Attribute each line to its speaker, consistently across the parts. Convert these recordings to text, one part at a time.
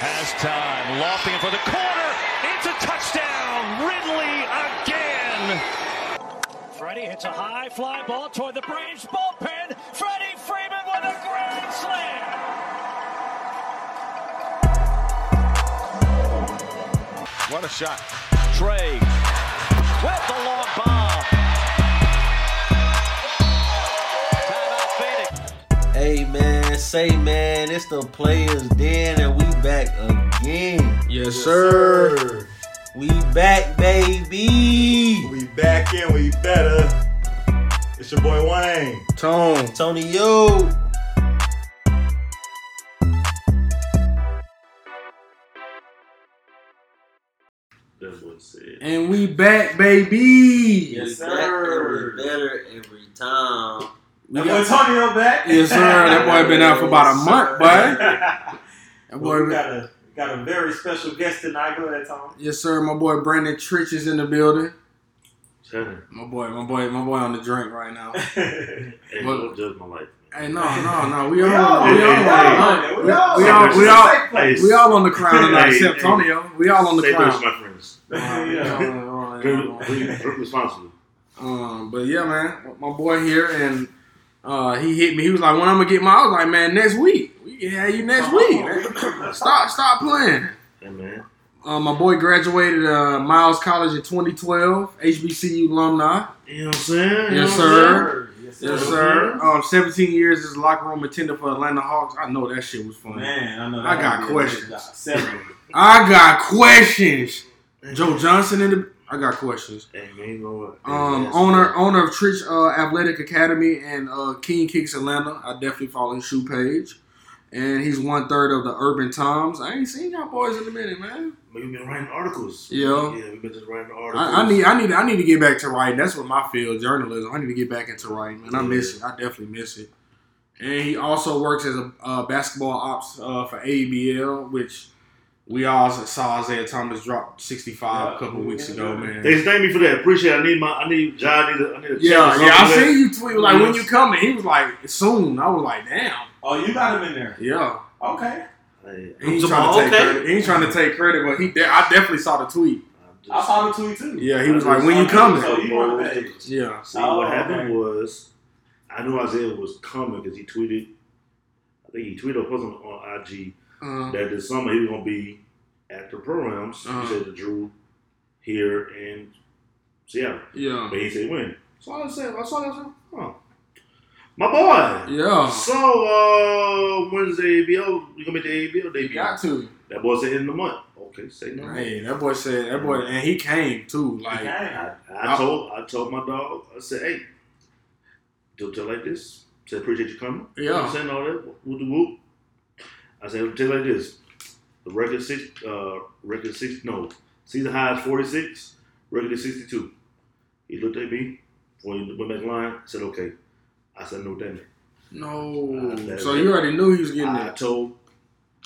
Speaker 1: Has time. Lofting it for the corner. It's a touchdown. Ridley again.
Speaker 2: Freddie hits a high fly ball toward the Braves bullpen. Freddie Freeman with a grand slam.
Speaker 1: What a shot. Trae with the long ball. Timeout Phoenix.
Speaker 3: Hey man, say man, it's the players den and we back again.
Speaker 4: Yes, sir.
Speaker 3: We back, baby.
Speaker 5: We back in, we better. It's your boy Wayne.
Speaker 4: Tone.
Speaker 3: Tony Yo.
Speaker 6: That's what it said.
Speaker 4: And we back, baby.
Speaker 5: Yes, sir.
Speaker 3: and we better every time.
Speaker 4: We
Speaker 5: That boy
Speaker 4: got-
Speaker 5: Antonio back.
Speaker 4: Yes, sir. That boy been out for about a month,
Speaker 3: sir.
Speaker 4: boy. That
Speaker 5: Well,
Speaker 4: boy,
Speaker 5: we got a got a very special guest tonight. Go ahead, Tom.
Speaker 4: yes, sir. My boy Brandon Trich is in the building.
Speaker 6: Shannon,
Speaker 4: My boy, my boy, my boy on the drink right now.
Speaker 6: hey,
Speaker 4: What-
Speaker 6: don't judge my life.
Speaker 4: Hey, no, no, no. We
Speaker 5: We
Speaker 4: all,
Speaker 5: all,
Speaker 4: we
Speaker 5: we
Speaker 4: all,
Speaker 5: all,
Speaker 4: we
Speaker 5: we all,
Speaker 4: we all, we all, we all on the crown tonight,
Speaker 6: Hey,
Speaker 4: except
Speaker 6: hey.
Speaker 4: Tonio. We all on the
Speaker 6: Say this,
Speaker 4: crown.
Speaker 6: my friends.
Speaker 5: Yeah.
Speaker 6: Responsibly.
Speaker 4: Um, but yeah, man, my boy here, and uh, he hit me. He was like, "When I'm gonna get my?" I was like, "Man, next week. We can have you next week. Man. Stop, stop playing."
Speaker 6: Hey, man.
Speaker 4: Uh, my boy graduated uh, Miles College in 2012, HBCU alumni.
Speaker 6: You know what I'm saying? You know
Speaker 4: Yes, sir.
Speaker 5: Yes,
Speaker 4: Yes, sir. Um, 17 years as a locker room attendant for Atlanta Hawks. I know that shit was fun.
Speaker 5: Man, I know. That I
Speaker 4: got
Speaker 5: would be a
Speaker 4: questions.
Speaker 5: good job. Several.
Speaker 4: I got questions. Joe Johnson in the. I got questions.
Speaker 6: Hey, man, you?
Speaker 4: Um,
Speaker 6: Yes,
Speaker 4: owner owner of Trich uh, Athletic Academy and uh, King Kicks Atlanta. I definitely follow his shoe page, and he's one third of the Urban Times. I ain't seen y'all boys in a minute, man.
Speaker 6: We've been writing articles.
Speaker 4: Yeah.
Speaker 6: Yeah, we've been just writing articles.
Speaker 4: I, I need I need I need to get back to writing. That's what my field journalism. I need to get back into writing, man. I miss it. I definitely miss it. And he also works as a uh, basketball ops uh, for ABL, which we all saw Isaiah Thomas drop 65 a couple weeks ago, man.
Speaker 6: They thank me for that. Appreciate it. I need my, I need, John, I need a, I need a
Speaker 4: Yeah, yeah. I
Speaker 6: for
Speaker 4: seen you tweet like when you coming. He was like soon. I was like, damn.
Speaker 5: Oh, you got him in there.
Speaker 4: Yeah.
Speaker 5: Okay.
Speaker 6: Hey,
Speaker 4: He ain't trying to take
Speaker 3: okay.
Speaker 4: credit. He ain't trying to take credit, but he. De- I definitely saw the tweet.
Speaker 6: I'm just-
Speaker 5: I saw the tweet too.
Speaker 4: Yeah, he was like, when you coming?
Speaker 5: So you on the page.
Speaker 4: Yeah.
Speaker 6: See,
Speaker 5: Oh,
Speaker 6: what happened
Speaker 5: okay.
Speaker 6: was, I knew Isaiah was coming because he tweeted, I think he tweeted or posted on IG
Speaker 4: Uh,
Speaker 6: that this summer he was going to be at the programs.
Speaker 4: Uh-huh.
Speaker 6: He said to Drew here in Seattle.
Speaker 4: yeah.
Speaker 6: But he said when. So I said, I saw that. I said, oh. My boy.
Speaker 4: Yeah.
Speaker 6: So, uh, when's the ABL? You gonna make the ABL
Speaker 4: You
Speaker 6: debut?
Speaker 4: got to.
Speaker 6: That boy said in the month. Okay, say no.
Speaker 4: Hey, that boy said that boy, and he came too. Like,
Speaker 5: Dang.
Speaker 6: I, I told I told my dog, I said, hey, don't tell like this. Said appreciate you coming.
Speaker 4: Yeah.
Speaker 6: You know I'm saying all that. Whoop the whoop. I said, tell like this. The record six uh record six no. Season high is forty six, record is sixty two. He looked at me he went back in line, said, okay. I said, no damn it.
Speaker 4: no.
Speaker 6: Uh,
Speaker 4: so you already knew he was getting
Speaker 6: that.
Speaker 4: I
Speaker 6: told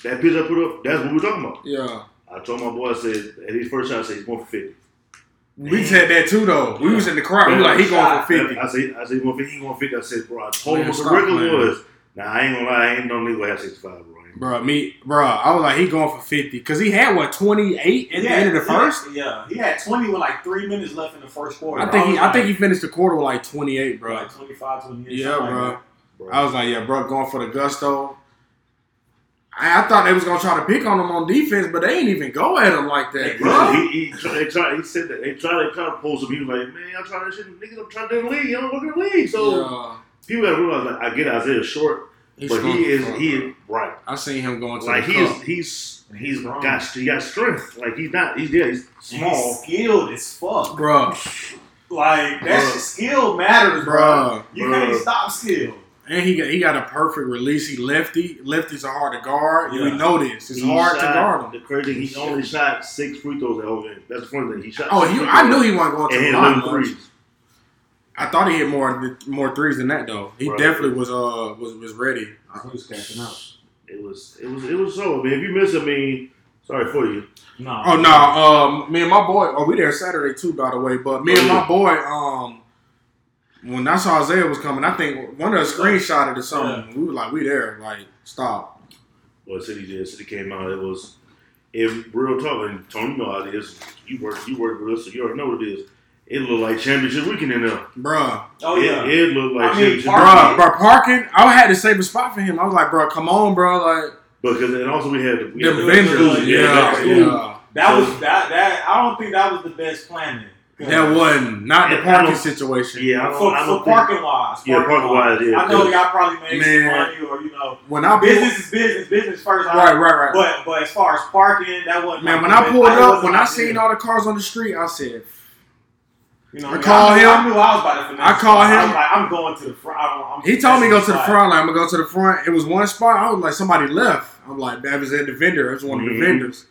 Speaker 6: that picture I put up, that's what we're talking about.
Speaker 4: Yeah.
Speaker 6: I told my boy, I said, at his first shot, I said he's going for 50.
Speaker 4: We said that too though. We was in the crowd. We like, he going for fifty.
Speaker 6: I said, I said, he's going for 50. He going for 50. I said, bro, I told him what the record was. Nah, I ain't gonna lie, I ain't no nigga have 65, bro.
Speaker 4: Bro, me, bro, I was like, he going for fifty because he had what twenty eight at the end of the first.
Speaker 5: Yeah, he had 20 with like three minutes left in the first quarter.
Speaker 4: I think he,
Speaker 5: was
Speaker 4: I think he finished the quarter with like twenty eight, bro.
Speaker 5: like 25, 28.
Speaker 4: Yeah, bro.
Speaker 5: Like
Speaker 6: bro.
Speaker 4: I was like, yeah, bro, going for the gusto. I, I thought they was gonna try to pick on him on defense, but they ain't even go at him like that,
Speaker 6: He,
Speaker 4: bro.
Speaker 6: he, he, tried, they tried, he said that they tried to kind of post him. He was like, man, I'm trying to shit. Niggas, I'm trying to do the league. I don't work in the league. So
Speaker 4: yeah,
Speaker 6: people gotta realize, like, I get Isaiah short,
Speaker 4: he's
Speaker 6: but he is,
Speaker 4: fuck,
Speaker 6: he is, right.
Speaker 4: I seen him going to
Speaker 6: Like,
Speaker 4: the
Speaker 6: he
Speaker 4: cup.
Speaker 6: is, he's, he's
Speaker 5: strong.
Speaker 6: got, he got strength. Like, he's not, he's, yeah, he's
Speaker 5: that.
Speaker 6: small.
Speaker 5: He's skilled as fuck.
Speaker 4: bro,
Speaker 5: Like, that
Speaker 6: Bruh.
Speaker 5: skill matters, bro.
Speaker 4: bro.
Speaker 5: You
Speaker 6: Bruh.
Speaker 5: can't stop skill.
Speaker 4: And he got he got a perfect release. He lefty. Lefties are hard to guard. We know this. It's
Speaker 6: He
Speaker 4: hard to guard him.
Speaker 6: The crazy thing, he only shot six free throws that whole game. That's the funny thing. He shot.
Speaker 4: Oh,
Speaker 6: six
Speaker 4: he,
Speaker 6: free
Speaker 4: I knew he wasn't going to
Speaker 6: and
Speaker 4: the
Speaker 6: hit
Speaker 4: line.
Speaker 6: eleven
Speaker 4: much.
Speaker 6: threes.
Speaker 4: I thought he hit more more threes than that though. He
Speaker 6: Right.
Speaker 4: definitely was uh was was ready.
Speaker 5: He was catching up.
Speaker 6: It was, it was, it was so. I mean, if you miss, it, I mean, sorry for you.
Speaker 5: No.
Speaker 4: Oh no, um, me and my boy. Oh, we there Saturday too, by the way. But me
Speaker 6: Oh,
Speaker 4: and
Speaker 6: yeah.
Speaker 4: my boy, um, when I saw Isaiah was coming, I think one of us screenshotted or something. We were like, we there, like stop.
Speaker 6: Well, City did. City came out. It was if real talk, and Tony know how it is. You work, you work with us, so you already know what it is. It looked like championship weekend in there.
Speaker 4: Bruh.
Speaker 7: Oh yeah.
Speaker 6: It, it looked like
Speaker 7: I mean,
Speaker 6: championship.
Speaker 7: Park-
Speaker 4: Bruh, bruh, parking. I had to save a spot for him. I was like, bruh, come on, bruh. Like,
Speaker 6: because and also we had the, we
Speaker 4: the
Speaker 6: had the
Speaker 4: vendors.
Speaker 6: Yeah,
Speaker 4: Yeah,
Speaker 6: yeah.
Speaker 4: yeah.
Speaker 7: That was that that I don't think that was the best planning.
Speaker 4: That wasn't. Not the parking situation.
Speaker 6: Yeah, I don't,
Speaker 7: for,
Speaker 6: I
Speaker 7: for
Speaker 6: don't think,
Speaker 7: parking wise.
Speaker 6: Yeah, parking-wise, yeah.
Speaker 7: I know y'all probably made some money or you know
Speaker 4: When I pulled,
Speaker 7: business is business, business first.
Speaker 4: right, right, right.
Speaker 7: But but as far as parking, that wasn't
Speaker 4: Man, when I pulled up, when I seen all the cars on the street, I said,
Speaker 7: you know,
Speaker 4: I
Speaker 7: mean,
Speaker 4: called
Speaker 7: knew,
Speaker 4: him.
Speaker 7: I knew I was about to finesse.
Speaker 4: I called
Speaker 7: I
Speaker 4: him.
Speaker 7: was like, I'm going to the front. I don't, I'm
Speaker 4: he told me to go to the front line. I'm gonna go to the front. It was one spot. I was like, somebody left. I'm like, that was at the vendor. It was one of the
Speaker 6: Mhm.
Speaker 4: vendors.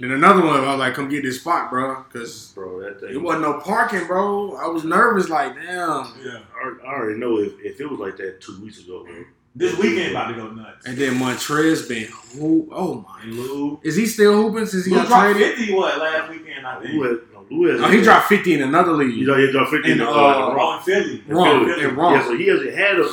Speaker 4: Then another one, I was like, come get this spot, bro, because
Speaker 6: bro, that thing.
Speaker 4: it wasn't no parking, bro. I was nervous, like, damn.
Speaker 7: Yeah.
Speaker 6: I, I already know if, if it was like that two weeks ago, bro.
Speaker 7: This weekend about to go nuts.
Speaker 4: And then Montrez been hoop. Oh my,
Speaker 7: Lou,
Speaker 4: is he still hooping since he
Speaker 7: Lou
Speaker 4: got
Speaker 7: dropped
Speaker 4: traded?
Speaker 7: 50 what last weekend I think.
Speaker 6: Lou had, no, has,
Speaker 4: Oh, he dropped 50 in another league.
Speaker 6: You know, he dropped 50 in
Speaker 4: And, uh,
Speaker 6: uh,
Speaker 7: Raw in Philly.
Speaker 4: Wrong,
Speaker 7: Philly.
Speaker 4: and wrong.
Speaker 6: Yeah, so he hasn't had a.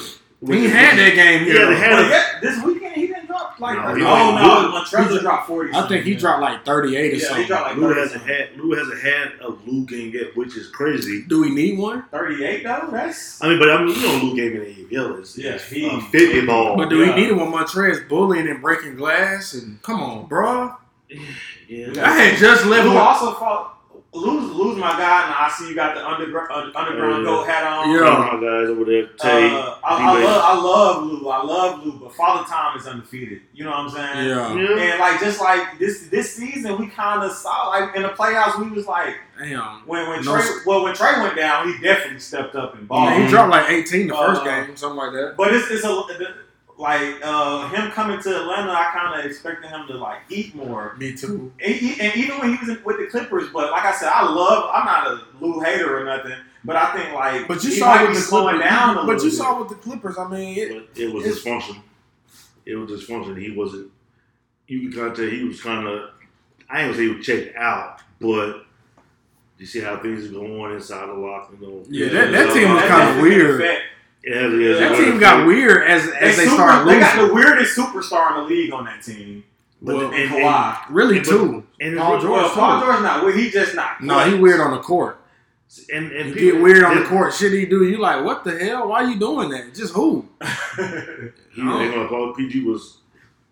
Speaker 4: He ain't had that game
Speaker 6: He hasn't had
Speaker 7: But
Speaker 6: a.
Speaker 7: yeah, this weekend he didn't drop like.
Speaker 6: No,
Speaker 7: oh
Speaker 6: he
Speaker 7: no,
Speaker 6: didn't.
Speaker 7: Montrezl dropped 40.
Speaker 4: I think he
Speaker 7: something.
Speaker 4: dropped like 38 or
Speaker 7: Yeah,
Speaker 4: something.
Speaker 7: he dropped like
Speaker 6: Lou hasn't had. Lou hasn't had a Lou game yet, which is crazy.
Speaker 4: Do we need one?
Speaker 7: 38 though. That's
Speaker 6: I mean, but I mean, you know, Lou game in the ABL is
Speaker 7: Yeah, he-
Speaker 6: a fifty ball.
Speaker 4: But do
Speaker 7: Yeah.
Speaker 4: we need it when Montrez bullying and breaking glass? And come on, bro.
Speaker 6: yeah,
Speaker 4: I had just left.
Speaker 7: Lou also fought. Lose, lose my guy, and I see you got the underground uh, underground
Speaker 6: Yeah.
Speaker 7: goat hat on.
Speaker 4: Yeah.
Speaker 6: All my guys over there, Tay.
Speaker 7: Uh, I, I
Speaker 6: D-Wade.
Speaker 7: love, I love Lou. I love Lou, but Father Time is undefeated. You know what I'm saying?
Speaker 4: Yeah.
Speaker 6: yeah.
Speaker 7: And like just like this this season, we kind of saw like in the playoffs, we was like
Speaker 4: Damn.
Speaker 7: when when
Speaker 4: No Trae
Speaker 7: well when Trae went down, he definitely stepped up and balled.
Speaker 4: Yeah, he dropped like 18 the first
Speaker 7: Uh,
Speaker 4: game, something like that.
Speaker 7: But it's, it's a like uh, him coming to Atlanta. I kind of expected him to like eat more.
Speaker 4: Me too.
Speaker 7: And, he- and even when he was in, with the Clippers, but like I said, I love. I'm not a Lou hater or nothing, but I think like
Speaker 4: But you
Speaker 7: he
Speaker 4: saw
Speaker 7: might
Speaker 4: with
Speaker 7: be
Speaker 4: the
Speaker 7: slowing
Speaker 4: Clippers.
Speaker 7: down a
Speaker 4: but you
Speaker 7: bit.
Speaker 4: saw with the Clippers. I mean, it,
Speaker 6: it was
Speaker 4: It's-
Speaker 6: dysfunction. It was dysfunction. He wasn't. You can kind of tell he was kind of. I ain't gonna say he was checked out, but you see how things are going inside the locker room.
Speaker 4: Yeah, that- that
Speaker 6: So,
Speaker 4: team was kinda
Speaker 7: definitely
Speaker 4: weird.
Speaker 7: Affect-
Speaker 6: It has, it has
Speaker 4: that
Speaker 6: a-
Speaker 4: team got weird as as they
Speaker 7: super-
Speaker 4: started
Speaker 7: They got the weirdest superstar in the league on that team.
Speaker 4: Well,
Speaker 7: and
Speaker 6: and-
Speaker 7: Kawhi.
Speaker 4: really,
Speaker 6: but-
Speaker 4: too.
Speaker 6: And it's
Speaker 4: Paul George.
Speaker 7: Well, Paul
Speaker 4: too.
Speaker 7: George not. Well, he just not.
Speaker 4: No, he weird on the court.
Speaker 6: and, and
Speaker 4: You
Speaker 6: people-
Speaker 4: get weird on the court. Shit, he do. You like, what the hell? Why you doing that? Just who?
Speaker 6: He, they gonna call PG was.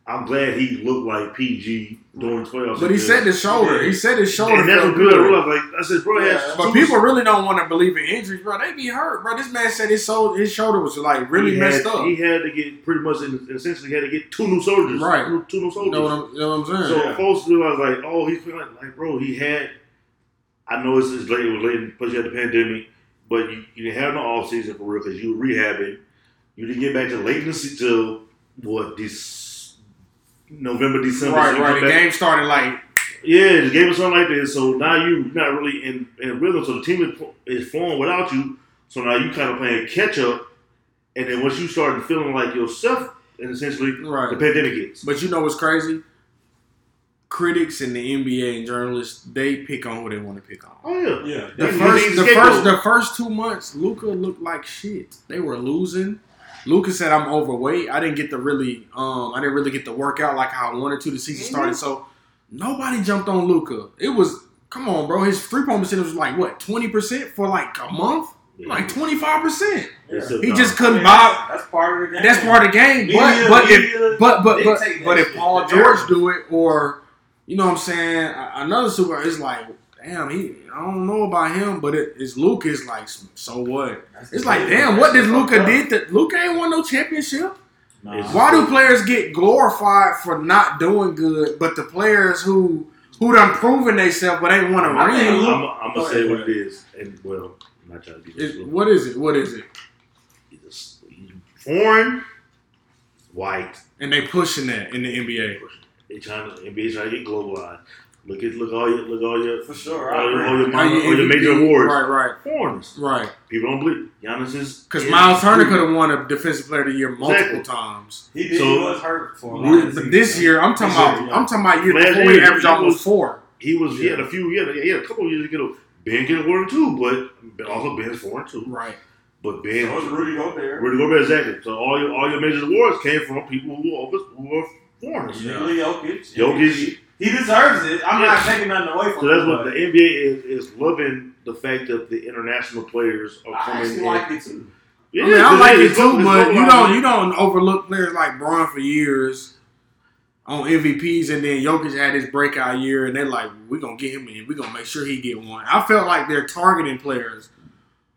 Speaker 6: I'm glad he looked like PG during 12.
Speaker 4: But he said his shoulder. He said his shoulder.
Speaker 6: And that's
Speaker 4: felt
Speaker 6: what good. I
Speaker 4: good.
Speaker 6: like I said, bro, he
Speaker 7: Yeah.
Speaker 4: But people really don't want to believe in injuries, bro. They be hurt, bro. This man said his soul, his shoulder was like really
Speaker 6: he
Speaker 4: messed
Speaker 6: had,
Speaker 4: up.
Speaker 6: He had to get pretty much, in, essentially, had to get two new soldiers.
Speaker 4: Right.
Speaker 6: Two, two new
Speaker 4: you
Speaker 6: soldiers.
Speaker 4: know what I'm, you know what I'm saying?
Speaker 6: So
Speaker 7: Yeah.
Speaker 6: folks realized like, oh, he's feeling like, like, bro, he had. I know it's, it's late. It was late, plus you had the pandemic, but you, you didn't have no off season for real because you were rehabbing. You didn't get back to late in the season till what this November, December.
Speaker 4: right,
Speaker 6: So
Speaker 4: right. The
Speaker 6: back-
Speaker 4: game started like
Speaker 6: Yeah, the game was something like this. So now you're not really in, in rhythm. So the team is, is flowing without you. So now you kind of playing catch up. And then once you start feeling like yourself, and essentially
Speaker 4: right.
Speaker 6: the pandemic hits.
Speaker 4: But you know what's crazy? Critics and the NBA and journalists they pick on who they want to pick on.
Speaker 6: Oh yeah.
Speaker 7: yeah.
Speaker 4: The first, the first, the first two months, Luka looked like shit. They were losing. Luka said, "I'm overweight. I didn't get to really, um, I didn't really get to work out like how I wanted to. The season
Speaker 6: Mm-hmm.
Speaker 4: started, so nobody jumped on Luka. It was, come on, bro. His three point percentage was like what, twenty percent for like a month,
Speaker 6: Yeah.
Speaker 4: like twenty five percent. He just couldn't
Speaker 7: mean,
Speaker 4: buy.
Speaker 7: that's, that's part of the game.
Speaker 4: That's part of the game. But
Speaker 7: Media-
Speaker 4: but if
Speaker 7: media
Speaker 4: but but but, but if. Paul George do it, or you know what I'm saying, another super, is like, damn, he. I don't know about him, but it, it's Luka's like, so what?
Speaker 7: That's
Speaker 4: It's like, damn, what did
Speaker 7: Luka
Speaker 4: did? That Luka ain't won no championship.
Speaker 7: Nah.
Speaker 4: Why do players get glorified for not doing good, but the players who who done proven themselves but ain't won a
Speaker 7: I think
Speaker 4: ring?
Speaker 6: I'm, I'm gonna say what it is, and well, I'm not trying to be
Speaker 4: It- what is it? What is it?
Speaker 6: He's foreign, white.
Speaker 4: And they pushing that in the NBA.
Speaker 6: They trying to NBA trying to get globalized. Look at look all your look all your
Speaker 7: For sure,
Speaker 6: all,
Speaker 7: I
Speaker 6: your, all your,
Speaker 4: Are you
Speaker 6: all your major awards.
Speaker 4: Right, right,
Speaker 6: Foreigners.
Speaker 4: right.
Speaker 6: People don't believe Giannis is
Speaker 4: Because Miles Turner could have won a Defensive Player of the Year multiple
Speaker 6: Exactly.
Speaker 4: times.
Speaker 7: He did.
Speaker 6: So-
Speaker 7: he was hurt for a lot of
Speaker 4: But
Speaker 7: season.
Speaker 4: this year, I'm talking
Speaker 7: This year,
Speaker 4: about.
Speaker 7: yeah.
Speaker 4: I'm talking about year
Speaker 6: Last
Speaker 4: before
Speaker 6: year,
Speaker 4: he
Speaker 6: he
Speaker 4: averaged
Speaker 6: was-
Speaker 4: almost four.
Speaker 6: He was he had a few he had, he had a couple of years to get a Ben get awarded too, but but also Ben's foreign too.
Speaker 4: Right.
Speaker 6: But Ben
Speaker 7: So was Rudy Gobert.
Speaker 6: Rudy Gobert exactly. So all your all your major awards came from people who were who were foreigners.
Speaker 7: Nikola Jokic.
Speaker 6: Jokic,
Speaker 7: He deserves it. I'm not taking nothing away from him.
Speaker 6: So that's
Speaker 7: him.
Speaker 6: what the NBA is, is loving the fact that the international players are
Speaker 7: I
Speaker 6: coming
Speaker 7: actually
Speaker 6: in.
Speaker 7: like it too.
Speaker 6: Yeah,
Speaker 4: I mean, I like it
Speaker 6: it's
Speaker 4: too,
Speaker 6: it's
Speaker 4: but you don't you don't overlook players like Bron for years on MVPs, and then Jokic had his breakout year, and they're like, "We're gonna get him in. We're gonna make sure he get one." I felt like they're targeting players.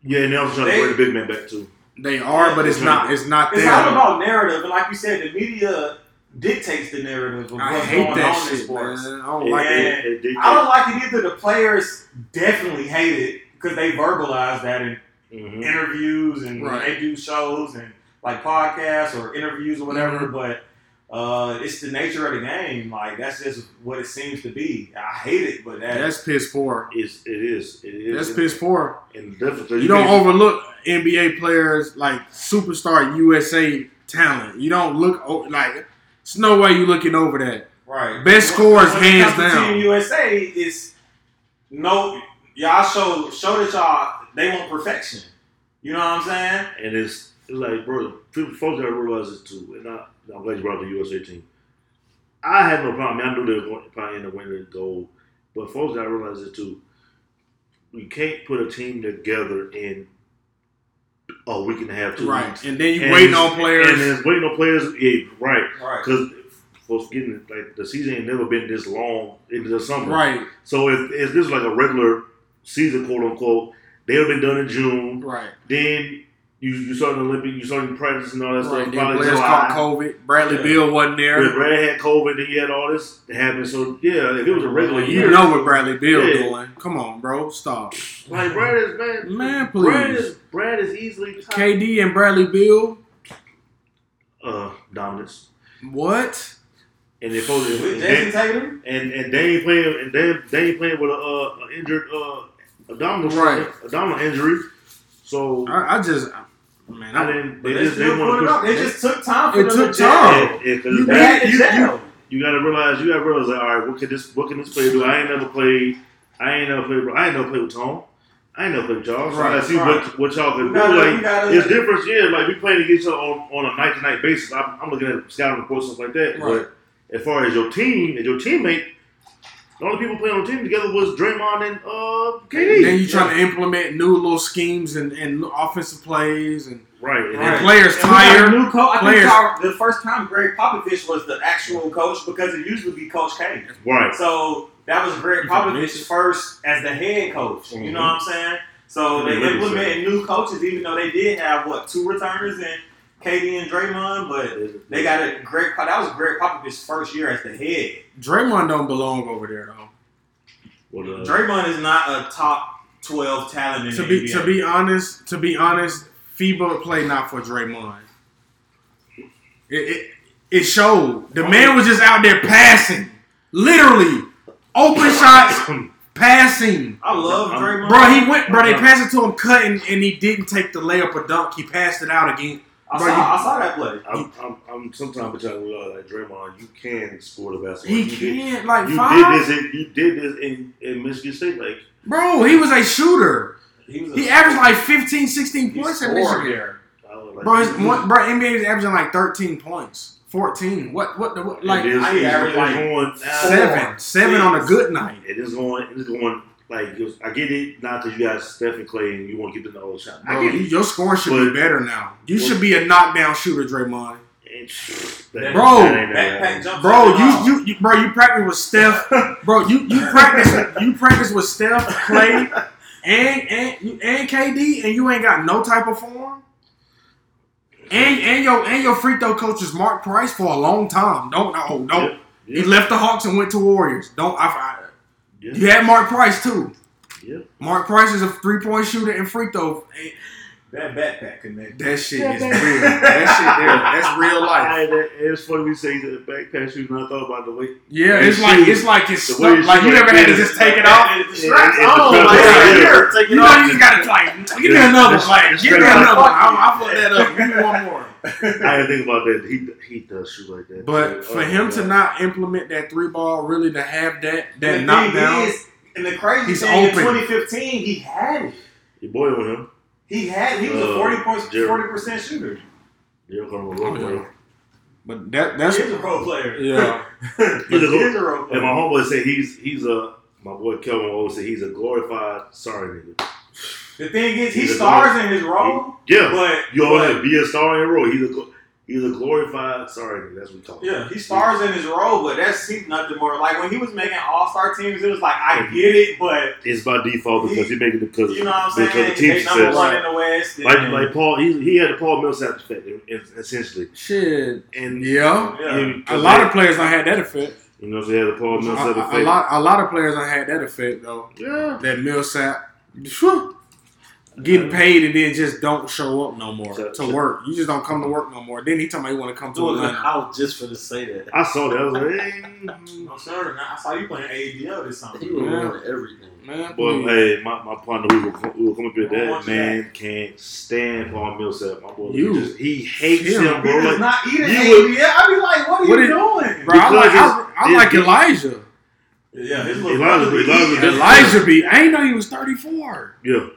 Speaker 6: Yeah, and they also trying to bring the big man back too.
Speaker 4: They are, but it's not. It's not
Speaker 7: It's
Speaker 4: there.
Speaker 7: all about narrative, and like you said, the media dictates the narrative of
Speaker 4: I
Speaker 7: what's going
Speaker 4: that
Speaker 7: on in sports.
Speaker 4: man. I don't like
Speaker 7: Yeah.
Speaker 4: it.
Speaker 6: They- they-
Speaker 7: I don't like it either. The players definitely hate it because they verbalize that in
Speaker 6: Mhm.
Speaker 7: interviews and
Speaker 4: Right.
Speaker 7: they do shows and like podcasts or interviews or whatever.
Speaker 4: Mhm.
Speaker 7: But uh, it's the nature of the game. Like that's just what it seems to be. I hate it, but that,
Speaker 4: That's piss poor.
Speaker 6: It's, it is. It is.
Speaker 4: That's piss poor.
Speaker 6: And definitely,
Speaker 4: You don't overlook NBA players like superstar USA talent. You don't look like. It's no way you looking over that.
Speaker 7: right.
Speaker 4: Best
Speaker 7: When-
Speaker 4: scores, hands down.
Speaker 7: Team USA is no. Y'all show show that y'all they want perfection. You know what I'm saying?
Speaker 6: And it's, it's like, bro, people, folks gotta realize this too. And I, I'm glad you brought up the USA team. I had no problem. I, mean, I knew they were going to probably end up winning gold, but folks gotta realize this too. You can't put a team together in Oh, a week and a half, two
Speaker 4: Right.
Speaker 6: weeks.
Speaker 4: And then you
Speaker 6: And
Speaker 4: waiting on players.
Speaker 6: And then waiting on players. Yeah, right.
Speaker 7: Right.
Speaker 6: Because folks getting like the season ain't never been this long into the summer.
Speaker 4: right.
Speaker 6: So if, if this is like a regular season, quote unquote, they have been done in June.
Speaker 4: Right.
Speaker 6: Then you you start the Olympic, you start practice and all that
Speaker 4: Right.
Speaker 6: stuff.
Speaker 4: Then
Speaker 6: Probably
Speaker 4: players
Speaker 6: July.
Speaker 4: caught COVID. Bradley
Speaker 7: Yeah.
Speaker 4: Bill wasn't
Speaker 6: But
Speaker 4: there.
Speaker 6: Brad had COVID, then you had all this happen. So yeah, if it was a regular year,
Speaker 4: You
Speaker 6: year,
Speaker 4: know what Bradley Beal
Speaker 6: Yeah.
Speaker 4: doing. Come on, bro. Stop.
Speaker 6: like Brad is man,
Speaker 4: Man,
Speaker 6: Brad
Speaker 4: please.
Speaker 6: is Brad is easily top,
Speaker 4: KD and Bradley Beal.
Speaker 6: uh dominance.
Speaker 4: What?
Speaker 6: And if folks-
Speaker 7: With
Speaker 6: and,
Speaker 7: Jayson Tatum.
Speaker 6: and and they ain't playing and they they ain't playing with a uh, a injured uh abdominal
Speaker 4: Right.
Speaker 6: abdominal injury. So
Speaker 4: I, I just, man,
Speaker 6: I
Speaker 4: I,
Speaker 6: didn't.
Speaker 7: But
Speaker 6: They
Speaker 7: they
Speaker 6: just they
Speaker 7: still
Speaker 6: want
Speaker 7: put
Speaker 6: to
Speaker 7: it up.
Speaker 6: push.
Speaker 7: It just took time for
Speaker 4: It
Speaker 7: them
Speaker 4: took
Speaker 7: to gel.
Speaker 4: time.
Speaker 6: Yeah, yeah, 'cause
Speaker 4: You
Speaker 6: they-
Speaker 7: They to
Speaker 4: You- you-
Speaker 6: you gotta realize, you gotta realize, like, all right, what can this, what can this player do? I ain't never played, I ain't never played, I ain't never played with Tom. I ain't never played with y'all. So I
Speaker 4: Right,
Speaker 6: gotta see
Speaker 7: right.
Speaker 6: what, what y'all can
Speaker 7: You
Speaker 6: do.
Speaker 7: gotta-
Speaker 6: like,
Speaker 7: you gotta-
Speaker 6: it's different, yeah. Like we playing against each other on, on a night to night basis. I'm, I'm looking at scouting reports stuff like that.
Speaker 4: Right.
Speaker 6: But as far as your team and your teammate, the only people playing on the team together was Draymond and uh, KD.
Speaker 4: then you trying to implement new little schemes and, and offensive plays and,
Speaker 6: right, and
Speaker 4: and
Speaker 6: then-
Speaker 4: players
Speaker 7: And we got a
Speaker 4: tired.
Speaker 7: new coach. I
Speaker 4: Players-
Speaker 7: think the first time Gregg Popovich was the actual coach because it used to be Coach K.
Speaker 6: right.
Speaker 7: So that was Gregg
Speaker 4: You can
Speaker 7: Popovich first as the head coach. You know what I'm saying? So they
Speaker 6: Yeah,
Speaker 7: implemented new coaches, even though they did have what two returners and KD and Draymond, but they got a great. That was Gregg Popovich's first year as the head.
Speaker 4: Draymond don't belong over there though.
Speaker 6: Well, uh,
Speaker 7: Draymond is not a top twelve talent in
Speaker 4: To
Speaker 7: the
Speaker 4: be
Speaker 7: NBA.
Speaker 4: to be honest, to be honest, FIBA play not for Draymond. It, it it showed. The man was just out there passing, literally open shots, passing.
Speaker 7: I love
Speaker 6: I'm-
Speaker 7: Draymond.
Speaker 4: Bro, he went. Bro, they passed it to him cutting, and he didn't take the layup or dunk. He passed it out again.
Speaker 7: I
Speaker 4: bro,
Speaker 7: saw,
Speaker 4: you-
Speaker 7: I saw that play.
Speaker 6: I'm, I'm, I'm sometimes trying to realize like Draymond, you can score the basketball.
Speaker 4: He
Speaker 6: You
Speaker 4: can't like
Speaker 6: You
Speaker 4: five.
Speaker 6: did this. In, you did this in, in Michigan State. Like
Speaker 4: Bro, he was a shooter.
Speaker 7: He was. A,
Speaker 4: He averaged like 15, 16
Speaker 7: he
Speaker 4: points in
Speaker 7: scored
Speaker 4: Michigan.
Speaker 7: there.
Speaker 6: I was like,
Speaker 4: Bro, his, one, bro, NBA is averaging like 13 points, 14. What, what, the, what like
Speaker 6: it is,
Speaker 7: I
Speaker 6: it's
Speaker 7: average like
Speaker 6: going
Speaker 4: seven, seven on a good night.
Speaker 6: It is going. It is going. Like I get it. Not because you got Steph and Clay and you want to get the all the shot. I
Speaker 4: Bro,
Speaker 6: get
Speaker 4: you,
Speaker 6: it.
Speaker 4: your score should
Speaker 6: But-
Speaker 4: be better now. You
Speaker 6: Well-
Speaker 4: should be a knockdown shooter, Draymond.
Speaker 7: That-
Speaker 4: Bro,
Speaker 6: that ain't never
Speaker 7: Backpack
Speaker 6: happened.
Speaker 7: jump
Speaker 4: Bro,
Speaker 7: shot and all.
Speaker 4: you, you, you, bro, you practice with Steph. Bro, you, you practice, you practice with Steph, Clay, and and you- and KD, and you ain't got no type of form. And and your and your free throw coach is Mark Price for a long time. Don't no, don't.
Speaker 6: Yep,
Speaker 4: He left the Hawks and went to Warriors. Don't I? I
Speaker 6: yep,
Speaker 4: you had Mark Price too.
Speaker 6: yep.
Speaker 4: Mark Price is a three point shooter and free throw.
Speaker 7: That backpack connect.
Speaker 4: That shit is real. That shit there. That's real life.
Speaker 6: I, that, it's funny we say that backpack shooting. I thought about the way.
Speaker 4: Yeah,
Speaker 6: Hey,
Speaker 4: it's like it's like it's
Speaker 6: The
Speaker 4: stuck.
Speaker 6: way
Speaker 4: Like you never had to just take it off.
Speaker 7: The straps
Speaker 6: Yeah,
Speaker 7: on,
Speaker 6: it's
Speaker 7: like, oh,
Speaker 6: the
Speaker 7: right
Speaker 6: yeah.
Speaker 7: here. Take it
Speaker 4: You know
Speaker 7: off.
Speaker 4: you just gotta like give me another
Speaker 6: it's-
Speaker 4: like
Speaker 6: it's
Speaker 4: give me another one. I'm, I'll put that up. Give me one more.
Speaker 6: I didn't think about that. He he does shoot like that.
Speaker 4: But
Speaker 6: So,
Speaker 4: for
Speaker 6: oh,
Speaker 4: him to not implement that three ball, really to have that that
Speaker 7: thing
Speaker 4: knockdown,
Speaker 7: is, and the crazy
Speaker 4: He's
Speaker 7: thing
Speaker 4: open.
Speaker 7: in 2015, he had it.
Speaker 6: your boy on him.
Speaker 7: He had. He was a
Speaker 6: Uh,
Speaker 7: 40 points,
Speaker 6: Jerry.
Speaker 7: 40 percent shooter.
Speaker 6: You're going to
Speaker 4: Oh,
Speaker 6: roll
Speaker 4: yeah.
Speaker 6: away.
Speaker 4: But that that's
Speaker 7: He's a role player.
Speaker 4: yeah.
Speaker 6: He's a
Speaker 7: He's
Speaker 6: good-
Speaker 7: a role
Speaker 6: And my homeboy said he's he's a my boy Kelvin always said he's a glorified sorry nigga.
Speaker 7: The thing is, he
Speaker 6: He's a
Speaker 7: stars in his role,
Speaker 6: Yeah,
Speaker 7: but
Speaker 6: you always
Speaker 7: but-
Speaker 6: be a star in your role. He's a he's a glorified sorry. That's what we call him.
Speaker 7: Yeah, he stars in his role, but that's he's nothing more. Like when he was making All Star teams, it was like I mm-hmm. get it, but
Speaker 6: It's by default because he, making it because
Speaker 7: you know what I'm saying?
Speaker 6: because the team
Speaker 7: They number
Speaker 6: success.
Speaker 7: one in the West.
Speaker 6: Like
Speaker 7: and-
Speaker 6: like Paul, he, he had the Paul Millsap effect in- in- essentially,
Speaker 4: Shit.
Speaker 6: and
Speaker 4: Yeah.
Speaker 7: yeah.
Speaker 6: he-
Speaker 4: A lot of players don't had that effect.
Speaker 6: you know, so he had the Paul
Speaker 4: A,
Speaker 6: Millsap
Speaker 4: a-
Speaker 6: effect.
Speaker 4: a lot a lot of players don't had that effect though.
Speaker 6: Yeah,
Speaker 4: That Millsap phew, getting paid and then just don't show up no more
Speaker 6: So-
Speaker 4: to work. You just don't come to work no more. Then he told me he want to come to Atlanta.
Speaker 3: I was just for to say that.
Speaker 6: I saw that. I was like, hey.
Speaker 7: No, sir. I saw you playing ABL this summer.
Speaker 3: He was
Speaker 4: Yeah.
Speaker 3: doing everything.
Speaker 4: Man,
Speaker 6: but
Speaker 4: please.
Speaker 6: hey, my, my partner, we will, we will come up here. That
Speaker 7: want you
Speaker 6: man can't stand Paul Millsap. My boy,
Speaker 4: You.
Speaker 6: he, just, he hates
Speaker 4: Him.
Speaker 6: him,
Speaker 7: He
Speaker 6: bro.
Speaker 7: does
Speaker 6: Like,
Speaker 7: not eat an
Speaker 6: you would-
Speaker 7: ABL. I be like, what are
Speaker 4: What
Speaker 7: you
Speaker 4: is-
Speaker 7: doing?
Speaker 4: Bro, I like,
Speaker 6: because
Speaker 4: I, I
Speaker 6: it's-
Speaker 4: like
Speaker 6: it's-
Speaker 4: Elijah.
Speaker 7: Yeah, his little
Speaker 6: Elijah-
Speaker 7: brother be
Speaker 6: Elijah-
Speaker 7: eating.
Speaker 4: Elijah B. I ain't know he was 34.
Speaker 6: yeah,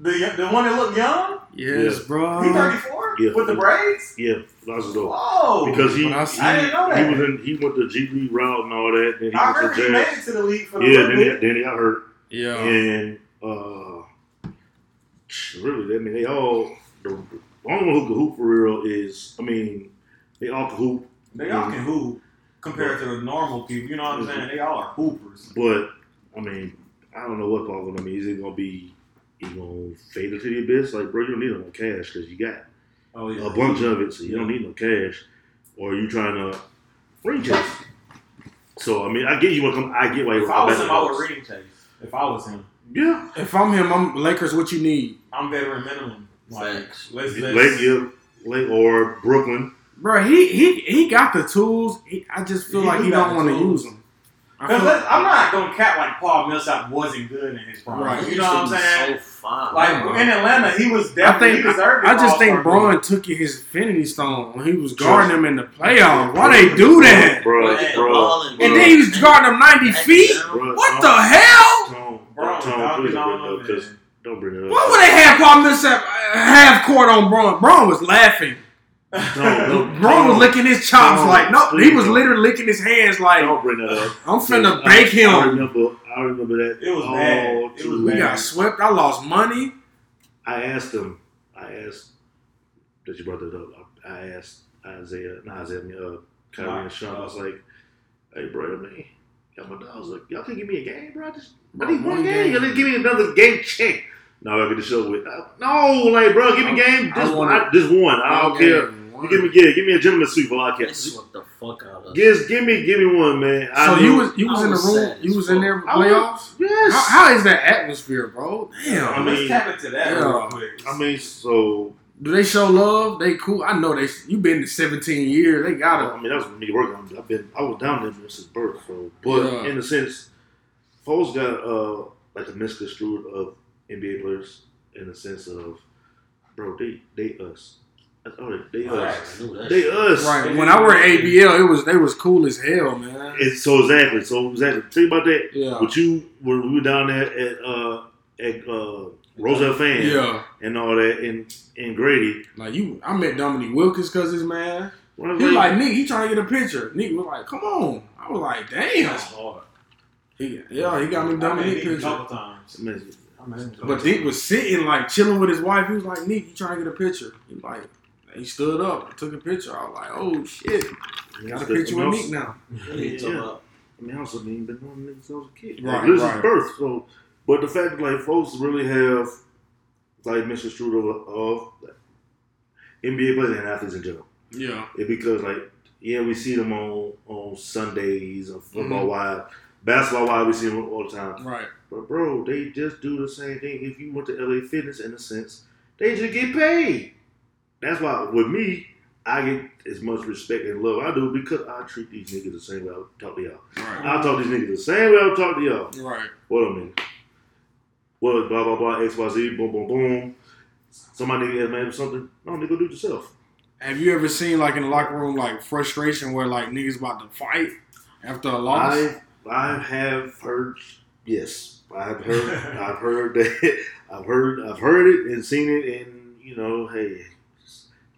Speaker 7: The, the one that looked young?
Speaker 4: Yes,
Speaker 6: Yeah.
Speaker 4: bro.
Speaker 7: He 34?
Speaker 6: Yeah.
Speaker 7: With the braids?
Speaker 6: yeah, Elijah though.
Speaker 7: Whoa.
Speaker 6: Because he,
Speaker 4: When I
Speaker 6: he,
Speaker 4: see-
Speaker 7: I didn't know
Speaker 6: he
Speaker 7: that.
Speaker 6: was in, he went the G League route and all that. Then he
Speaker 7: I
Speaker 6: went to
Speaker 7: he made it to the league for the
Speaker 6: Yeah,
Speaker 7: little
Speaker 6: then he, then he got hurt.
Speaker 4: Yeah.
Speaker 6: And uh, really, I mean, they all the, the only one who can hoop for real is, I mean, they all can hoop,
Speaker 7: They all can hoop compared to the normal people. You know what I'm saying? They all are hoopers.
Speaker 6: but I mean, I don't know what's Paul gonna mean. Is he gonna be? He gonna fade into the abyss? Like, bro, you don't need no cash because you got
Speaker 7: Oh, yeah.
Speaker 6: a bunch of it, so you don't need no cash. Or are you trying to ring chase? So I mean, I get you want to come. I get why you
Speaker 7: If I
Speaker 6: want
Speaker 7: was
Speaker 6: to
Speaker 7: him, I
Speaker 6: back.
Speaker 7: would ring chase. If I was him,
Speaker 6: Yeah,
Speaker 4: If I'm him, I'm Lakers. What you need,
Speaker 7: I'm veteran minimum. Like,
Speaker 3: Facts.
Speaker 7: let's, let's
Speaker 6: Lake, yeah, Lake or Brooklyn.
Speaker 4: bro? He he he got the tools. He, I just feel
Speaker 7: He
Speaker 4: like
Speaker 7: do
Speaker 4: he don't want to use them. I
Speaker 7: Because
Speaker 4: feel-
Speaker 7: I'm not gonna cap like Paul Millsap wasn't good in his prime.
Speaker 4: Right.
Speaker 7: You know what I'm saying?
Speaker 3: So fine.
Speaker 7: like in Atlanta, he was
Speaker 4: I
Speaker 7: definitely
Speaker 4: think
Speaker 7: he deserved.
Speaker 4: I just think
Speaker 7: All-Star
Speaker 4: Bron took his Infinity Stone when he was guarding him in the playoffs. Why they do that?
Speaker 6: bro?
Speaker 3: But hey,
Speaker 6: bro,
Speaker 4: And
Speaker 3: bro.
Speaker 4: then he was guarding him 90 feet.
Speaker 6: bro,
Speaker 4: What
Speaker 6: don't-
Speaker 4: the hell?
Speaker 6: Tone,
Speaker 7: Bron,
Speaker 6: Tone,
Speaker 7: dog,
Speaker 6: don't bring it up, 'cause-
Speaker 7: man.
Speaker 6: don't bring it up.
Speaker 4: Why would they have Paul Millsap uh, half court on Bron? Bron was laughing.
Speaker 6: Don't,
Speaker 4: Bron was licking his chops
Speaker 6: Don't.
Speaker 4: like no. He was literally licking his hands like
Speaker 6: Don't bring that up.
Speaker 4: I'm finna
Speaker 6: I-
Speaker 4: bake
Speaker 6: I
Speaker 4: him.
Speaker 6: remember. I remember that.
Speaker 7: It was
Speaker 6: all
Speaker 7: bad. It
Speaker 6: too
Speaker 7: was
Speaker 4: We
Speaker 7: bad.
Speaker 4: got swept. I lost money.
Speaker 6: I asked him. I asked that you brought that up. I asked Isaiah, not Isaiah, I mean, uh, Kyrie
Speaker 7: Nah,
Speaker 6: and Sean. I was like, "Hey, bro, man, y'all my dogs. Like, y'all can give me a game, bro. I just, I need one
Speaker 4: one
Speaker 6: game.
Speaker 4: game.
Speaker 6: Y'all didn't give me another game check. Now I get the show with. Uh, no, like, bro, give me
Speaker 4: I-
Speaker 6: game.
Speaker 4: I
Speaker 6: Just
Speaker 4: want
Speaker 6: one.
Speaker 4: it.
Speaker 6: Just one. I don't care. You give me, yeah, give me a gentleman suite for all I care.
Speaker 3: What the fuck out of.
Speaker 6: Just give me, give me one, man. I
Speaker 4: So
Speaker 6: know-
Speaker 4: you was you was
Speaker 3: I
Speaker 4: in the room.
Speaker 3: sad
Speaker 4: You
Speaker 3: as
Speaker 4: was in
Speaker 3: fuck.
Speaker 4: there for
Speaker 6: I was-
Speaker 4: playoffs.
Speaker 6: yes.
Speaker 4: How, how is that atmosphere, bro? Damn.
Speaker 6: I mean-
Speaker 7: Let's tap into that
Speaker 4: Yeah.
Speaker 7: real quick.
Speaker 6: I mean, so
Speaker 4: Do they show love? They cool. I know they. You been to 17 years. They
Speaker 6: I
Speaker 4: gotta.
Speaker 6: I mean, that was me working on. I've been, I was down there since birth. So, but
Speaker 4: Yeah.
Speaker 6: in a sense, folks got uh like a misconstrued of NBA players in the sense of, bro, they they us. That's they, they us.
Speaker 3: I knew that
Speaker 6: They us.
Speaker 4: Right. When I worked ABL, it was they was cool as hell, man.
Speaker 6: It's so exactly. So exactly. Think about that.
Speaker 4: Yeah.
Speaker 6: But you, when we were down there at uh at uh Roselle Fan
Speaker 4: Yeah.
Speaker 6: and all that in in Grady.
Speaker 4: Like you, I met Dominique Wilkins because his man.
Speaker 6: When
Speaker 4: He was
Speaker 6: like,
Speaker 4: like Nick. He trying to get a picture. Nick was like, "Come on." I was like, "Damn."
Speaker 3: That's hard.
Speaker 4: He, yeah, he got me Dominique
Speaker 7: met Nick a
Speaker 4: picture.
Speaker 7: couple times. I met him a couple
Speaker 4: But Nick was sitting like chilling with his wife. He was like, "Nick, you trying to get a picture?" He like, he stood up, took a picture. I was like, "Oh shit, got a picture with Nick now."
Speaker 3: What are
Speaker 6: Yeah. I mean, I also ain't been knowing niggas since I was a kid.
Speaker 4: Right,
Speaker 6: Like, this
Speaker 4: right.
Speaker 6: is birth. So, but the fact that like folks really have like misconstrued of, of NBA players and athletes in general,
Speaker 4: Yeah,
Speaker 6: it because like yeah, we see them on on Sundays or football
Speaker 4: Mm-hmm.
Speaker 6: wide, basketball wide, we see them all the time.
Speaker 4: right.
Speaker 6: But bro, they just do the same thing. If you went to LA Fitness, in a sense, they just get paid. That's why with me, I get as much respect and love I do because I treat these niggas the same way I talk to y'all.
Speaker 4: Right.
Speaker 6: I talk to these niggas the same way I talk to y'all.
Speaker 4: Right.
Speaker 6: What a minute. What blah blah blah X Y Z boom boom boom. Somebody nigga made up something. No, nigga, do it yourself.
Speaker 4: Have you ever seen like in the locker room like frustration where like niggas about to fight after a loss?
Speaker 6: I I have heard yes. I've heard I've heard that I've heard I've heard it and seen it and you know hey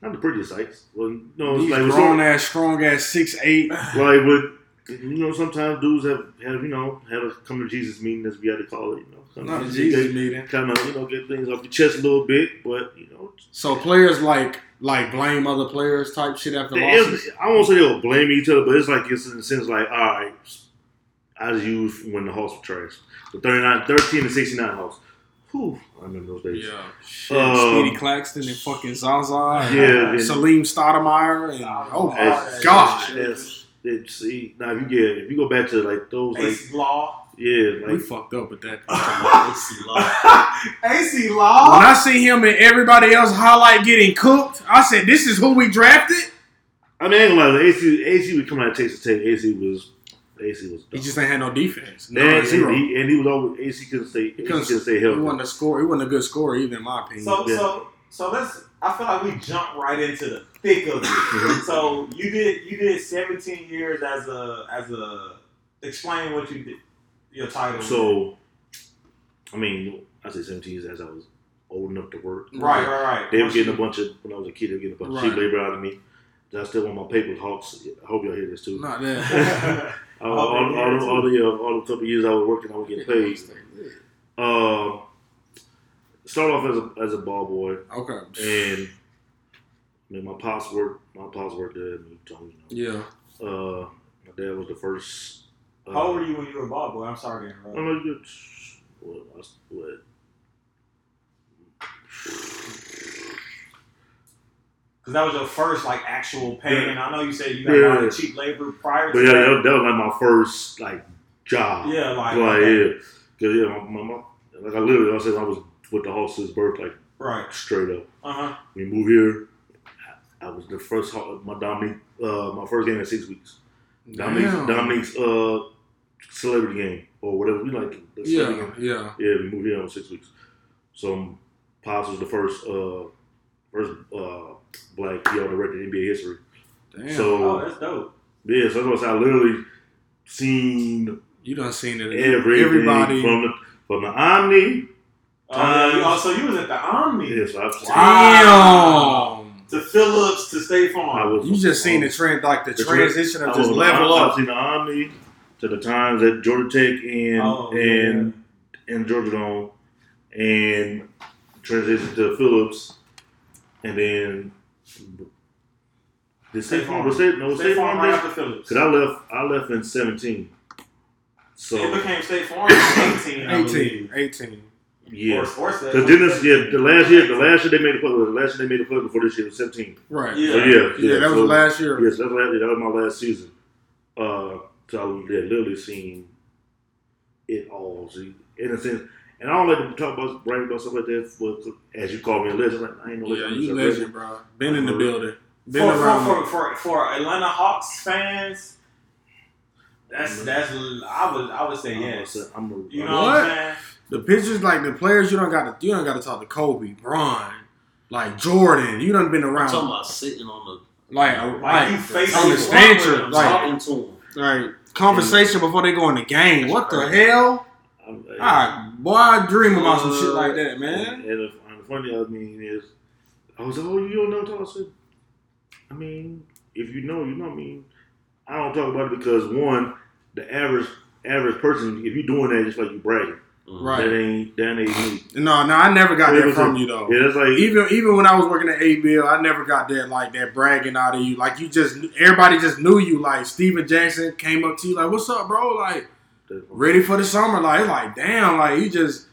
Speaker 6: not the prettiest sights. Well, no, it's
Speaker 4: These
Speaker 6: like
Speaker 4: grown ass, strong ass, six eight.
Speaker 6: like with you know sometimes dudes have have you know have a come to Jesus meeting as we had to call it. You know,
Speaker 4: Not a Jesus meeting.
Speaker 6: kind of you know get things off your chest a little bit, but you know
Speaker 4: So players like like blame other players type shit after losses.
Speaker 6: I won't say they'll blame each other, but it's like it's in the sense like, all right, I just used when the Hawks were trash. The 39, 13 and 69 Hawks. Whew, I remember those days.
Speaker 4: Yeah, shit.
Speaker 6: Um,
Speaker 4: Speedy Claxton and fucking Zaza. and
Speaker 6: Yeah, yeah.
Speaker 4: Salim Stoudemire and oh my
Speaker 6: It's-
Speaker 4: gosh,
Speaker 6: It's, it's, see, now if you get, if you go back to like those, like,
Speaker 7: Acie Law.
Speaker 6: yeah,
Speaker 4: we fucked up with that.
Speaker 7: Acie
Speaker 4: when
Speaker 7: Law.
Speaker 4: When I see him and everybody else highlight getting cooked, I said, "This is who we drafted."
Speaker 6: I mean, I ain't gonna lie, Acie, Acie would come out of Texas Tech. Acie was, Acie was.
Speaker 4: He just ain't had no defense. No,
Speaker 6: and,
Speaker 4: zero.
Speaker 6: and, he, and he was always Acie couldn't stay.
Speaker 4: He couldn't-
Speaker 6: couldn't stay
Speaker 4: He wasn't a score. He wasn't a good scorer, even in my opinion.
Speaker 7: So
Speaker 6: Yeah.
Speaker 7: so so let's. I feel like we jump right into the thick of it. so you did you did 17 years as a as a. Explain what you did. Your title.
Speaker 6: So, I mean, I say 17 years as I was old enough to work.
Speaker 7: right, right, right.
Speaker 6: They were getting a bunch of when I was a kid. They were getting a bunch
Speaker 4: Right.
Speaker 6: of cheap labor out of me. I still want my paper Hawks. I hope y'all hear this too.
Speaker 4: not that.
Speaker 6: all, all, all, all, the- all the uh, all the couple of years I was working, I was getting paid. Uh, started off as a as a ball boy,
Speaker 4: Okay.
Speaker 6: and I mean, my pops worked. My pops worked there. Told me,
Speaker 4: Yeah.
Speaker 6: know, uh, my dad was the first. Uh,
Speaker 7: How old were you when you were a ball boy? I'm sorry to interrupt.
Speaker 6: know. You what? What?
Speaker 7: Because that was your first like actual pay,
Speaker 6: Yeah.
Speaker 7: and I know you said you got a lot of cheap labor prior
Speaker 6: But
Speaker 7: to
Speaker 6: yeah,
Speaker 7: that.
Speaker 6: that, that was like my first like job.
Speaker 7: Yeah, like,
Speaker 6: like
Speaker 7: okay.
Speaker 6: yeah, because yeah, my, my, my like I literally I said I was with the Hawks since birth, like
Speaker 7: right.
Speaker 6: straight up.
Speaker 7: Uh huh.
Speaker 6: We moved here. I was the first my Dominique uh my first game in six weeks. Dominique's
Speaker 4: Damn.
Speaker 6: Dominique's uh celebrity game or whatever we like. it, the celebrity
Speaker 4: Yeah.
Speaker 6: game.
Speaker 4: Yeah.
Speaker 6: yeah. We moved here in six weeks. So Pops was the first uh first uh black yellow director in NBA history.
Speaker 4: Damn.
Speaker 6: So
Speaker 7: Oh, that's dope.
Speaker 6: yeah, so that's what I literally seen
Speaker 4: you done seen it.
Speaker 6: everything
Speaker 4: Everybody.
Speaker 6: from the from the Omni.
Speaker 7: Oh, you-
Speaker 6: Um,
Speaker 7: oh, so you was at the Omni.
Speaker 6: Yes, I've seen.
Speaker 4: Damn.
Speaker 7: To Phillips to State
Speaker 6: I
Speaker 7: Farm.
Speaker 6: was,
Speaker 4: You just seen the trend, like the,
Speaker 6: The
Speaker 4: transition of just level
Speaker 6: I've seen the Omni to the times at Georgia Tech and
Speaker 7: Oh,
Speaker 6: and and Georgia Dome, and transition to Phillips, and then the State Farm. Was State, no,
Speaker 7: State
Speaker 6: State
Speaker 7: Farm
Speaker 6: Farm.
Speaker 7: right after Phillips.
Speaker 6: Cause I left. I left in seventeen. So it
Speaker 7: became State Farm in 18. I
Speaker 4: 18.
Speaker 7: believe.
Speaker 4: 18.
Speaker 6: yeah.
Speaker 7: Or, or said-
Speaker 6: Cause then this, yeah, the last year, the last year they made the play. The last year they made the play before this year was seventeen.
Speaker 4: Right.
Speaker 7: Yeah.
Speaker 6: So yeah,
Speaker 4: Yeah, that was
Speaker 6: so-
Speaker 4: last year.
Speaker 6: Yes, that's last, that was my last season. Uh, so I yeah, literally seen it all. See, in a sense, and I don't like to talk about brag about stuff like that. But as you call me a legend, like I ain't no legend.
Speaker 4: Yeah, you
Speaker 6: I'm just a
Speaker 4: legend, bro. Been in the building. Been
Speaker 7: For,
Speaker 4: around.
Speaker 7: for, for, for, for Atlanta Hawks fans, that's that's I would I would say
Speaker 6: I'm a-
Speaker 7: yes.
Speaker 6: I'm a,
Speaker 7: You know what,
Speaker 4: What?
Speaker 7: I'm saying?
Speaker 4: the pictures, like the players, you don't got to. You don't got to talk to Kobe, Bron, like Jordan. You done been
Speaker 3: I'm
Speaker 4: around.
Speaker 3: talking about sitting on
Speaker 4: like,
Speaker 7: Like,
Speaker 4: like,
Speaker 7: you face
Speaker 4: on the
Speaker 7: it,
Speaker 4: stanchion,
Speaker 3: the
Speaker 4: like,
Speaker 3: talking to him.
Speaker 4: like conversation before they go in the game. What the hell?
Speaker 6: I'm,
Speaker 4: All right, boy, I dream about some shit like that, man.
Speaker 6: and, the, and the funny I mean is, I was like, oh, you don't know what I'm talking? I said, I mean, if you know, you know. I mean, I don't talk about it because one, the average average person, if you're doing that, just like you bragging. Mm-hmm.
Speaker 4: Right.
Speaker 6: That ain't that ain't me.
Speaker 4: No, no, I never got that from
Speaker 6: a-
Speaker 4: you though.
Speaker 6: Yeah, that's like
Speaker 4: Even even when I was working at ABL, I never got that like that bragging out of you. Like you just everybody just knew you. Like Steven Jackson came up to you like, "What's up, bro?" Like ready for the summer. Like it's like damn. Like you just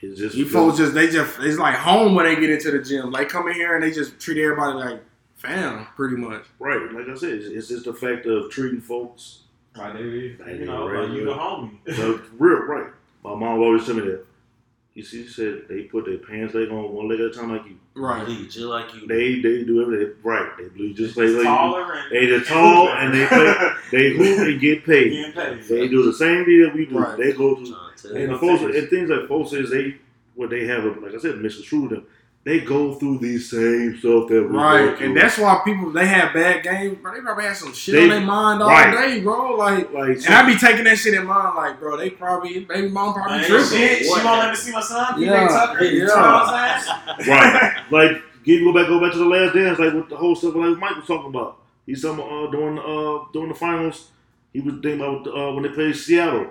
Speaker 6: It's just
Speaker 4: you folks just they just it's like home when they get into the gym. Like come in here and they just treat everybody like fam, pretty much.
Speaker 6: right. Like I said, it's, it's just the fact of treating folks.
Speaker 7: Like they,
Speaker 6: Like,
Speaker 7: you know,
Speaker 6: right,
Speaker 7: like you the
Speaker 6: right.
Speaker 7: homie.
Speaker 6: So, real right. My mom always tell me that. You see, she said they put their pants leg on one leg at a time like you.
Speaker 4: Right.
Speaker 3: Bleed just like you.
Speaker 6: They they do everything right. They bleed just like, like you.
Speaker 7: taller and
Speaker 6: They the tall and they play. They hoop and get paid.
Speaker 7: Getting paid.
Speaker 6: They do the same thing that we do.
Speaker 4: Right.
Speaker 6: They go to
Speaker 3: Trying to tell
Speaker 6: and the folks and things like folks is they what they have like I said misconstrued them. They go through these same stuff that we go
Speaker 4: Right, and that's why people they have bad games, but they probably have some shit
Speaker 6: They-
Speaker 4: on their mind all
Speaker 6: right.
Speaker 4: day, bro. Like,
Speaker 6: like
Speaker 4: and I be taking that shit in mind, like, bro, they probably baby mom probably
Speaker 7: Man,
Speaker 4: tripping.
Speaker 7: shit, she
Speaker 3: What
Speaker 7: won't let me see my son.
Speaker 4: Yeah,
Speaker 7: PJ Tucker. You
Speaker 4: yeah.
Speaker 7: know what I'm saying?
Speaker 6: right. Like you go back, go back to the last dance, like with the whole stuff like Mike was talking about. He's talking about uh, during uh during the finals. He was thinking about uh, when they played Seattle.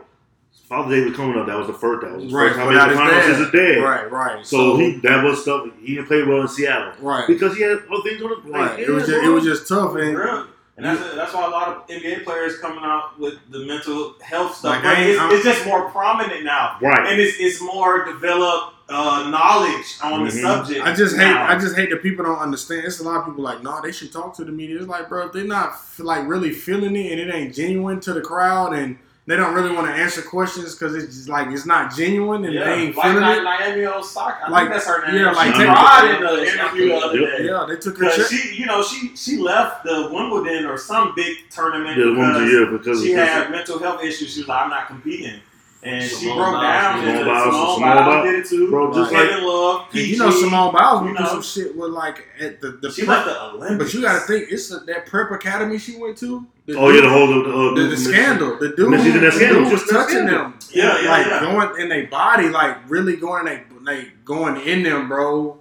Speaker 6: Father Day was coming up. That was the first. That was his
Speaker 4: Right,
Speaker 6: first time
Speaker 4: without
Speaker 6: in the
Speaker 4: his
Speaker 6: finals
Speaker 4: dad.
Speaker 6: as his dad.
Speaker 4: Right, right.
Speaker 6: So, he that was stuff. He didn't play well in Seattle
Speaker 4: right,
Speaker 6: because he had other things on the
Speaker 4: right. It was just, it was just tough, and
Speaker 7: Real. And that's, that's why a lot of NBA players coming out with the mental health stuff.
Speaker 4: Like,
Speaker 7: But it's, it's just more prominent now,
Speaker 6: right.
Speaker 7: and it's it's more developed uh, knowledge on the
Speaker 6: Mhm.
Speaker 7: subject.
Speaker 4: I just hate. I just hate that people don't understand. It's a lot of people like, no, they should talk to the media. It's like, bro, if they're not like really feeling it and it ain't genuine to the crowd, and they don't really want to answer questions because it's just like it's not genuine and
Speaker 7: yeah,
Speaker 4: they ain't
Speaker 7: like
Speaker 4: feeling
Speaker 7: Ni-
Speaker 4: it.
Speaker 7: Naomi Osaka. I
Speaker 4: Like,
Speaker 7: think that's her name.
Speaker 4: yeah, like
Speaker 7: she
Speaker 6: take-
Speaker 7: cried in the interview the other day.
Speaker 4: Yeah, they took her
Speaker 7: she, you know, she she left the Wimbledon or some big tournament
Speaker 6: Yeah, the woman's a
Speaker 7: because
Speaker 6: year because
Speaker 7: she
Speaker 6: because-
Speaker 7: had mental health issues. She was like, I'm not competing. And she
Speaker 8: Simone
Speaker 7: broke
Speaker 8: Biles
Speaker 7: down.
Speaker 8: did
Speaker 7: and
Speaker 6: it.
Speaker 7: Simone,
Speaker 6: Simone
Speaker 7: Biles,
Speaker 6: Biles-
Speaker 7: did it too.
Speaker 6: Bro, just
Speaker 7: Kevin Love,
Speaker 4: And
Speaker 7: PG.
Speaker 4: you know, Simone Biles
Speaker 7: you
Speaker 4: went through
Speaker 7: know.
Speaker 4: some shit with like at the the
Speaker 7: She
Speaker 4: prep-
Speaker 7: left the Olympics.
Speaker 4: But you got to think, it's a, that prep academy she went to. The
Speaker 6: Oh yeah, the whole the, uh,
Speaker 4: the, the scandal. The dude,
Speaker 6: Miss- she's
Speaker 4: the
Speaker 6: scandal.
Speaker 4: dude was
Speaker 6: She's
Speaker 4: touching
Speaker 6: scandal.
Speaker 4: them.
Speaker 7: Yeah, yeah,
Speaker 4: like
Speaker 7: yeah.
Speaker 4: going in their body, like really going in they like going in them, bro.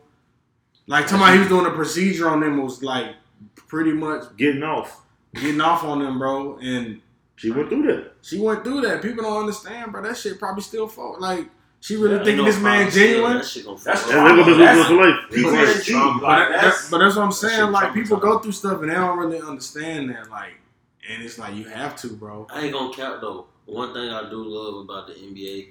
Speaker 4: Like talking about he was doing a procedure on them was like pretty much
Speaker 6: getting off.
Speaker 4: getting off on them, bro. And
Speaker 6: She went through that.
Speaker 4: she went through that. People don't understand, bro. That shit probably still fault. Like she really
Speaker 7: Yeah,
Speaker 4: thinking this man genuine.
Speaker 8: That shit gonna
Speaker 7: That's
Speaker 8: fall.
Speaker 6: And they're gonna be
Speaker 7: That's-
Speaker 6: for life.
Speaker 7: PTSD.
Speaker 8: Trauma.
Speaker 4: But,
Speaker 7: that's,
Speaker 4: but that's what I'm saying. Like people go through stuff and they don't really understand that. Like, and it's like you have to, bro.
Speaker 8: I ain't gonna count though. One thing I do love about the NBA,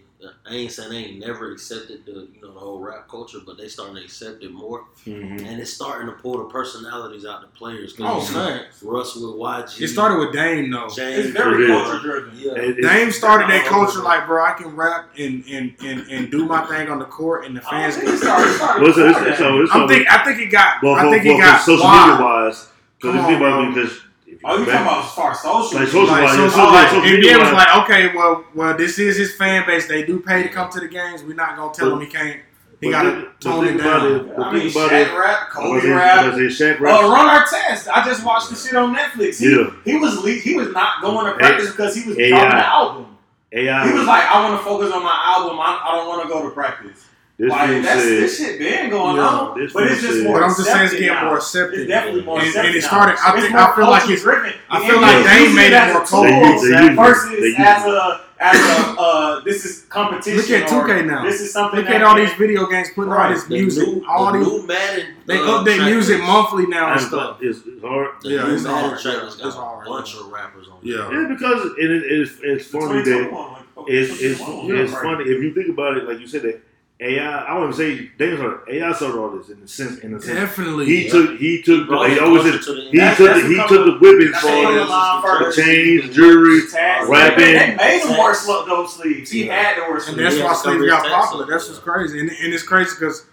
Speaker 8: I ain't saying they ain't never accepted the you know the whole rap culture, but they starting to accept it more,
Speaker 6: Mhm.
Speaker 8: and it's starting to pull the personalities out the players.
Speaker 4: Oh
Speaker 8: you
Speaker 4: man,
Speaker 8: Russ with YG.
Speaker 4: it started with Dame though.
Speaker 8: James.
Speaker 7: it's very culture driven.
Speaker 8: Yeah.
Speaker 6: It-
Speaker 4: Dame started that culture like, bro, I can rap and and, and, and do my thing on the court, and the fans.
Speaker 7: It started, started
Speaker 6: Well, it's, it's, it's,
Speaker 7: that.
Speaker 6: it's,
Speaker 4: I'm think I think it got.
Speaker 6: well,
Speaker 4: I think
Speaker 6: for,
Speaker 4: it got
Speaker 6: social media wise, because
Speaker 4: Come
Speaker 6: think
Speaker 4: on,
Speaker 6: about
Speaker 4: bro.
Speaker 6: it, because if
Speaker 7: Oh, you talking about as far as social?
Speaker 6: Like social-
Speaker 4: Like,
Speaker 6: Like,
Speaker 4: so,
Speaker 6: social-
Speaker 4: like,
Speaker 6: social media
Speaker 4: was like, okay, well, well, this is his fan base. They do pay to come to the games. We're not gonna tell
Speaker 6: But-
Speaker 4: him he can't. He gotta tone it down.
Speaker 6: it.
Speaker 7: I mean,
Speaker 6: think
Speaker 7: Shaq
Speaker 6: it.
Speaker 7: rap, Kobe
Speaker 6: was saying- I
Speaker 7: rap.
Speaker 6: was saying Shaq
Speaker 7: Uh,
Speaker 6: rap.
Speaker 7: Ron Artest. I just watched the shit on Netflix. He,
Speaker 6: Yeah.
Speaker 7: he was le- he was not going to practice because he was dropping the album.
Speaker 6: AI.
Speaker 7: He was like, I want to focus on my album. I, I don't want to go to practice.
Speaker 6: This
Speaker 7: like that's
Speaker 6: said,
Speaker 7: this shit been going
Speaker 4: Yeah,
Speaker 7: on,
Speaker 6: this
Speaker 7: but it's just
Speaker 6: said-
Speaker 7: more.
Speaker 4: But I'm just saying it's
Speaker 7: accepted
Speaker 4: getting
Speaker 7: now.
Speaker 4: more accepted.
Speaker 7: It's definitely more
Speaker 4: And-
Speaker 7: accepted
Speaker 4: and it
Speaker 7: now.
Speaker 4: started- I
Speaker 7: It's
Speaker 4: think- I feel like it's-
Speaker 7: culture-driven.
Speaker 4: I feel like Dame
Speaker 7: uses
Speaker 4: made it
Speaker 7: as a
Speaker 4: more
Speaker 7: tool
Speaker 6: They use- they use it.
Speaker 7: versus
Speaker 6: They use
Speaker 7: as a as a uh, this is competition.
Speaker 4: Look at 2K now.
Speaker 7: This is something.
Speaker 4: Look at all these video games putting all
Speaker 7: Right.
Speaker 4: this music,
Speaker 8: new,
Speaker 4: all
Speaker 8: the
Speaker 4: these.
Speaker 8: new Madden.
Speaker 4: They
Speaker 8: uh,
Speaker 4: update
Speaker 8: track
Speaker 4: music monthly now and
Speaker 6: And
Speaker 4: stuff.
Speaker 6: it's, it's hard.
Speaker 8: The
Speaker 4: Yeah,
Speaker 8: new
Speaker 4: it's
Speaker 8: Madden
Speaker 4: hard.
Speaker 8: track
Speaker 4: Yeah,
Speaker 8: list
Speaker 4: hard,
Speaker 8: a bunch of rappers on
Speaker 4: Yeah.
Speaker 6: Yeah, because it, it, it's it's funny that it's it's, it's funny if you think about it. Like you said, that AI. I wouldn't say Dame started AI started all this in the sense in the sense
Speaker 4: Definitely.
Speaker 6: he took he took
Speaker 8: Brought
Speaker 6: he
Speaker 8: the
Speaker 6: always said
Speaker 8: to the
Speaker 6: he
Speaker 7: That's-
Speaker 6: took
Speaker 7: that's
Speaker 6: the, he
Speaker 7: what
Speaker 6: took the whippings
Speaker 7: That's
Speaker 6: for
Speaker 7: what
Speaker 6: all this
Speaker 7: first.
Speaker 6: the chains, jewelry,
Speaker 7: Tags.
Speaker 6: rapping.
Speaker 7: They made him wear
Speaker 8: Tags.
Speaker 7: those sleeves. He had to wear
Speaker 4: And
Speaker 7: sleeves.
Speaker 4: that's why sleeves got popular. That's
Speaker 8: on
Speaker 4: what's crazy. And, and it's crazy because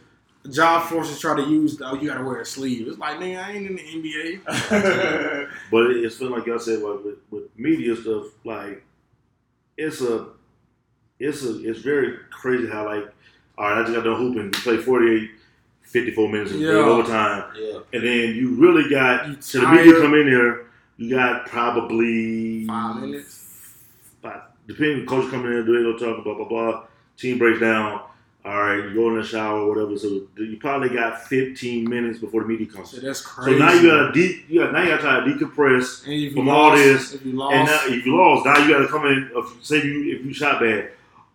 Speaker 4: job forces try to use, oh, you got to wear a sleeve. It's like, nigga, I ain't in the NBA.
Speaker 6: But it's feeling like y'all said like with, with media stuff, like it's a it's a it's very crazy how like all right, I just got done hooping, we played 48, 54 minutes of
Speaker 4: Yeah.
Speaker 6: overtime.
Speaker 8: Yeah.
Speaker 6: And then you really got
Speaker 4: You
Speaker 6: to the media come in there, you got probably
Speaker 4: Five minutes.
Speaker 6: Five, depending coach coming in, do they go talk blah blah blah. Team breaks down. All right, you go in the shower or whatever. So you probably got 15 minutes before the media comes.
Speaker 4: So that's
Speaker 6: So now you got to de- you got now you got to try to decompress.
Speaker 4: and if you
Speaker 6: from all this,
Speaker 4: if you lost,
Speaker 6: And now if you lost, now you got to come in. Uh, if, say you if you shot bad.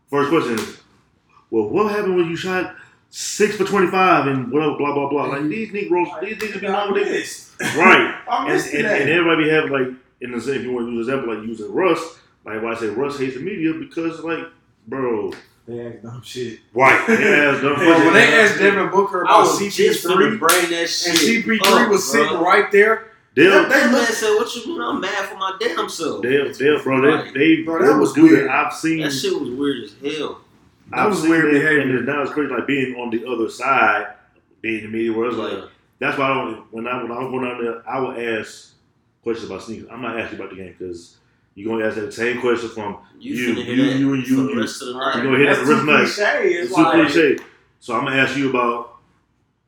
Speaker 6: First question is, well, what happened when you shot six for 25 and whatever blah blah blah? Like these Negroes, these niggas be
Speaker 7: I
Speaker 6: knowing what they
Speaker 7: missed.
Speaker 6: right.
Speaker 7: I
Speaker 6: and,
Speaker 7: missed
Speaker 6: and,
Speaker 7: today.
Speaker 6: and everybody have like in the same if you want to use an example like using Russ, like why I say Russ hates the media because like bro,
Speaker 7: They act dumb shit.
Speaker 6: right? Yeah, dumb
Speaker 4: Bro, when they asked Devin Booker about
Speaker 8: was just finna
Speaker 4: CP3,
Speaker 8: bring that shit.
Speaker 4: and CP3
Speaker 8: up,
Speaker 4: was sitting right there,
Speaker 6: They'll,
Speaker 8: That man said, "What you mean? I'm mad for my damn self."
Speaker 6: they'll, they'll, bro, they, they,
Speaker 4: Bro, that
Speaker 6: will
Speaker 4: was
Speaker 6: do
Speaker 4: weird.
Speaker 6: that. I've seen,
Speaker 8: That shit was weird as hell.
Speaker 4: That
Speaker 6: I've
Speaker 4: was weird
Speaker 6: that,
Speaker 4: behavior.
Speaker 6: And now it's crazy, like being on the other side, being in the media, where it's like,
Speaker 8: Yeah.
Speaker 6: that's why I don't, when I when I was going out there, I would ask questions about sneakers. I'm not asking about the game because you're gonna ask that same question from
Speaker 8: You,
Speaker 6: You-
Speaker 8: finna hear
Speaker 6: you- you and you- you.
Speaker 8: rest of the
Speaker 7: Right.
Speaker 8: night.
Speaker 6: You gonna hear that
Speaker 7: That's
Speaker 6: the rest
Speaker 7: too
Speaker 6: of the night.
Speaker 7: cliche. It's
Speaker 6: It's too
Speaker 7: like,
Speaker 6: cliche. So I'm gonna ask you about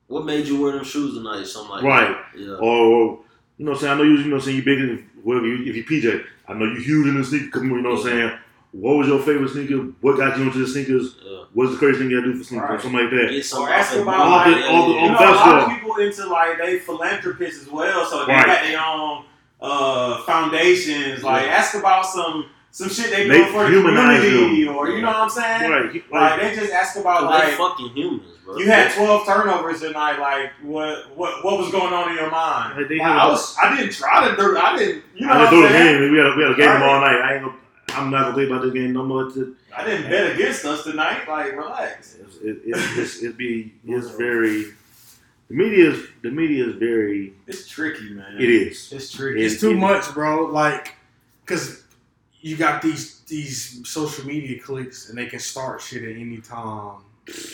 Speaker 8: What made you wear them shoes tonight? Something like
Speaker 6: right.
Speaker 8: that. Yeah.
Speaker 6: Or you know, what I'm saying I know you. You know, what I'm saying you bigger than whoever. You, if you PJ, I know you huge in the sneaker. community, You know, what I'm saying. What was your favorite sneaker? What got you into the sneakers?
Speaker 8: Yeah.
Speaker 6: What's the craziest thing you gotta do for sneakers?
Speaker 7: Right.
Speaker 6: Something like that.
Speaker 8: Get some
Speaker 7: Or ask
Speaker 8: off
Speaker 7: about,
Speaker 8: the-
Speaker 6: like,
Speaker 8: yeah,
Speaker 6: all the-
Speaker 8: yeah,
Speaker 7: You know, a lot of people into like they philanthropists as well, so they
Speaker 6: Right.
Speaker 7: got their own uh, foundations. Like
Speaker 6: Yeah.
Speaker 7: ask about some some shit they
Speaker 6: They
Speaker 7: doing for the community,
Speaker 6: them.
Speaker 7: or you know what I'm saying?
Speaker 6: Right.
Speaker 7: Like
Speaker 6: Like,
Speaker 7: they just ask about
Speaker 8: Cause
Speaker 7: like
Speaker 8: fucking humans, bro.
Speaker 7: you had 12 turnovers tonight. Like what what what was going on in your mind?
Speaker 6: Like, they
Speaker 7: Like,
Speaker 6: have
Speaker 7: I
Speaker 6: a-
Speaker 7: was I didn't try to do I didn't you know
Speaker 6: I
Speaker 7: what
Speaker 6: didn't
Speaker 7: I'm
Speaker 6: do the
Speaker 7: saying?
Speaker 6: game. We had a, we had a game
Speaker 7: Right.
Speaker 6: all night. I ain't gonna, I'm not gonna think about this game no more. It's,
Speaker 7: I didn't bet against us tonight. Like relax.
Speaker 6: it, it, it's, it's be it's very the media is the media is very
Speaker 7: It's tricky, man.
Speaker 6: it is.
Speaker 7: It's tricky.
Speaker 4: It's too much, bro. Like, cause you got these these social media clicks, and they can start shit at any time.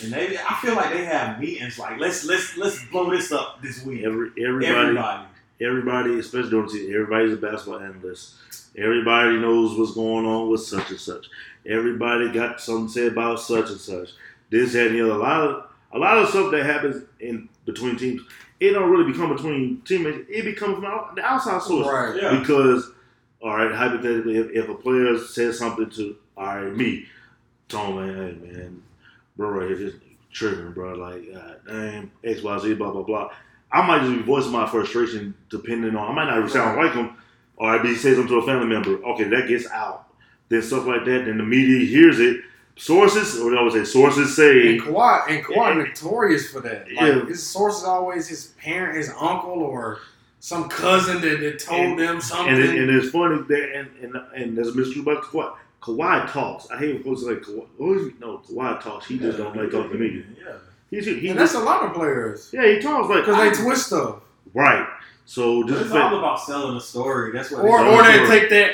Speaker 7: And they, I feel like they have meetings like let's let's let's blow this up this week.
Speaker 6: Every everybody
Speaker 7: Everybody.
Speaker 6: everybody, especially during the season, everybody's a basketball analyst. Everybody knows what's going on with such and such. Everybody got something to say about such and such. This that, and the other. A lot of a lot of stuff that happens in between teams, it don't really become between teammates. It becomes from the outside source.
Speaker 4: Right.
Speaker 7: Yeah.
Speaker 6: Because, all right, hypothetically, if, if a player says something to, all right, me, Tom, man, hey, man, bro, right here, just triggering, bro, like, God damn, X, Y, Z, blah, blah, blah. I might just be voicing my frustration depending on, I might not even sound like him, or I be say something to a family member. Okay, that gets out. Then stuff like that, then the media hears it. Sources, or they always say, sources say,
Speaker 4: And Kawhi, and Kawhi notorious for that. Like
Speaker 6: Yeah.
Speaker 4: his source is always his parent, his uncle, or some cousin that, that told
Speaker 6: And-
Speaker 4: them something.
Speaker 6: And, it, and it's funny that and and, and there's a mystery about Kawhi. Kawhi talks. I hate when folks like Kawhi. No, Kawhi talks. He just don't like talking to me.
Speaker 7: Yeah.
Speaker 6: He's he,
Speaker 4: and that's a lot of players
Speaker 6: yeah. He talks like
Speaker 4: because they twist stuff,
Speaker 6: right. So
Speaker 7: But
Speaker 6: just
Speaker 7: it's
Speaker 6: the
Speaker 7: all about selling a story. That's what.
Speaker 4: or
Speaker 7: it's
Speaker 4: or they take that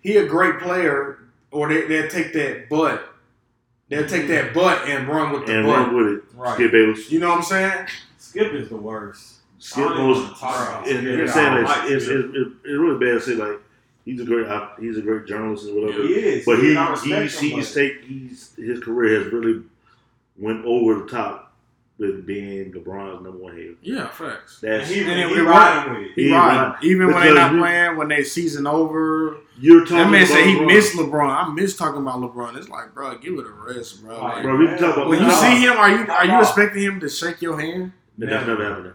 Speaker 4: he a great player, or they they take that butt, they'll take that mm-hmm. butt and run with the
Speaker 6: and
Speaker 4: butt.
Speaker 6: run with it.
Speaker 7: Right.
Speaker 6: Skip Bayless.
Speaker 4: You know what I'm saying?
Speaker 7: Skip is the worst.
Speaker 6: Skip
Speaker 7: I don't even
Speaker 6: was
Speaker 7: wanna talk about
Speaker 6: and,
Speaker 7: Skip.
Speaker 6: and
Speaker 7: I
Speaker 6: saying that
Speaker 7: like
Speaker 6: it's, it's, it's, it's really bad to say like he's a great he's a great journalist and whatever.
Speaker 7: He is.
Speaker 6: But
Speaker 7: He
Speaker 6: he
Speaker 7: is. I respect
Speaker 6: he's he's take he's his career has really went over the top with being LeBron's number one hater.
Speaker 4: Yeah, facts.
Speaker 7: And
Speaker 6: That's
Speaker 7: he,
Speaker 4: And
Speaker 7: he
Speaker 4: it- it
Speaker 7: riding with it.
Speaker 4: He
Speaker 6: He
Speaker 4: right.
Speaker 6: right.
Speaker 4: Even when they
Speaker 6: Because
Speaker 4: not playing, when they season over,
Speaker 6: you're talking
Speaker 4: that man
Speaker 6: about
Speaker 4: say he
Speaker 6: LeBron.
Speaker 4: missed LeBron. I miss talking about LeBron. It's like, bro, give it a rest, bro.
Speaker 7: Like,
Speaker 4: Like,
Speaker 6: Bro, we can talk about
Speaker 4: when you
Speaker 7: No.
Speaker 4: see him, are you are you
Speaker 7: No.
Speaker 4: expecting him to shake your hand?
Speaker 6: That's
Speaker 7: Never.
Speaker 6: never happening.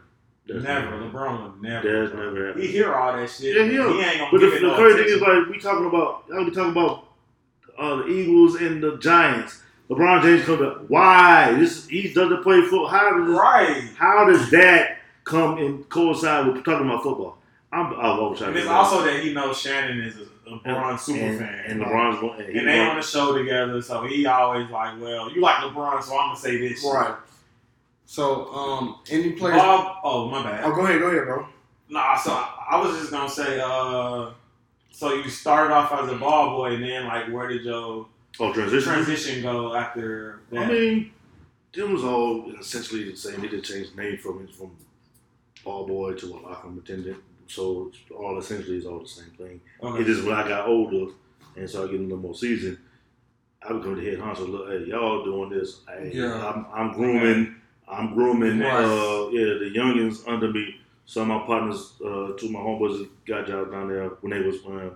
Speaker 6: That's
Speaker 7: Never. LeBron would never.
Speaker 6: That's never happened.
Speaker 7: He hear all that shit.
Speaker 6: Yeah, he
Speaker 7: he,
Speaker 6: will.
Speaker 7: ain't gonna
Speaker 6: But the,
Speaker 7: it
Speaker 6: the crazy thing is like we talking about I we talking about uh, the Eagles and the Giants. LeBron James comes up. Why? This he doesn't play football. How does
Speaker 7: Right.
Speaker 6: how does that come and coincide with talking about football? I'm I've always tried
Speaker 7: And it's
Speaker 6: do
Speaker 7: also that he knows Shannon is a LeBron
Speaker 6: and,
Speaker 7: super
Speaker 6: and,
Speaker 7: fan.
Speaker 6: and LeBron's going. And he
Speaker 7: and they
Speaker 6: going-
Speaker 7: on the show together, so he always like, well, you like LeBron, so I'm gonna say this.
Speaker 4: Right. So, um, any players?
Speaker 7: Bob, oh my bad.
Speaker 4: oh, go ahead, go ahead, bro.
Speaker 7: Nah, so I, I was just gonna say, uh, so you started off as a ball boy, and then like, where did your
Speaker 6: oh transition.
Speaker 7: transition go after that?
Speaker 6: I mean, them was all essentially the same. They just changed the name from it from ball boy to a locker room attendant. So all essentially is all the same thing.
Speaker 7: okay.
Speaker 6: It just when I got older and started getting a little more seasoned, I become the head honcho. Look, hey, y'all doing this? Hey,
Speaker 4: Yeah.
Speaker 6: I'm, I'm grooming. I'm grooming. Uh, yeah, the youngins under me. Some of my partners, uh, two of my homeboys got jobs down there when they was playing.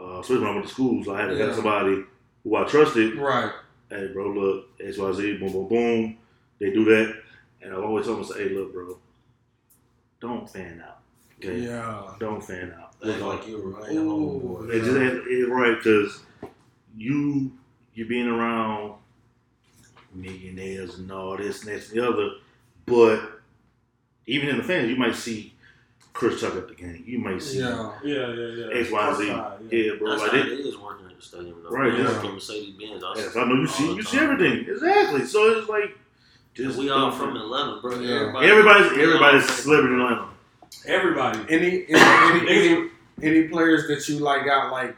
Speaker 6: Uh, especially when I went to school, so I had to
Speaker 4: Yeah.
Speaker 6: have somebody who I trusted
Speaker 4: Right.
Speaker 6: hey, bro, look, X, Y, Z, boom, boom, boom. They do that. And I've always told them, say, hey, look, bro, don't fan out. Okay?
Speaker 4: Yeah.
Speaker 6: Don't fan out.
Speaker 8: Act
Speaker 6: Look,
Speaker 8: like you were right,
Speaker 4: Ooh.
Speaker 8: homeboy.
Speaker 6: it just ain't it right because you you're being around millionaires and all this and that and the other, but even in the fans, you might see Chris Tucker at the game. You might see
Speaker 4: Yeah.
Speaker 7: yeah, yeah, yeah.
Speaker 6: X, Y, Z.
Speaker 7: Courtside,
Speaker 6: Yeah, bro.
Speaker 8: That's
Speaker 6: Like
Speaker 8: how
Speaker 6: they,
Speaker 8: it is working at the stadium, though.
Speaker 6: Right,
Speaker 8: Right,
Speaker 4: yeah.
Speaker 8: from Mercedes Benz.
Speaker 6: yes, I know you see you see everything exactly. So it's like just
Speaker 8: we all
Speaker 6: don't-
Speaker 8: from Atlanta, bro.
Speaker 4: Yeah.
Speaker 8: Everybody,
Speaker 6: everybody's
Speaker 8: we
Speaker 6: everybody's
Speaker 8: from-
Speaker 6: celebrity in Atlanta.
Speaker 7: Everybody.
Speaker 4: Any any, any any any players that you like got like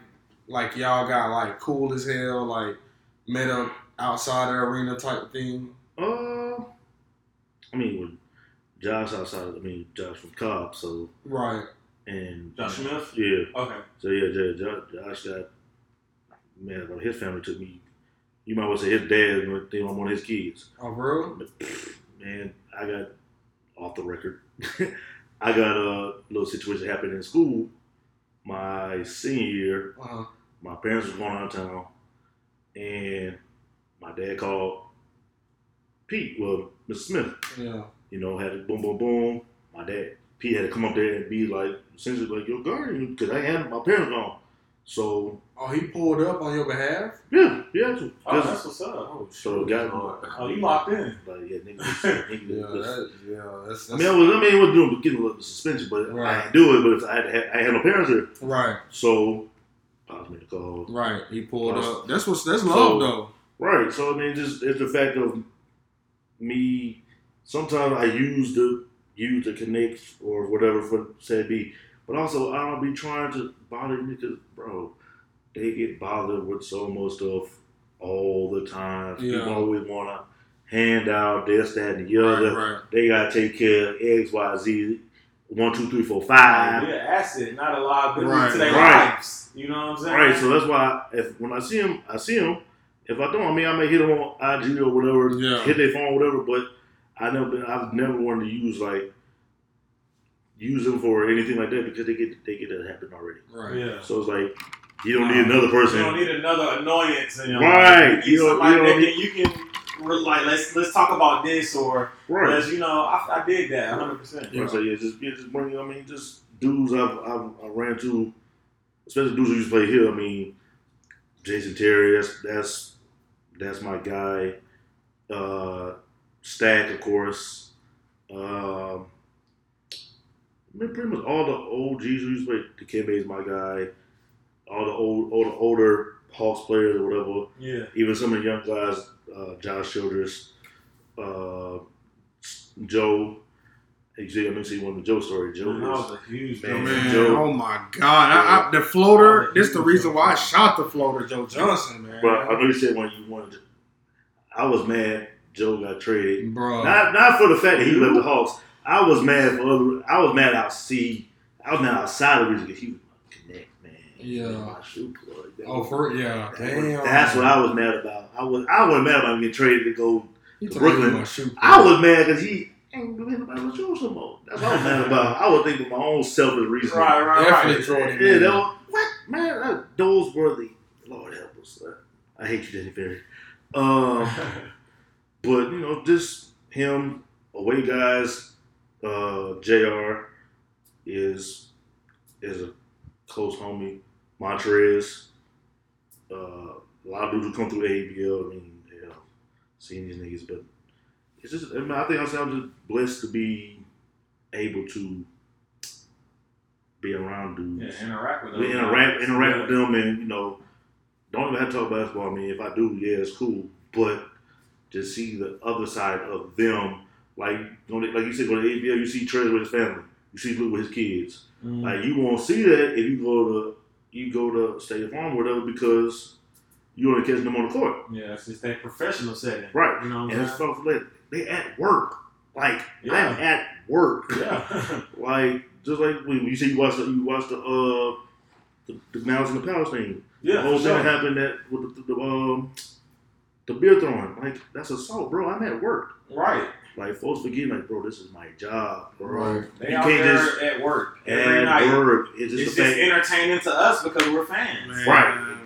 Speaker 4: like y'all got like cool as hell like met up outside the arena type thing.
Speaker 6: Uh, I mean, with Josh outside, I mean, Josh from Cobb, so,
Speaker 4: Right.
Speaker 6: and,
Speaker 7: Josh Smith.
Speaker 6: yeah,
Speaker 7: Okay.
Speaker 6: so yeah, Josh, Josh, Josh got, man, his family took me, you might well say his dad, they want one of his kids.
Speaker 4: Oh, bro.
Speaker 6: But, man, I got, off the record, I got a little situation that happened in school my senior year.
Speaker 4: Uh,
Speaker 6: My parents was going out of town. and my dad called Pete, well, Mr. Smith.
Speaker 4: Yeah.
Speaker 6: You know, had a boom, boom, boom. My dad, Pete, had to come up there and be like, essentially like your guardian, because I had my parents gone. So
Speaker 4: Oh, he pulled up on your behalf.
Speaker 6: yeah, yeah.
Speaker 7: Oh, that's what's up.
Speaker 4: Oh,
Speaker 6: so got
Speaker 7: Oh, you oh, locked in.
Speaker 6: like yeah, nigga, nigga,
Speaker 4: Yeah, that, yeah, that's,
Speaker 6: I mean, I was, I mean, I was doing getting a little suspension, but I
Speaker 4: Right.
Speaker 6: didn't do it. But if I had, I had no parents there,
Speaker 4: right,
Speaker 6: so Pops made a call.
Speaker 4: right. He pulled up. That's what's that's
Speaker 6: So-
Speaker 4: love though.
Speaker 6: Right. So I mean, just it's the fact of me. Sometimes I use the use the connect or whatever for said be, but also I don't be trying to bother niggas, bro. They get bothered with so much stuff all the time.
Speaker 4: Yeah.
Speaker 6: People always want to hand out this, that, and the other.
Speaker 4: right.
Speaker 6: They gotta take care of X, Y, Z, one, two, three, four, five.
Speaker 7: Be an asset, not a liability
Speaker 4: Right,
Speaker 7: to their
Speaker 6: right.
Speaker 7: lives. You know what I'm saying?
Speaker 6: Right, so that's why if when I see him, I see him. If I don't, I mean, I may hit them on IG or whatever,
Speaker 4: Yeah.
Speaker 6: hit their phone, whatever. But I never, been, I've never wanted to use like use them for anything like that because they get they get that happen already.
Speaker 4: Right.
Speaker 7: Yeah.
Speaker 6: So it's like you don't need another person.
Speaker 7: You don't need another annoyance in your
Speaker 6: Right.
Speaker 7: life.
Speaker 6: You
Speaker 7: You
Speaker 6: don't-
Speaker 7: need
Speaker 6: you
Speaker 7: that
Speaker 6: don't
Speaker 7: can, you can like let's let's talk about this or
Speaker 6: right.
Speaker 7: let's you know I, I did that 100. percent
Speaker 6: Yeah. So yeah, just yeah, just bring. I mean, just dudes I've, I've I ran to, especially dudes who used to play here. I mean, Jason Terry. That's that's that's my guy. Uh, Stack, of course. Um, I mean, pretty much all the old G's who used to play. Dikembe is my guy. All the old, all the older Hawks players or whatever.
Speaker 7: Yeah.
Speaker 6: Even some of the young guys, uh, Josh Childress, uh, Joe. You see, I'm gonna see one of the Joe story. Joe
Speaker 7: That
Speaker 6: was
Speaker 7: was a huge
Speaker 6: Man,
Speaker 4: Oh, man,
Speaker 6: Joe-
Speaker 4: oh my God! I, I, the floater. This is the reason why I shot the floater, Joe Johnson, man.
Speaker 6: But I know you said when you wanted. To, I was mad. Joe got traded.
Speaker 4: bro.
Speaker 6: Not not for the fact that he left the Hawks. I was mad for other. I was mad out see. I was mad outside of the reason because he was my connect man.
Speaker 4: Yeah.
Speaker 6: My shoe plug. That
Speaker 4: oh,
Speaker 6: was-
Speaker 4: for yeah,
Speaker 6: that was-
Speaker 4: damn.
Speaker 6: That's what I was mad about. I was I wasn't mad about him getting traded to go.
Speaker 4: He took
Speaker 6: Brooklyn.
Speaker 4: my shoe.
Speaker 6: I was mad because he ain't doing nobody with Joe some more. That's what I was mad about. I was thinking of my own selfish reason.
Speaker 7: Right, right,
Speaker 4: definitely
Speaker 7: right.
Speaker 4: throwing
Speaker 6: Yeah,
Speaker 4: in.
Speaker 6: that was, what man? That, those were the Lord help us. I hate you, Danny Ferry. Um, but you know, just him away guys. Uh, Jr. is is a close homie. Montrez. Uh, a lot of dudes who come through ABL. I mean, yeah, seeing these niggas, but it's just. I, mean, I think I'm just blessed to be able to be around dudes
Speaker 7: Yeah, interact with them.
Speaker 6: we interact interact with them and you know don't even have to talk basketball. I mean, if I do, yeah, it's cool. But to see the other side of them, like like you said, go to ABL, you see Trez with his family, you see Luke with his kids.
Speaker 7: Mhm.
Speaker 6: Like you won't see that if you go to you go to State Farm or whatever because you only catching them on the court,
Speaker 7: Yeah, it's just that professional setting.
Speaker 6: right?
Speaker 7: You know what
Speaker 6: And it's stuff like they at work, like
Speaker 7: Yeah.
Speaker 6: I'm at work.
Speaker 7: Yeah.
Speaker 6: Like just like when you see you watch the you watch the uh the, the Malice at the Palace thing.
Speaker 7: yeah,
Speaker 6: the whole thing
Speaker 7: sure.
Speaker 6: happened that with the, the, the um the beer throwing. Like that's assault, bro. I'm at work.
Speaker 7: Right.
Speaker 6: Like folks forget, like, bro, this is my job, bro.
Speaker 4: Right.
Speaker 7: They
Speaker 6: You
Speaker 7: out
Speaker 6: can't
Speaker 7: there
Speaker 6: just
Speaker 7: at work every
Speaker 6: At
Speaker 7: night.
Speaker 6: work, it's just
Speaker 7: It's just entertaining to us because we're fans.
Speaker 4: Man.
Speaker 6: right?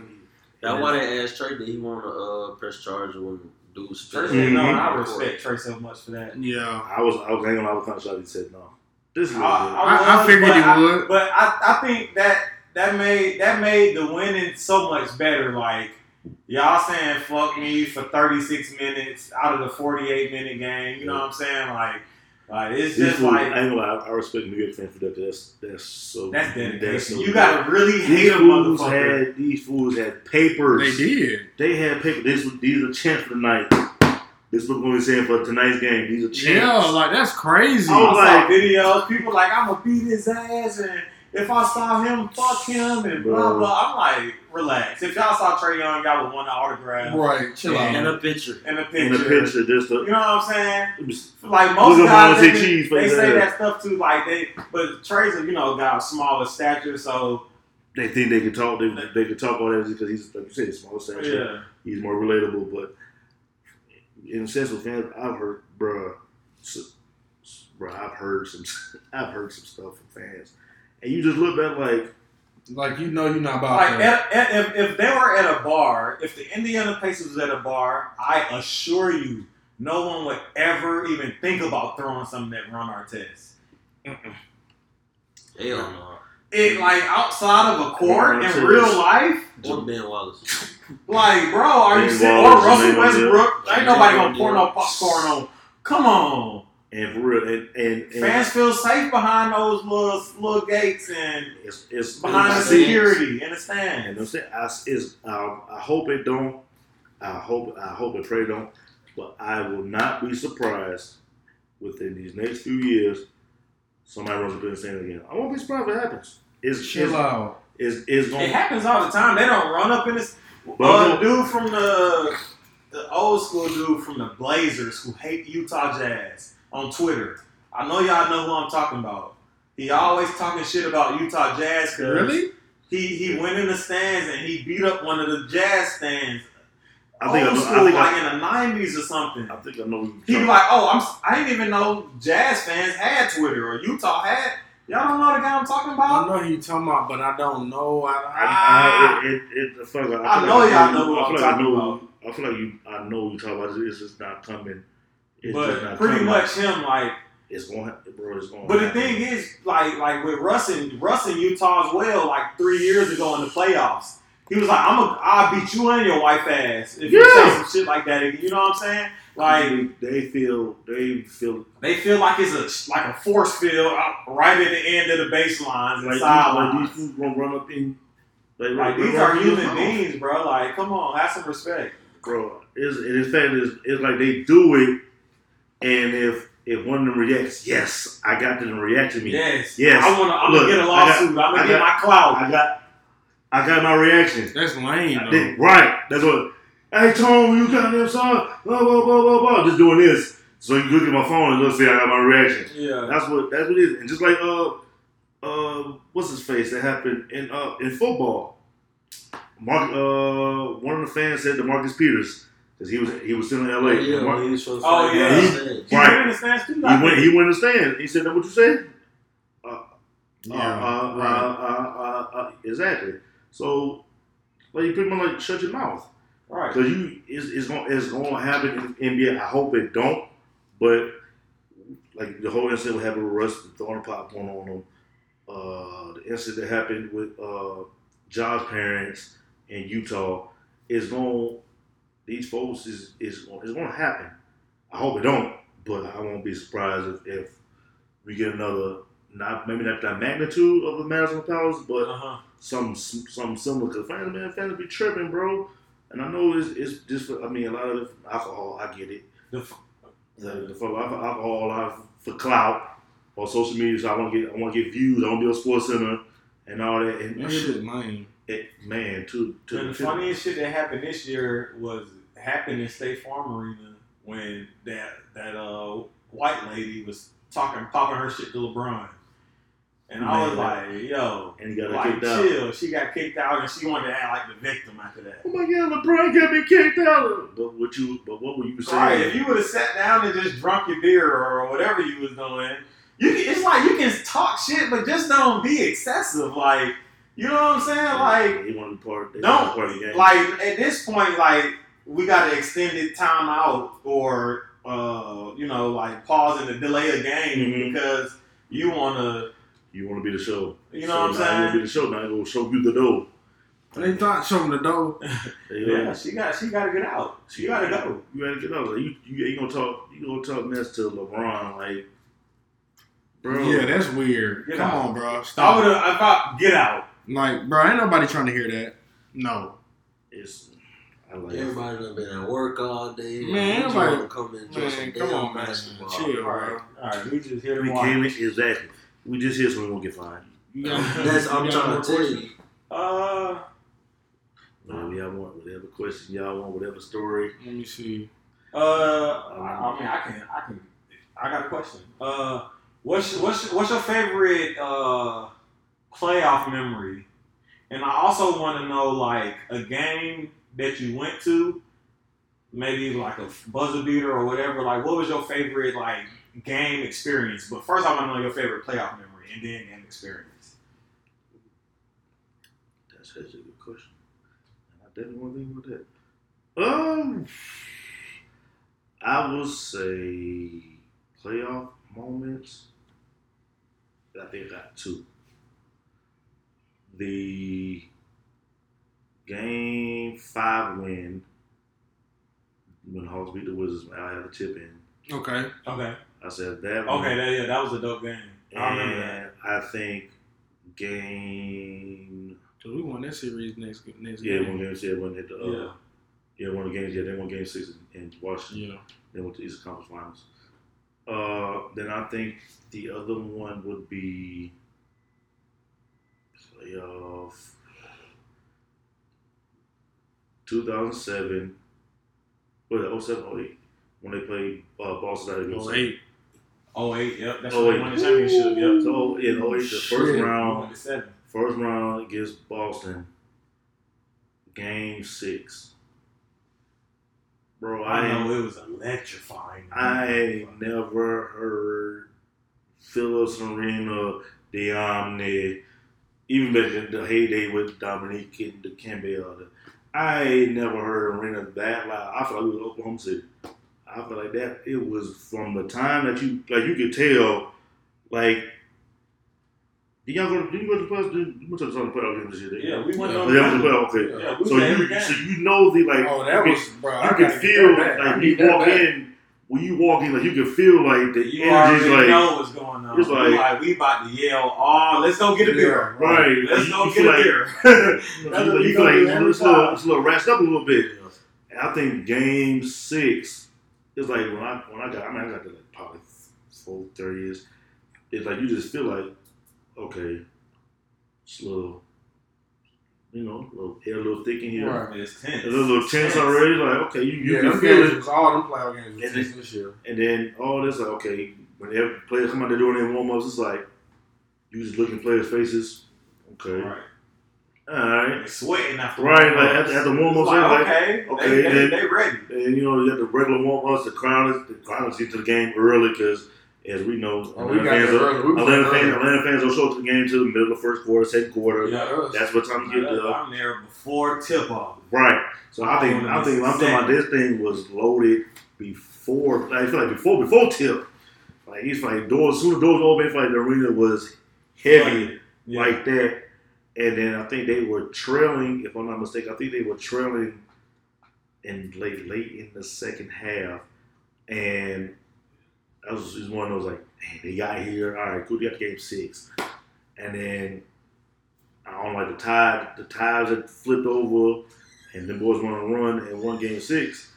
Speaker 8: That's why they asked Trae that he want to uh, press charges when dudes.
Speaker 7: Trae
Speaker 8: spit
Speaker 7: said no, and I respect Trae so much for that.
Speaker 4: Yeah.
Speaker 6: I was, I was hanging out with kind of shocked. He said no. This is
Speaker 7: I,
Speaker 6: what
Speaker 4: I- I figured
Speaker 7: but
Speaker 4: he
Speaker 7: I-
Speaker 4: would.
Speaker 7: But I, I think that that made that made the winning so much better. Like y'all saying "fuck me" for 36 minutes out of the 48 minute game. You know what I'm saying? Like, like it's just
Speaker 6: fools,
Speaker 7: like
Speaker 6: I ain't gonna lie, I respect New York fans for that. That's that's so.
Speaker 7: that's dedication.
Speaker 6: so
Speaker 7: you
Speaker 6: good.
Speaker 7: gotta really hate
Speaker 6: These
Speaker 7: a
Speaker 6: fools
Speaker 7: motherfucker.
Speaker 6: had these fools had papers.
Speaker 4: They did.
Speaker 6: They had paper. This was these are champs for tonight. This is what we're saying for tonight's game. These are champs.
Speaker 4: Yeah, like that's crazy.
Speaker 6: Oh,
Speaker 7: I saw
Speaker 6: like-
Speaker 7: videos. People like I'm gonna beat his ass, and if I saw him, fuck him, and blah
Speaker 6: Bro.
Speaker 7: blah. I'm like, relax. If y'all saw Trae Young, y'all would want an autograph
Speaker 4: right. Chill
Speaker 8: And
Speaker 4: out.
Speaker 8: a picture.
Speaker 7: in a picture.
Speaker 6: in a picture, just
Speaker 7: You know what I'm saying?
Speaker 6: it was-
Speaker 7: Like most
Speaker 6: Look at
Speaker 7: guys,
Speaker 6: Monty
Speaker 7: they,
Speaker 6: Cheese for
Speaker 7: they say
Speaker 6: ass.
Speaker 7: that stuff too. Like they, but Trae's a you know got a smaller stature, so
Speaker 6: they think they can talk. They, they can talk all that because he's like you said, smaller stature.
Speaker 7: yeah.
Speaker 6: He's more relatable. But in a sense, with fans, I've heard, bruh, s- s- bruh, I've heard some, I've heard some stuff from fans, and you just look at like,
Speaker 4: Like you know, you're not about
Speaker 7: Like
Speaker 4: that.
Speaker 7: at, at, if, if they were at a bar, if the Indiana Pacers was at a bar, I assure you, no one would ever even think about throwing something at Ron Artest.
Speaker 8: Hell no.
Speaker 7: It like outside of a court
Speaker 6: Ron
Speaker 7: in
Speaker 6: Artest.
Speaker 7: real life,
Speaker 8: Just Ben Wallace.
Speaker 7: like bro, are you
Speaker 6: Ben
Speaker 7: serious? Or Russell Westbrook? Ain't nobody gonna pour no
Speaker 8: Dillon.
Speaker 7: popcorn on. Come on,
Speaker 6: And for real, and and, and
Speaker 7: fans feel safe behind those little little gates and
Speaker 6: it's it's
Speaker 7: behind the security in the
Speaker 6: And
Speaker 7: stands.
Speaker 6: I'm saying, I, is, I, I hope it don't. I hope I hope and pray it don't. But I will not be surprised within these next few years. Somebody runs up in and saying it again. I won't be surprised if it happens. It's
Speaker 4: Chill
Speaker 6: it's,
Speaker 4: out.
Speaker 6: it's, it's
Speaker 7: It happens all the time. They don't run up in this.
Speaker 6: But
Speaker 7: Uh, dude from the the old school dude from the Blazers who hate Utah Jazz on Twitter. I know y'all know who I'm talking about. He always talking shit about Utah Jazz because
Speaker 4: Really?
Speaker 7: he he went in the stands and he beat up one of the Jazz stands.
Speaker 6: I think I
Speaker 7: old
Speaker 6: know.
Speaker 7: school,
Speaker 6: I think
Speaker 7: like
Speaker 6: I,
Speaker 7: in the '90s or something.
Speaker 6: I think I know.
Speaker 7: He
Speaker 6: you're
Speaker 7: be like, "Oh, I'm s- I didn't even know Jazz fans had Twitter or Utah had." Y'all don't know the guy I'm talking about.
Speaker 4: I know who you talking about, but I don't know. I,
Speaker 6: I. I, it, it, it, I, feel like,
Speaker 7: I
Speaker 6: feel
Speaker 7: know
Speaker 6: like
Speaker 7: y'all know who
Speaker 6: I
Speaker 7: I'm
Speaker 6: feel like I
Speaker 7: talking
Speaker 6: know,
Speaker 7: about.
Speaker 6: I feel like you. I know what you talking about. It's just not coming. It's
Speaker 7: But
Speaker 6: not
Speaker 7: pretty
Speaker 6: coming.
Speaker 7: much him, like.
Speaker 6: It's going, bro. It's going.
Speaker 7: But the thing is, like, like with Russ and Russ in Utah as well, like three years ago in the playoffs, he was like, "I'm a, I'll beat you and your wife ass if you say some shit like that." You know what I'm saying? Like
Speaker 6: they feel, they feel
Speaker 7: they feel like it's a like a force field uh, right at the end of the baselines and
Speaker 6: like, these, like
Speaker 7: sidelines.
Speaker 6: these fools gonna run up in. Like,
Speaker 7: Like these are
Speaker 6: up in your
Speaker 7: human beings, bro. Like, come on, have some respect.
Speaker 6: bro. It's, and it's, it's like they do it, and if if one of them reacts, yes, I got them to react to me.
Speaker 7: Yes,
Speaker 6: Yes.
Speaker 7: I want to. I'm
Speaker 6: Look,
Speaker 7: gonna get a
Speaker 6: I got-
Speaker 7: lawsuit. I'm gonna
Speaker 6: I
Speaker 7: get
Speaker 6: got-
Speaker 7: my clout.
Speaker 6: I got, I got my reaction.
Speaker 4: That's lame.
Speaker 6: Did- right. That's what. Hey Tom, you got them son. Blah blah blah blah blah. Just doing this, so you look at my phone and look see I got my reaction.
Speaker 7: Yeah,
Speaker 6: That's what that's what it is. And just like uh uh what's his face that happened in uh in football. Mark uh one of the fans said to Marcus Peters because he was he was still in LA.
Speaker 8: yeah,
Speaker 6: Mark-
Speaker 8: he was
Speaker 7: Oh,
Speaker 8: fight
Speaker 7: yeah.
Speaker 6: He-
Speaker 7: he
Speaker 6: Right.
Speaker 7: went in the stands too.
Speaker 6: he went he went in the stand. He said that what you said? Uh,
Speaker 4: Yeah,
Speaker 6: uh, uh,
Speaker 4: right.
Speaker 6: uh, uh, uh, exactly. So like you pretty much like shut your mouth.
Speaker 7: right.
Speaker 6: Because you it's, it's gonna it's gonna happen in NBA. I hope it don't, but like the whole incident what happened with Russ throwing popcorn on them, uh, the incident that happened with uh, Josh's parents in Utah is going. These folks is is gonna, it's gonna happen. I hope it don't, but I won't be surprised if, if we get another not maybe not that magnitude of the Malice at the Palace, but
Speaker 7: Uh-huh.
Speaker 6: some some similar. Cause fans, man, fans be tripping, bro. And I know it's, it's just. For, I mean, a lot of it alcohol. I get it.
Speaker 7: The f-
Speaker 6: The, the for alcohol, a lot of for clout on social media. So I want to get. I want to get views. I want to be on Sports Center and all that. And
Speaker 4: That shit lame.
Speaker 6: It, man, to to
Speaker 7: And the
Speaker 6: to-
Speaker 7: funniest shit that happened this year was happened in State Farm Arena when that that uh white lady was talking, popping her shit to LeBron, and I was like, "Yo,
Speaker 6: and he got
Speaker 7: like
Speaker 6: kicked out.
Speaker 7: chill." She got kicked out, and she wanted to act like the victim after that.
Speaker 6: Oh my God, LeBron got me kicked out. But what you? But what were you saying?
Speaker 7: Right? If you would have sat down and just drunk your beer or whatever you was doing, you can, it's like you can talk shit, but just don't be excessive. Like, you know what I'm saying? Like.
Speaker 6: he wanted to be part.
Speaker 7: Don't
Speaker 6: wanted to be part the game.
Speaker 7: like at this point, like we got to extend it time out or uh, you know, like pause and delay a game
Speaker 6: Mhm.
Speaker 7: because you want to,
Speaker 6: you want to be the show.
Speaker 7: you know
Speaker 6: So
Speaker 7: what I'm
Speaker 6: now You want to
Speaker 7: saying?
Speaker 6: be the show. Now you gonna show you the door.
Speaker 4: They thought showing the door.
Speaker 6: There you go.
Speaker 7: Yeah, she got she got to get out. She got to go.
Speaker 6: You gotta get out. Like, you, you you gonna talk you gonna talk mess to LeBron like, bro.
Speaker 4: Yeah, that's weird.
Speaker 7: Get
Speaker 4: Come
Speaker 7: out.
Speaker 4: on, bro.
Speaker 7: I would
Speaker 4: Stop.
Speaker 7: have. I thought get out.
Speaker 4: Like, bro, ain't nobody trying to hear that. No.
Speaker 6: it's I like it.
Speaker 8: Everybody done been at work all day.
Speaker 4: Man,
Speaker 8: You just
Speaker 4: everybody-
Speaker 8: wanna come and enjoy
Speaker 4: Man,
Speaker 8: some
Speaker 4: come on, man.
Speaker 8: basketball.
Speaker 4: Chill,
Speaker 7: All right,
Speaker 4: bro.
Speaker 7: all right. We just here to
Speaker 6: We came in exactly. We just here so we won't get fined.
Speaker 4: You got-
Speaker 8: That's I'm trying
Speaker 4: more
Speaker 8: to tell
Speaker 4: questions?
Speaker 8: you.
Speaker 7: Uh,
Speaker 6: Whatever y'all want, whatever question y'all want, whatever story.
Speaker 4: Let me see.
Speaker 7: uh. I, I mean, I can. I can. I got a question. Uh, what's what's what's your favorite uh playoff memory? And I also want to know like a game that you went to, maybe like a buzzer beater or whatever. Like, what was your favorite like game experience? But first, I want to know your favorite playoff memory and then game experience.
Speaker 6: That's actually a good question. I definitely want to think about that. Um, I would say playoff moments. I think I got two. The game five win when Hawks beat the Wizards. I had a tip in.
Speaker 4: Okay.
Speaker 7: Okay.
Speaker 6: I said that. one.
Speaker 7: Okay. That, yeah, that was a dope game. I remember that.
Speaker 6: And I think game
Speaker 4: So we won that series next next
Speaker 6: yeah
Speaker 4: game.
Speaker 6: one game yeah one hit the uh,
Speaker 7: Yeah.
Speaker 6: yeah one of the games yeah they won game six in, in Washington
Speaker 4: Yeah.
Speaker 6: they went to the Eastern Conference Finals. Uh, then I think the other one would be playoff 2007. Was it 07, 08? When they played uh, Boston out of
Speaker 4: Oh eight.
Speaker 7: Oh eight. Yep. That's
Speaker 6: Oh,
Speaker 7: when they won the championship. Yep.
Speaker 6: So in 08, the first
Speaker 4: Shit.
Speaker 6: Round,
Speaker 7: won the seven.
Speaker 6: first round against Boston, game six. Bro, I,
Speaker 7: I
Speaker 6: ain't-
Speaker 7: know it was electrifying.
Speaker 6: I ain't never heard Philips Arena, Deomni, even back in the heyday with Dominique and the Campbell. I ain't never heard Arena that loud. I feel like we was Oklahoma City. I feel like that it was from the time that you like you could tell, like. Did y'all go? Did you go to the playoffs? Did you went to the playoff game this year? didn't?
Speaker 7: Yeah, we went
Speaker 4: Yeah.
Speaker 7: on
Speaker 6: yeah, the playoff. Okay.
Speaker 7: Yeah, we
Speaker 6: So
Speaker 7: was at every
Speaker 6: you, so you know the like.
Speaker 4: Oh, that
Speaker 6: you
Speaker 4: was bro. I
Speaker 6: you
Speaker 4: gotta
Speaker 6: can feel
Speaker 4: that
Speaker 6: like
Speaker 4: need
Speaker 6: you walk in when you walk in, like you can feel like the
Speaker 7: You
Speaker 6: energy's
Speaker 7: already
Speaker 6: like
Speaker 7: know what's going on.
Speaker 6: it's like-
Speaker 7: like, we about to yell, "Oh, let's go get a beer!
Speaker 4: Yeah,
Speaker 6: right.
Speaker 7: Let's
Speaker 6: you,
Speaker 7: go
Speaker 6: you
Speaker 7: get
Speaker 6: feel
Speaker 7: a beer!"
Speaker 6: You,
Speaker 4: That's
Speaker 6: feel like you feel like it's a little,
Speaker 4: time.
Speaker 6: it's a little ratchet up a little bit. And I think Game Six is like when I when I got I mean I got to like probably four thirty years. It's like you just feel like okay, it's a little. You know, a little air a little thick in here.
Speaker 4: Right.
Speaker 7: It's tense.
Speaker 6: A little, little tense already. Like, okay, you, you
Speaker 4: Yeah,
Speaker 6: can
Speaker 4: them
Speaker 6: feel it.
Speaker 4: was all them playoff games was
Speaker 6: And
Speaker 4: tense this year.
Speaker 6: And then all this, like, okay, when every player come out there doing their warm ups, it's like you just looking at players' faces. Okay,
Speaker 7: Right.
Speaker 6: all right.
Speaker 7: They sweating after
Speaker 6: Right, like
Speaker 7: warm-ups.
Speaker 6: at, at the warm ups,
Speaker 7: It's like,
Speaker 6: like,
Speaker 7: okay,
Speaker 6: okay,
Speaker 7: they, they,
Speaker 6: then-
Speaker 7: they ready.
Speaker 6: and you know, you have the regular warm ups. The crowd is the crowd is get to the game early because, as we know,
Speaker 4: Oh, we
Speaker 6: Atlanta fans, are, Atlanta, fans. Atlanta fans don't show up to the game till the middle of the first quarter, second quarter.
Speaker 7: Yeah.
Speaker 6: That's what time you get there.
Speaker 7: I'm there before tip off.
Speaker 6: Right. So I think
Speaker 7: Oh,
Speaker 6: I think I'm talking about this thing was loaded before. I feel like before before tip. Like he's like doors. Soon as doors open, it's like the arena was heavy
Speaker 7: Yeah.
Speaker 6: like that. And then I think they were trailing. If I'm not mistaken, I think they were trailing in late late in the second half. And that was just one of those like, man, they got here. All right, cool. They got game six. And then I don't like the tide. The tides had flipped over, and the boys went on a run and won game six.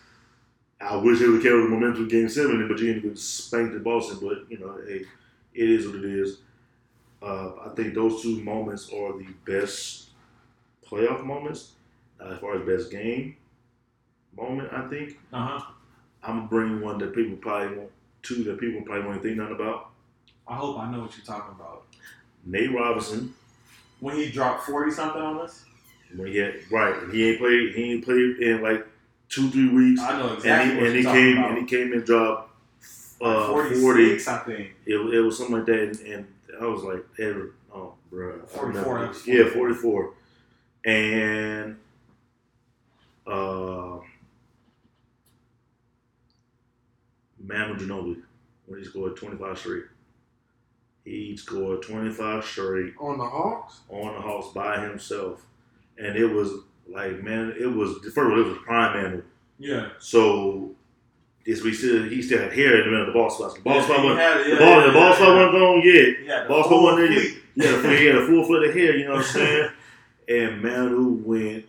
Speaker 6: I wish they would carry the momentum game seven, and Virginia could spank the Boston. But you know, hey, it is what it is. Uh, I think those two moments are the best playoff moments uh, as far as best game moment. I think
Speaker 7: Uh huh.
Speaker 6: I'm gonna bring one that people probably won't, two that people probably won't think nothing about.
Speaker 7: I hope I know what you're talking about.
Speaker 6: Nate Robinson,
Speaker 7: When he dropped forty something on us,
Speaker 6: when he had right, he ain't played, he ain't played in like two three weeks,
Speaker 7: I know
Speaker 6: and
Speaker 7: exactly
Speaker 6: he,
Speaker 7: what
Speaker 6: and
Speaker 7: you're
Speaker 6: he
Speaker 7: talking
Speaker 6: came
Speaker 7: about.
Speaker 6: and he came and dropped uh,
Speaker 7: Forty I think.
Speaker 6: It, it was something like that, and, and I was like, ever, oh, bro,
Speaker 7: 44, that was
Speaker 6: Yeah, forty-four, and uh, Manu Ginobili when he scored twenty-five straight. He scored twenty-five straight
Speaker 4: On the Hawks?
Speaker 6: on the Hawks by himself, and it was like, man, it was first of all, it was prime Manu.
Speaker 7: Yeah.
Speaker 6: So. This we still he still had hair in the middle of the ball spot. The ball
Speaker 7: Yeah,
Speaker 6: spot wasn't
Speaker 7: had it,
Speaker 6: the ball,
Speaker 7: yeah,
Speaker 6: the ball
Speaker 7: yeah,
Speaker 6: spot
Speaker 7: yeah.
Speaker 6: wasn't gone yet.
Speaker 7: Yeah,
Speaker 6: Ball
Speaker 7: full
Speaker 6: spot wasn't there yet. He had, a, he had a full foot of hair, you know what I'm saying? and Manu went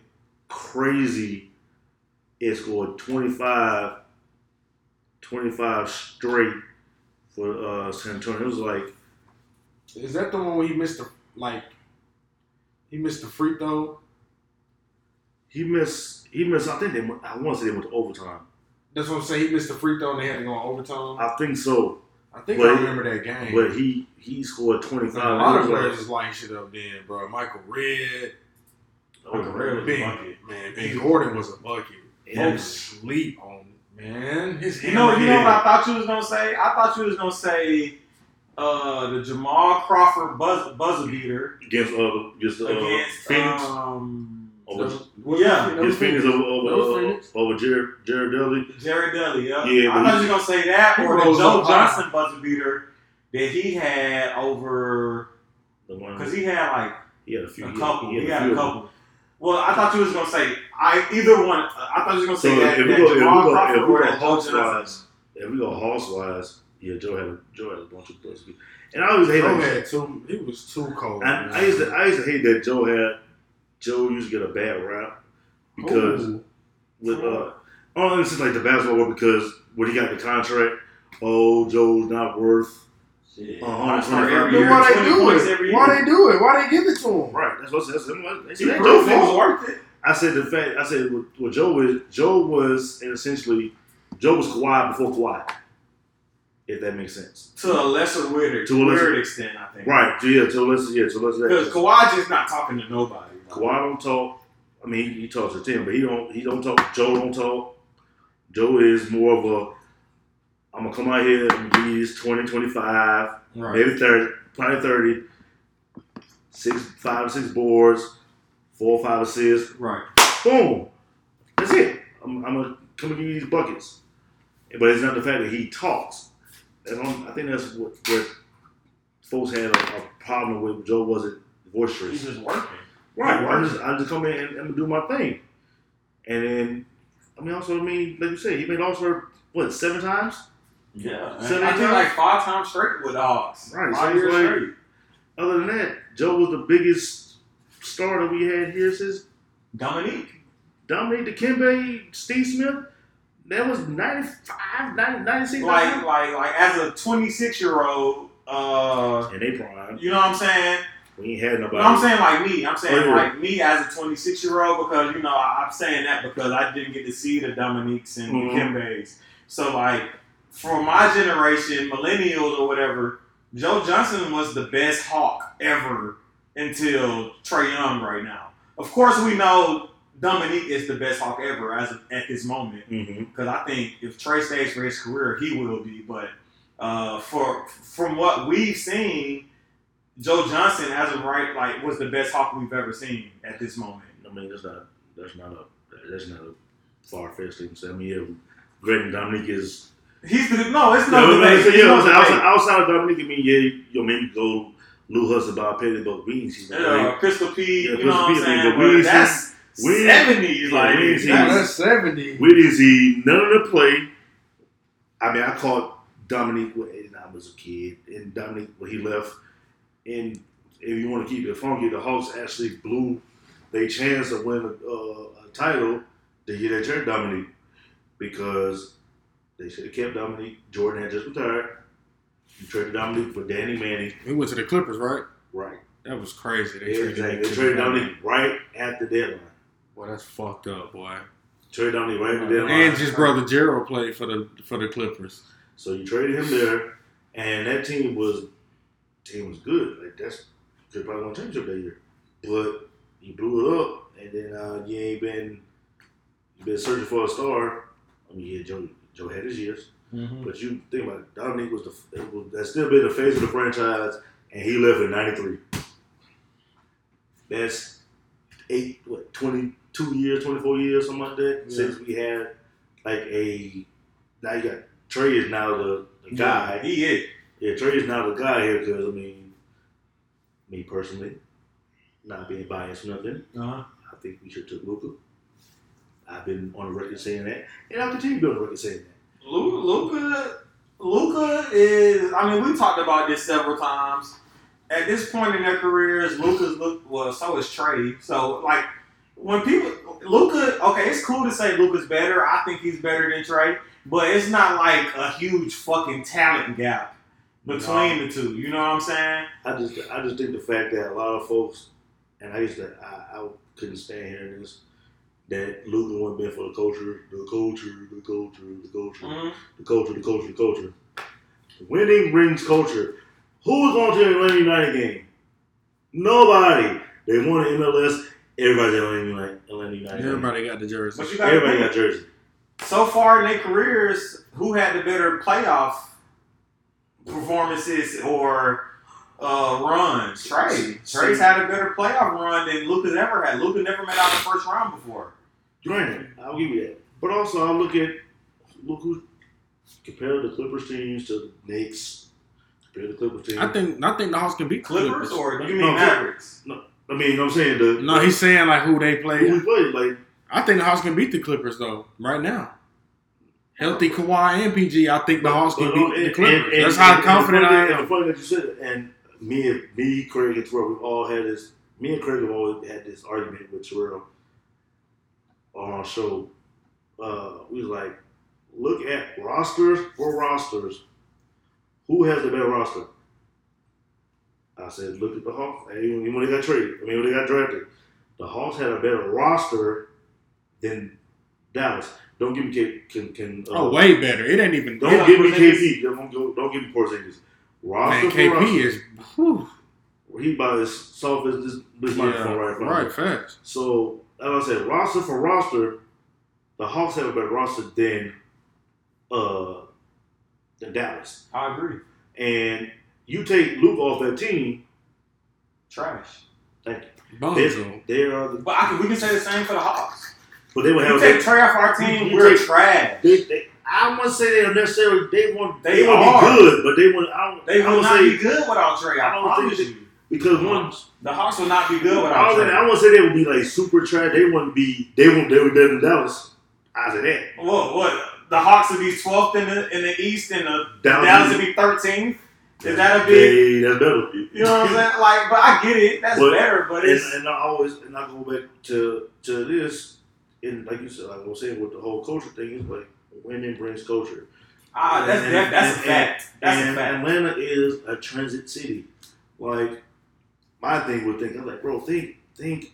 Speaker 6: crazy. It scored 25, 25 straight for uh, San Antonio. It was like,
Speaker 4: Is that the one where he missed the like he missed the free throw?
Speaker 6: he missed, he missed, I think they, I want to say they went to overtime.
Speaker 4: That's what I'm saying. He missed the free throw and they had to go on overtime.
Speaker 6: I think so.
Speaker 4: I think
Speaker 6: but-
Speaker 4: I remember that game.
Speaker 6: But he he scored 25.
Speaker 4: Man, a lot of players
Speaker 6: like-
Speaker 4: is lighting shit up then, bro. Michael Redd,
Speaker 6: oh,
Speaker 7: Michael Redd was a bucket.
Speaker 4: man, Ben Gordon was a bucket. Folks sleep on man. His
Speaker 7: You know, you know what I thought you was gonna say? I thought you was gonna say uh, the Jamal Crawford buzz, buzzer beater
Speaker 6: against uh against uh,
Speaker 7: against
Speaker 6: Phoenix.
Speaker 7: um,
Speaker 6: over,
Speaker 4: Was
Speaker 7: Yeah.
Speaker 4: that- that
Speaker 6: against Phoenix over over, uh, over Jared Jared Dudley.
Speaker 7: Jared Dudley. Yeah,
Speaker 6: Yeah,
Speaker 7: I
Speaker 6: but
Speaker 7: thought
Speaker 6: he-
Speaker 7: you were gonna say that
Speaker 4: he
Speaker 7: or the Joe
Speaker 4: up high.
Speaker 7: Johnson buzzer beater that he had over
Speaker 6: The one
Speaker 7: because he had like
Speaker 6: he had a few.
Speaker 7: a
Speaker 6: he had-
Speaker 7: couple.
Speaker 6: He
Speaker 7: He
Speaker 6: had,
Speaker 7: had
Speaker 6: a
Speaker 7: a
Speaker 6: few. of
Speaker 7: couple. Well, I thought you was gonna say I either one. I thought you was gonna say
Speaker 6: So
Speaker 7: that,
Speaker 6: if we
Speaker 7: that
Speaker 6: go if we
Speaker 7: Jamal
Speaker 6: go
Speaker 7: Crawford
Speaker 6: if we
Speaker 7: or
Speaker 6: go
Speaker 7: that Joe
Speaker 6: Hawks
Speaker 7: Johnson.
Speaker 6: wise, if we go Hawks wise, yeah, Joe had a Joe had a bunch of plus. And I always hate
Speaker 4: Joe
Speaker 6: like
Speaker 4: had too. He was too cold.
Speaker 6: I, I used to I used to hate that Joe had Joe used to get a bad rap because
Speaker 4: Ooh.
Speaker 6: with uh oh it's just like the basketball world because when he got the contract, oh Joe's not worth
Speaker 7: Shit.
Speaker 6: Uh,
Speaker 7: every year,
Speaker 4: why they do it?
Speaker 7: every
Speaker 4: Why they do it? Why they give it to him?
Speaker 6: right. That's what that's, what they said. Joe
Speaker 7: was worth it.
Speaker 6: I said the fact I said what, what Joe was Joe was essentially Joe was Kawhi before Kawhi. If that makes sense.
Speaker 7: To a lesser weird,
Speaker 6: To a lesser-
Speaker 7: weird extent, I think.
Speaker 6: Right, yeah, so let's yeah, so let's
Speaker 7: Because Kawhi just not talking to nobody.
Speaker 6: Kawhi don't talk. I mean, he, he talks to Tim, but he don't. He don't talk. Joe don't talk. Joe is more of a. I'm gonna come out here and give you this 20, 25,
Speaker 7: Right.
Speaker 6: maybe 30, probably 30, six, five, six boards, four or five assists.
Speaker 7: Right.
Speaker 6: Boom. That's it. I'm, I'm gonna come and give you these buckets. But it's not the fact that he talks. I think that's what, what folks had a, a problem with. Joe wasn't boisterous.
Speaker 7: He's just working.
Speaker 6: Right. I just I just come in and, and do my thing, and then I mean also I mean like you said he made All Star what seven times.
Speaker 7: Yeah.
Speaker 6: Seven
Speaker 7: I think like five times straight with the Hawks.
Speaker 6: Right,
Speaker 7: Five
Speaker 6: so
Speaker 7: years
Speaker 6: like-
Speaker 7: straight.
Speaker 6: Other than that, Joe was the biggest star that we had here since
Speaker 7: Dominique.
Speaker 6: Dominic Dikembe, Steve Smith. That was 95, 90, 96.
Speaker 7: Like, like, like, as a 26 year old, uh,
Speaker 6: and they prime.
Speaker 7: you know what I'm saying?
Speaker 6: We ain't had nobody.
Speaker 7: No, I'm saying like me. I'm saying
Speaker 6: Oh,
Speaker 7: like me as a 26 year old because you know I, I'm saying that because I didn't get to see the Dominiques and
Speaker 6: Mhm.
Speaker 7: the Kimbe's. So like for my generation, millennials or whatever, Joe Johnson was the best Hawk ever until Trae Young right now. Of course, we know Dominique is the best Hawk ever as of, at this moment because I think if Trae stays for his career, he will be. But uh, for from what we've seen, Joe Johnson, as of right, like was the best Hawk we've ever seen at this moment.
Speaker 6: I mean that's not that's not a that's not a far fetched thing. I mean yeah, Greg and Dominique is
Speaker 7: He's the no, it's
Speaker 6: not.
Speaker 7: no
Speaker 6: no,
Speaker 7: debate.
Speaker 6: so,
Speaker 7: It's
Speaker 6: yeah,
Speaker 7: no
Speaker 6: outside, outside, of Dominique, I mean, yeah, you know, maybe go Lou Hudson about Petty, but we ain't seen that.
Speaker 7: Uh, Pistol Pete,
Speaker 6: Yeah,
Speaker 7: you know
Speaker 6: Crystal
Speaker 7: what I'm
Speaker 6: P,
Speaker 7: saying?
Speaker 6: but we
Speaker 7: But that's
Speaker 6: we ain't-
Speaker 7: seventies,
Speaker 6: yeah,
Speaker 7: like
Speaker 6: we ain't seen-
Speaker 4: Yeah,
Speaker 7: that's-
Speaker 4: that's seventy.
Speaker 6: We didn't none of the play. I mean, I caught Dominique when I was a kid, and Dominique when he left. And if you want to keep it funky, the Hawks actually blew their chance to win a, uh, a title the year they turned Dominique because they should have kept Dominique. Jordan had just retired. You traded Dominique for Danny Manning.
Speaker 4: He went to the Clippers, right?
Speaker 6: Right.
Speaker 4: That was crazy. They
Speaker 6: Yeah,
Speaker 4: traded
Speaker 6: exactly. They traded Dominique right at the deadline.
Speaker 4: Boy, that's fucked up, boy.
Speaker 6: Traded Dominique right at the deadline.
Speaker 4: And his brother Gerald played for the for the Clippers.
Speaker 6: So you traded him there, and that team was team was good. Like that's could probably won championship that year, but you blew it up, and then uh, you ain't been you been searching for a star. I mean, you yeah, Joe Joe had his years,
Speaker 7: Mhm.
Speaker 6: but you think about it, Dominique was the it was, that's still been the face of the franchise, and he left in '93. That's eight, what, 22 years, 24 years, something like that,
Speaker 4: Yeah.
Speaker 6: since we had like a now you got Trae is now the, the guy.
Speaker 7: He it.
Speaker 6: Yeah, Trae is now the guy here because I mean, me personally, not being biased or nothing,
Speaker 7: Uh-huh.
Speaker 6: I think we should took Luka. I've been on the record saying that, and I'll continue to be on the record saying that.
Speaker 7: Luka, Luka is. I mean, we talked about this several times. At this point in their careers, Luka's look well. So is Trae. So like when people Luka, okay, it's cool to say Luka's better. I think he's better than Trae, but it's not like a huge fucking talent gap between the two. You know what I'm saying?
Speaker 6: I just, I just think the fact that a lot of folks, and I used to, I, I couldn't stand hearing this, that Luka wouldn't been for the culture, the culture, the culture, the culture.
Speaker 7: Mhm.
Speaker 6: the culture, the culture, the culture. Winning brings culture. Who's going to the Atlanta United game? Nobody. They won the MLS. Everybody's at Atlanta United. Atlanta United.
Speaker 4: Everybody got the jersey.
Speaker 7: But got
Speaker 6: Everybody got jersey.
Speaker 7: so far in their careers, who had the better playoff performances or uh, runs. Trae, Trae's had a better playoff run than Luka's ever had. Luka never made out of the first round before.
Speaker 6: Granted, I'll give you that. But also, I look at look who compare the Clippers teams to the Knicks. Compare the Clippers team.
Speaker 4: I think I think the Hawks can beat the
Speaker 7: Clippers, or you mean
Speaker 6: No,
Speaker 7: Mavericks?
Speaker 6: I mean, you know what I'm saying the
Speaker 4: No, he's saying like who they
Speaker 6: who
Speaker 4: play.
Speaker 6: we played. Like
Speaker 4: I think the Hawks can beat the Clippers though right now. Healthy Kawhi and PG, I think the Hawks can beat the Clippers.
Speaker 6: and-
Speaker 4: That's how
Speaker 6: and
Speaker 4: confident
Speaker 6: the funny,
Speaker 4: I
Speaker 6: And
Speaker 4: am.
Speaker 6: the funny that you said it, and me, and me, Craig, and Terrell, we all had this. Me and Craig have always had this argument with Terrell on our show. Uh, we was like, look at rosters for rosters. Who has the better roster? I said, look at the Hawks. Hey, Even when they got traded, I mean, when they got drafted, the Hawks had a better roster than Dallas. Don't give me K, can, can uh,
Speaker 4: Oh, way better. It ain't even.
Speaker 6: don't give me
Speaker 7: Porzingis.
Speaker 6: KP. Don't, go, don't give me Porzingis. Roster
Speaker 4: Man,
Speaker 6: for
Speaker 4: KP
Speaker 6: roster.
Speaker 4: is whew,
Speaker 6: he about as soft as this, this
Speaker 4: yeah,
Speaker 6: microphone right in
Speaker 4: right
Speaker 6: me.
Speaker 4: fast.
Speaker 6: So, as I said, roster for roster, the Hawks have a better roster than uh than Dallas.
Speaker 7: I agree.
Speaker 6: And you take Luke off that team,
Speaker 7: Trash.
Speaker 6: they,
Speaker 4: Bonzo.
Speaker 6: they are the,
Speaker 7: But I can, we can say the same for the Hawks.
Speaker 6: but they would
Speaker 7: You take
Speaker 6: that,
Speaker 7: Trae off our team,
Speaker 6: You
Speaker 7: we're
Speaker 6: take-
Speaker 7: trash.
Speaker 6: they, they, I wouldn't say they are necessarily they want
Speaker 7: They
Speaker 6: they, want
Speaker 7: are.
Speaker 6: to be good, but they want I,
Speaker 7: They
Speaker 6: I
Speaker 7: will not
Speaker 6: say
Speaker 7: be good without Trae. I,
Speaker 6: I don't
Speaker 7: promise
Speaker 6: think
Speaker 7: you.
Speaker 6: Because one
Speaker 7: The Hawks will not be good without
Speaker 6: Trae. I wouldn't say they would be like super trash. They wouldn't be. They won't. They would be better than Dallas. I say that.
Speaker 7: What? What? The Hawks would be 12th in the in the East, and the
Speaker 6: Dallas
Speaker 7: Dallas would be 13th. Is that a big?
Speaker 6: Hey, that's better.
Speaker 7: You know what I'm saying? Like, but I get it. That's
Speaker 6: But-
Speaker 7: better. But
Speaker 6: And,
Speaker 7: it's
Speaker 6: and I always and I go back to to this. And like you said, like I was saying with the whole culture thing, is like winning brings culture.
Speaker 7: ah, that's
Speaker 6: and-
Speaker 7: that, that's
Speaker 6: and-
Speaker 7: a fact. That's
Speaker 6: and
Speaker 7: a fact.
Speaker 6: Atlanta is a transit city. Like my thing would think, I'm like, bro, think think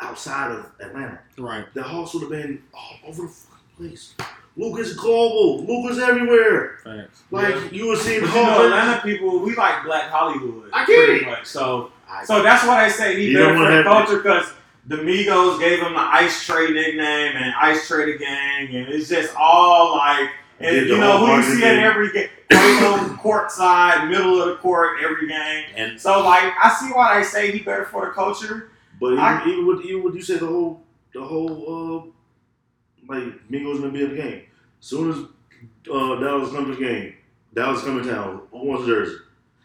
Speaker 6: outside of Atlanta.
Speaker 4: Right.
Speaker 6: The Hawks would have been all over the fucking place. Luka's global. Luka's everywhere.
Speaker 4: Facts.
Speaker 6: Like
Speaker 7: Yeah.
Speaker 6: you would see the
Speaker 7: But you know, Atlanta people, we like Black Hollywood.
Speaker 6: I get it.
Speaker 7: Much. So,
Speaker 6: I-
Speaker 7: so that's what I say. He
Speaker 6: You
Speaker 7: better for the culture because the Migos gave him the Ice Trae nickname and Ice Trae the gang, and it's just all like, and you know who you see at
Speaker 6: thing.
Speaker 7: every game, court side, middle of the court, every game.
Speaker 6: and
Speaker 7: So like, I see why they say he better for the culture.
Speaker 6: but even,
Speaker 7: I-
Speaker 6: even with even with you say the whole the whole uh like Migos gonna be in the game. soon as uh, Dallas comes to the game, Dallas coming to town. Who wants a jersey?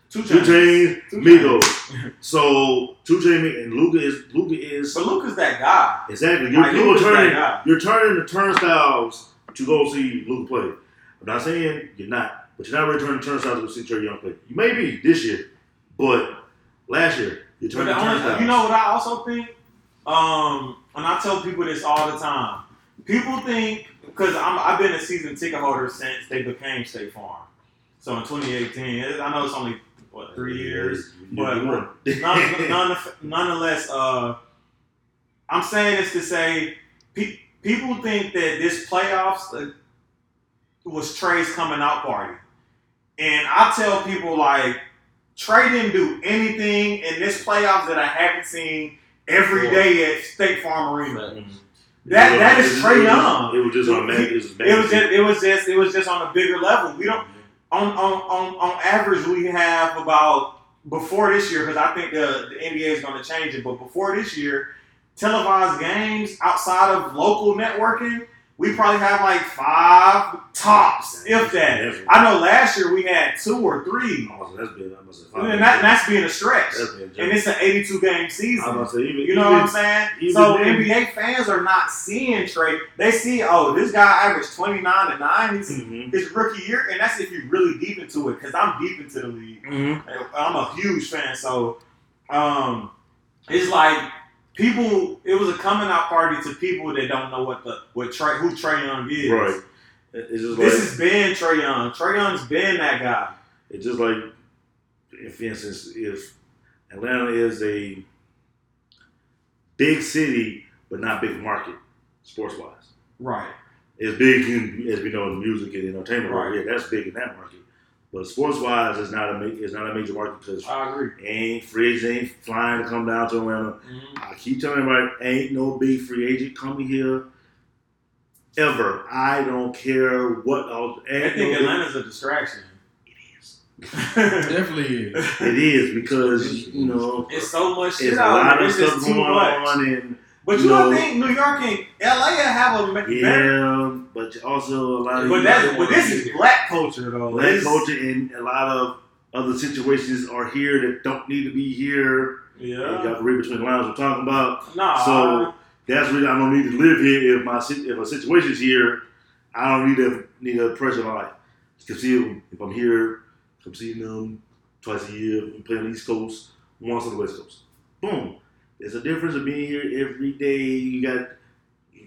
Speaker 7: Two
Speaker 6: Two
Speaker 7: chains.
Speaker 6: Chains,
Speaker 7: Two
Speaker 6: Migos. so 2 Chainz and Luka is Luka is
Speaker 7: But Luka's that guy.
Speaker 6: exactly. You're,
Speaker 7: Like, that
Speaker 6: turning you're turning the turnstiles to go see Luka play. I'm not saying you're not, but you're not really turning turnstiles to see Trae Young play. You may be this year, but last year you turned
Speaker 7: the
Speaker 6: turnstiles.
Speaker 7: you know what I also think? Um, and I tell people this all the time. People think because I've been a season ticket holder since they became State Farm. So in 2018, I know it's only what three years, but none, none, nonetheless, uh, I'm saying this to say people think that this playoffs uh, was Trae's coming out party, and I tell people like Trae didn't do anything in this playoffs that I haven't seen every day at State Farm Arena.
Speaker 8: Facts.
Speaker 7: That that is
Speaker 6: It was-
Speaker 7: Trae
Speaker 6: it was-
Speaker 7: Young.
Speaker 6: It was just on mag- It was
Speaker 7: just it was just it was just on a bigger level. We don't on on on, on average we have about before this year because I think the, the NBA is going to change it. But before this year, televised games outside of local networking, we probably have like five tops, if that. I know last year we had two or three,
Speaker 6: Oh, that's been, I must have
Speaker 7: and that, that's being a stretch. And it's an 82 game season.
Speaker 6: I was about to say, even,
Speaker 7: You know
Speaker 6: even,
Speaker 7: what I'm saying? so
Speaker 6: then-
Speaker 7: NBA fans are not seeing Trae. They see, oh, this guy averaged 29 and 9 his,
Speaker 6: Mhm.
Speaker 7: his rookie year, and that's if you're really deep into it, because I'm deep into the league. I'm a huge fan, so um, it's like people. It was a coming out party to people that don't know what the what Trae who Trae Young is.
Speaker 6: Right. It's just
Speaker 7: This
Speaker 6: like
Speaker 7: has been Trae Young. Trae Young's been that guy.
Speaker 6: it's just like, if, for instance, if Atlanta is a big city but not big market, sports wise.
Speaker 7: Right.
Speaker 6: It's big in, as we know in music and entertainment.
Speaker 7: Right.
Speaker 6: Yeah, that's big in that market. But sports wise, it's not a it's not a major market because
Speaker 7: I agree.
Speaker 6: ain't free agent ain't flying to come down to Atlanta.
Speaker 7: Mhm.
Speaker 6: I keep telling everybody, ain't no big free agent coming here ever. I don't care what. Else.
Speaker 7: I think
Speaker 6: no big-
Speaker 7: Atlanta's a distraction.
Speaker 6: It is.
Speaker 4: Definitely is.
Speaker 6: It is because you know
Speaker 7: it's so much shit
Speaker 6: there's a
Speaker 7: out
Speaker 6: lot of
Speaker 7: It's just
Speaker 6: stuff
Speaker 7: too
Speaker 6: going
Speaker 7: much.
Speaker 6: on, and
Speaker 7: But you
Speaker 6: you
Speaker 7: don't think New York and LA have a ma- better?
Speaker 6: But also a lot of
Speaker 7: But that's but this is black culture though.
Speaker 6: black
Speaker 7: This-
Speaker 6: culture and a lot of other situations are here that don't need to be here. Yeah, You got to read between the lines we're talking about.
Speaker 7: Nah.
Speaker 6: So that's really I don't need to live here if my if a situation's here. I don't need to need a pressure my life. Come see them if I'm here. Come see them twice a year. We play on the East Coast, once on the West Coast. Boom. There's a difference of being here every day. You got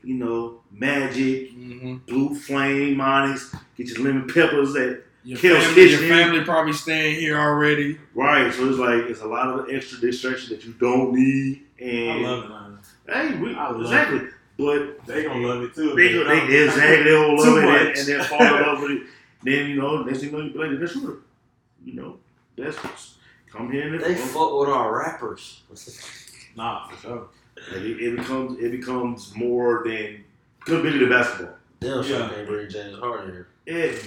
Speaker 6: you know magic,
Speaker 4: Mm-hmm.
Speaker 6: blue flame, onyx. Get your lemon peppers at
Speaker 4: Your,
Speaker 6: Kills
Speaker 4: family, your family probably staying here already.
Speaker 6: right. So it's like it's a lot of extra distraction that you don't need.
Speaker 7: And I
Speaker 6: And
Speaker 7: love Atlanta.
Speaker 6: hey, we,
Speaker 7: I love
Speaker 6: exactly. But
Speaker 7: They gonna love it too.
Speaker 6: They, go, they exactly they will
Speaker 7: Too
Speaker 6: love it
Speaker 7: much.
Speaker 6: and, and then fall in love with it. Then you know, next thing you know, you play the next shooter. You know, that's come here and
Speaker 8: They fuck with our rappers.
Speaker 7: Nah, for sure.
Speaker 6: And it, it becomes it becomes more than could bigger than basketball.
Speaker 8: Damn, sure
Speaker 7: Yeah.
Speaker 8: can't bring James Harden here.
Speaker 6: It,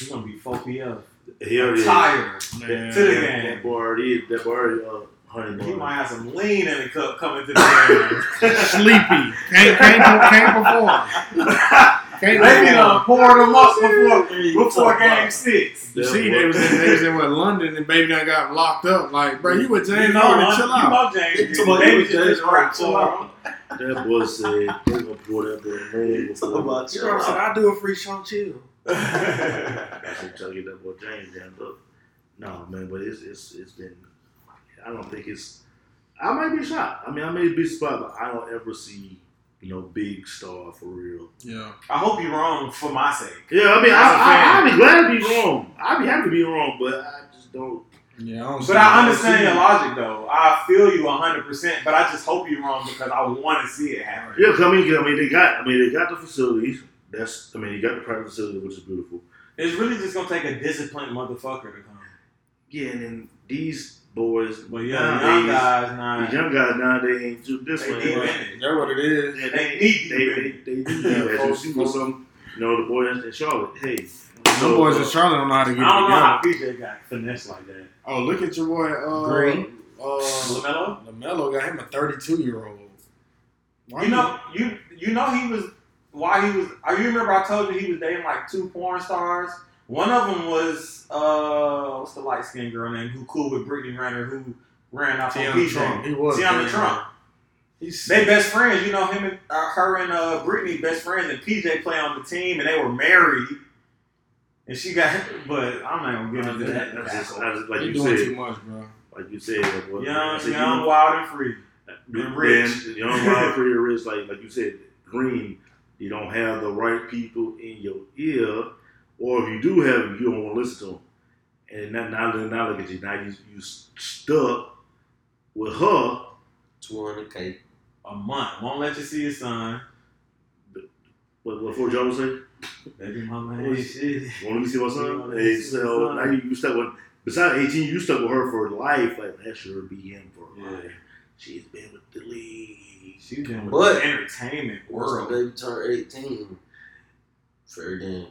Speaker 7: You gonna be 4 p.m.
Speaker 6: he already
Speaker 7: Tired.
Speaker 4: Man.
Speaker 7: To the
Speaker 6: that,
Speaker 7: game.
Speaker 6: that boy already that boy already uh, honey
Speaker 7: He might have some lean in the cup coming to the game.
Speaker 4: Sleepy. Can't, can't, can't perform. Can't
Speaker 7: They be
Speaker 4: perform.
Speaker 7: done poured them up before before
Speaker 8: go.
Speaker 7: game six.
Speaker 4: You see, they was in, they was in what, London and baby done got locked up. Like, bro, you with
Speaker 7: You
Speaker 4: James
Speaker 7: know,
Speaker 4: Harden,
Speaker 7: huh?
Speaker 4: chill
Speaker 7: you
Speaker 4: out.
Speaker 7: know James.
Speaker 8: Talking about
Speaker 7: They
Speaker 8: you
Speaker 7: just
Speaker 8: with James
Speaker 7: rap
Speaker 8: Harden,
Speaker 7: for him.
Speaker 6: that boy said they gonna pour that boy name
Speaker 8: Talk
Speaker 6: before.
Speaker 8: about
Speaker 4: You know what I'm saying? I do a free show, chill.
Speaker 6: I should try to get that boy James jammed up. No, man, but it's it's it's been. I don't think it's. I might be shocked. I mean, I may be surprised, but I don't ever see you know big star for real.
Speaker 4: Yeah.
Speaker 7: I hope you're wrong for my sake.
Speaker 6: Yeah, I mean,
Speaker 7: As a
Speaker 6: I, I. I'd be glad to be wrong. I'd be happy to be wrong, but I just don't.
Speaker 4: Yeah, I don't see
Speaker 7: But I understand your logic though. I feel you 100%, but I just hope you're wrong because I want to see it happen.
Speaker 6: Yeah, 'cause I mean, I mean, they got. I mean, they got the facilities. That's. I mean, you got the private facility, which is beautiful.
Speaker 7: It's really just going to take a disciplined motherfucker to come.
Speaker 6: Yeah, and then these boys,
Speaker 7: But yeah, the young guys,
Speaker 6: these
Speaker 7: nah.
Speaker 6: young guys nowadays ain't too disciplined.
Speaker 7: They deep
Speaker 6: Right?
Speaker 7: in it.
Speaker 4: That's what it is.
Speaker 6: Yeah,
Speaker 7: They
Speaker 6: they,
Speaker 7: need
Speaker 6: they,
Speaker 7: to
Speaker 6: they,
Speaker 7: be.
Speaker 6: they, do that. As you see with some, you know, the boys in Charlotte. Hey,
Speaker 4: Some
Speaker 6: so,
Speaker 4: boys in
Speaker 6: uh,
Speaker 4: Charlotte don't know how to get
Speaker 7: I
Speaker 4: get
Speaker 7: don't
Speaker 4: it
Speaker 7: know how. PJ got finesse like that.
Speaker 4: Oh, look at your boy, uh,
Speaker 7: Green.
Speaker 4: Uh,
Speaker 7: LaMelo?
Speaker 4: LaMelo got him a 32 year old.
Speaker 7: You know, you you know he was why he was. I you remember I told you he was dating like two porn stars. One of them was uh, what's the light skinned girl name who cool with Brittany Renner who ran off on
Speaker 4: Tiana
Speaker 7: PJ.
Speaker 4: Trump. He was.
Speaker 7: Tiana
Speaker 4: very-
Speaker 7: Trump.
Speaker 4: He's
Speaker 7: They best friends. You know him and uh, her and uh, Brittany best friends, and PJ play on the team, and they were married. And she got, but I'm not gonna get into that.
Speaker 6: That's just, that's just like
Speaker 4: He
Speaker 6: you
Speaker 4: doing
Speaker 6: said,
Speaker 4: too much, bro.
Speaker 6: like you said, like, what,
Speaker 7: Young,
Speaker 6: I said,
Speaker 7: young,
Speaker 6: you,
Speaker 7: wild, and free.
Speaker 6: then,
Speaker 7: and rich.
Speaker 6: young, wild, and free, and rich. Like, like you said, green. You don't have the right people in your ear, or if you do have them, you don't want to listen to them. And now, now, now look at you. Now you you stuck with her.
Speaker 8: 200K.
Speaker 7: A month won't let you see your son.
Speaker 6: What what Fort Joe say?
Speaker 7: Baby mama ain't shit.
Speaker 6: Want to see my son?
Speaker 7: Yeah,
Speaker 6: Hey,
Speaker 7: see my
Speaker 6: so
Speaker 7: son.
Speaker 6: now you, you stuck with. Besides eighteen, you stuck with her for life. Like that should be him for
Speaker 7: Yeah.
Speaker 6: life. She's been with the league.
Speaker 7: She's been with
Speaker 8: But-
Speaker 7: the entertainment
Speaker 8: Once the
Speaker 7: world.
Speaker 8: baby turn 18, fair game.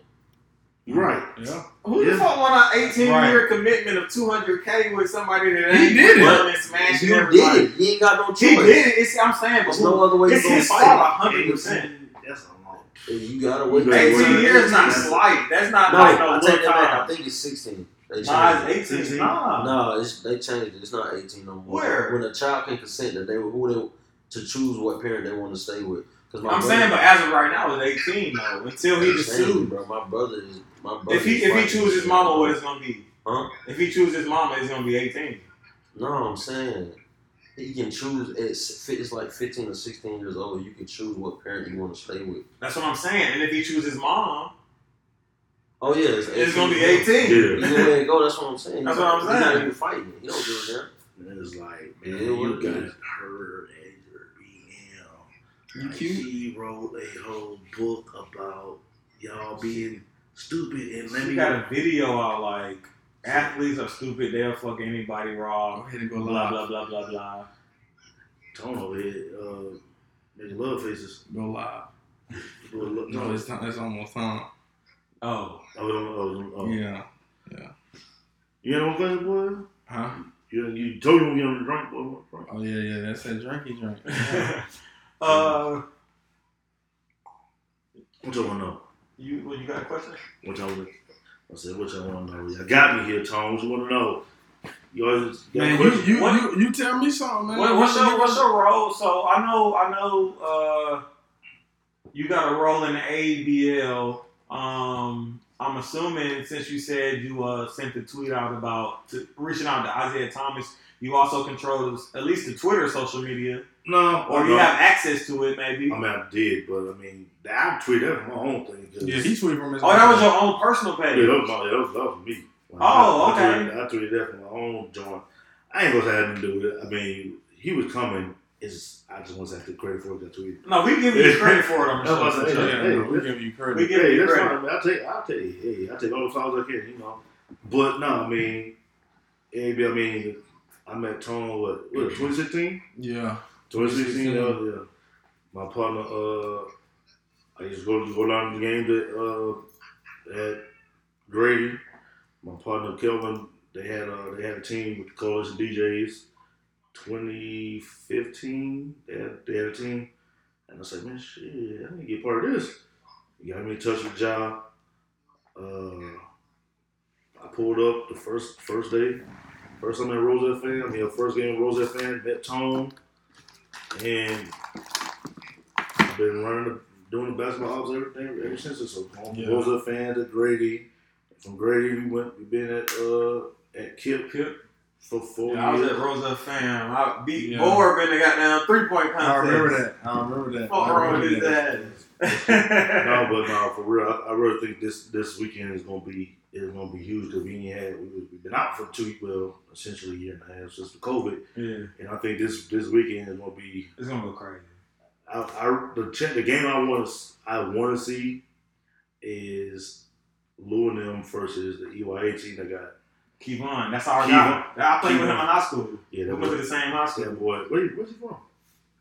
Speaker 6: Right.
Speaker 4: Yeah.
Speaker 7: Who
Speaker 6: Yeah.
Speaker 7: the fuck want an 18
Speaker 4: Right.
Speaker 7: year commitment of 200k with somebody that
Speaker 4: He
Speaker 7: ain't
Speaker 4: did it.
Speaker 7: running and smashing
Speaker 8: You
Speaker 7: everybody?
Speaker 8: did it. He ain't got no choice.
Speaker 7: He did it. It's, I'm saying, but
Speaker 8: no other way
Speaker 7: it's
Speaker 8: gonna
Speaker 7: his fault
Speaker 8: fight.
Speaker 7: 100. percent
Speaker 6: That's a lot.
Speaker 8: it. You gotta wait.
Speaker 7: 18
Speaker 6: wait.
Speaker 7: years not slight. That's not
Speaker 8: No,
Speaker 7: like no
Speaker 8: I take that back. I think it's 16. They changed
Speaker 7: Nah, it's 18.
Speaker 6: 16?
Speaker 7: Nah.
Speaker 8: No, it's, they changed it. It's not 18 no more.
Speaker 7: Where?
Speaker 8: When a child can consent that they who they to choose what parent they want to stay with. Because my
Speaker 7: I'm
Speaker 8: brother,
Speaker 7: saying, but as of right now, it's 18 though. Until he
Speaker 8: I'm
Speaker 7: just sued.
Speaker 8: bro. My brother is my brother.
Speaker 7: If he
Speaker 8: is
Speaker 7: if he chooses
Speaker 8: this
Speaker 7: mama, what it's gonna be?
Speaker 8: Huh?
Speaker 7: If he chooses his mama, it's gonna be 18.
Speaker 8: No, I'm saying he can choose. It's it's like 15 or 16 years old. You can choose what parent you want to stay with.
Speaker 7: That's what I'm saying. And if he chooses mom,
Speaker 8: Oh yeah, it's,
Speaker 7: it's gonna be
Speaker 8: 18.
Speaker 7: 18.
Speaker 6: Yeah.
Speaker 8: Either way it go, that's what I'm saying.
Speaker 7: That's what I'm
Speaker 8: He's not
Speaker 7: saying.
Speaker 8: even fighting. He don't give a damn.
Speaker 6: And it's like, man,
Speaker 8: what
Speaker 6: you
Speaker 8: it
Speaker 6: got
Speaker 8: is.
Speaker 6: her as your BM.
Speaker 4: You
Speaker 6: Like,
Speaker 4: cute?
Speaker 6: She wrote a whole book about y'all being stupid and let
Speaker 7: She
Speaker 6: me
Speaker 7: got a video out like athletes are stupid. They'll fuck anybody
Speaker 4: Go
Speaker 7: raw.
Speaker 4: ahead and go
Speaker 7: Blah
Speaker 4: live.
Speaker 7: blah blah blah blah.
Speaker 6: tone over here, uh, making love faces.
Speaker 4: Go live.
Speaker 6: Doing lo-
Speaker 4: No, it's, time, it's almost time.
Speaker 7: Oh,
Speaker 6: Oh, oh, oh, oh.
Speaker 4: Yeah.
Speaker 6: You know what question, boy?
Speaker 4: Huh?
Speaker 6: You, you told you when you on the drink, boy.
Speaker 4: Oh yeah, yeah. That's that drinky drink.
Speaker 7: uh,
Speaker 6: What y'all want to know?
Speaker 7: you what you got a question?
Speaker 6: What y'all want I said, what y'all want to know? Y'all got me here, Tom. What you want to know? You always got
Speaker 4: Man, you you,
Speaker 7: What-
Speaker 4: you you tell me something, man.
Speaker 7: What, what's your what's your role? So I know I know uh, you got a role in the ABL. Um, I'm assuming since you said you uh, sent the tweet out about to, reaching out to Isaiah Thomas, you also control at least the Twitter social media,
Speaker 6: no,
Speaker 7: or
Speaker 6: no.
Speaker 7: you have access to it maybe.
Speaker 6: I mean, I did, but I mean, I tweeted that from my own thing. 'cause-
Speaker 4: Yeah, he tweeted from his.
Speaker 7: Oh, that was your own personal page.
Speaker 6: Yeah, that was, my, that was, that was me. Like,
Speaker 7: Oh,
Speaker 6: I,
Speaker 7: okay.
Speaker 6: I tweeted, I tweeted that from my own joint. I ain't gonna say I didn't do it. I mean, he was coming. It's, I just want to say I took credit for it. I tweeted.
Speaker 7: No, we give you credit for it on the
Speaker 6: That's what I
Speaker 7: show.
Speaker 6: said.
Speaker 4: Yeah,
Speaker 6: Hey,
Speaker 4: no, we give you credit.
Speaker 7: We give
Speaker 6: Hey,
Speaker 7: you
Speaker 6: that's
Speaker 7: credit.
Speaker 6: fine. man. I'll take, I'll take, hey, I'll take all the flowers I can, you know. But no, I mean, AB, I mean, I met Tone, what, what 2016?
Speaker 4: yeah.
Speaker 6: 2016, that was, yeah. My partner, uh, I used to go, go down to the game that, uh, at Grady. My partner, Kelvin, they had, uh, they had a team with the Coalition DJs. 2015, they had, they had a team. And I said, man, shit, I need to get part of this. He got me in touch with Ja. Uh, I pulled up the first first day. First time at Rosette fan. I mean, the first game at Rosette fan, met Tone. And I've been running, the, doing the basketball ops everything ever since. So from
Speaker 4: Yeah.
Speaker 6: Rosette fan to Grady. From Grady, we went, we been at uh at Kip
Speaker 7: Kip.
Speaker 6: for four
Speaker 7: Yeah, I was
Speaker 6: years.
Speaker 7: at Rosa fam. I beat
Speaker 4: Yeah.
Speaker 7: Borb in the goddamn three point contest.
Speaker 4: I remember that. I remember that.
Speaker 7: Fuck
Speaker 4: I
Speaker 7: wrong with
Speaker 4: remember
Speaker 7: his
Speaker 4: that.
Speaker 7: ass.
Speaker 6: no, but no, for real, I, I really think this this weekend is gonna be is gonna be huge because we ain't had we, we've been out for two well essentially a year and a half since the COVID,
Speaker 7: yeah,
Speaker 6: and I think this this weekend is gonna be
Speaker 7: it's gonna go crazy.
Speaker 6: I, I the ch- the game I want to I want to see is Lou and them versus the EYA team that got
Speaker 7: Kevon, that's our guy. I played with him in high school.
Speaker 6: yeah
Speaker 7: We went to the same high school.
Speaker 6: boy where where's he from?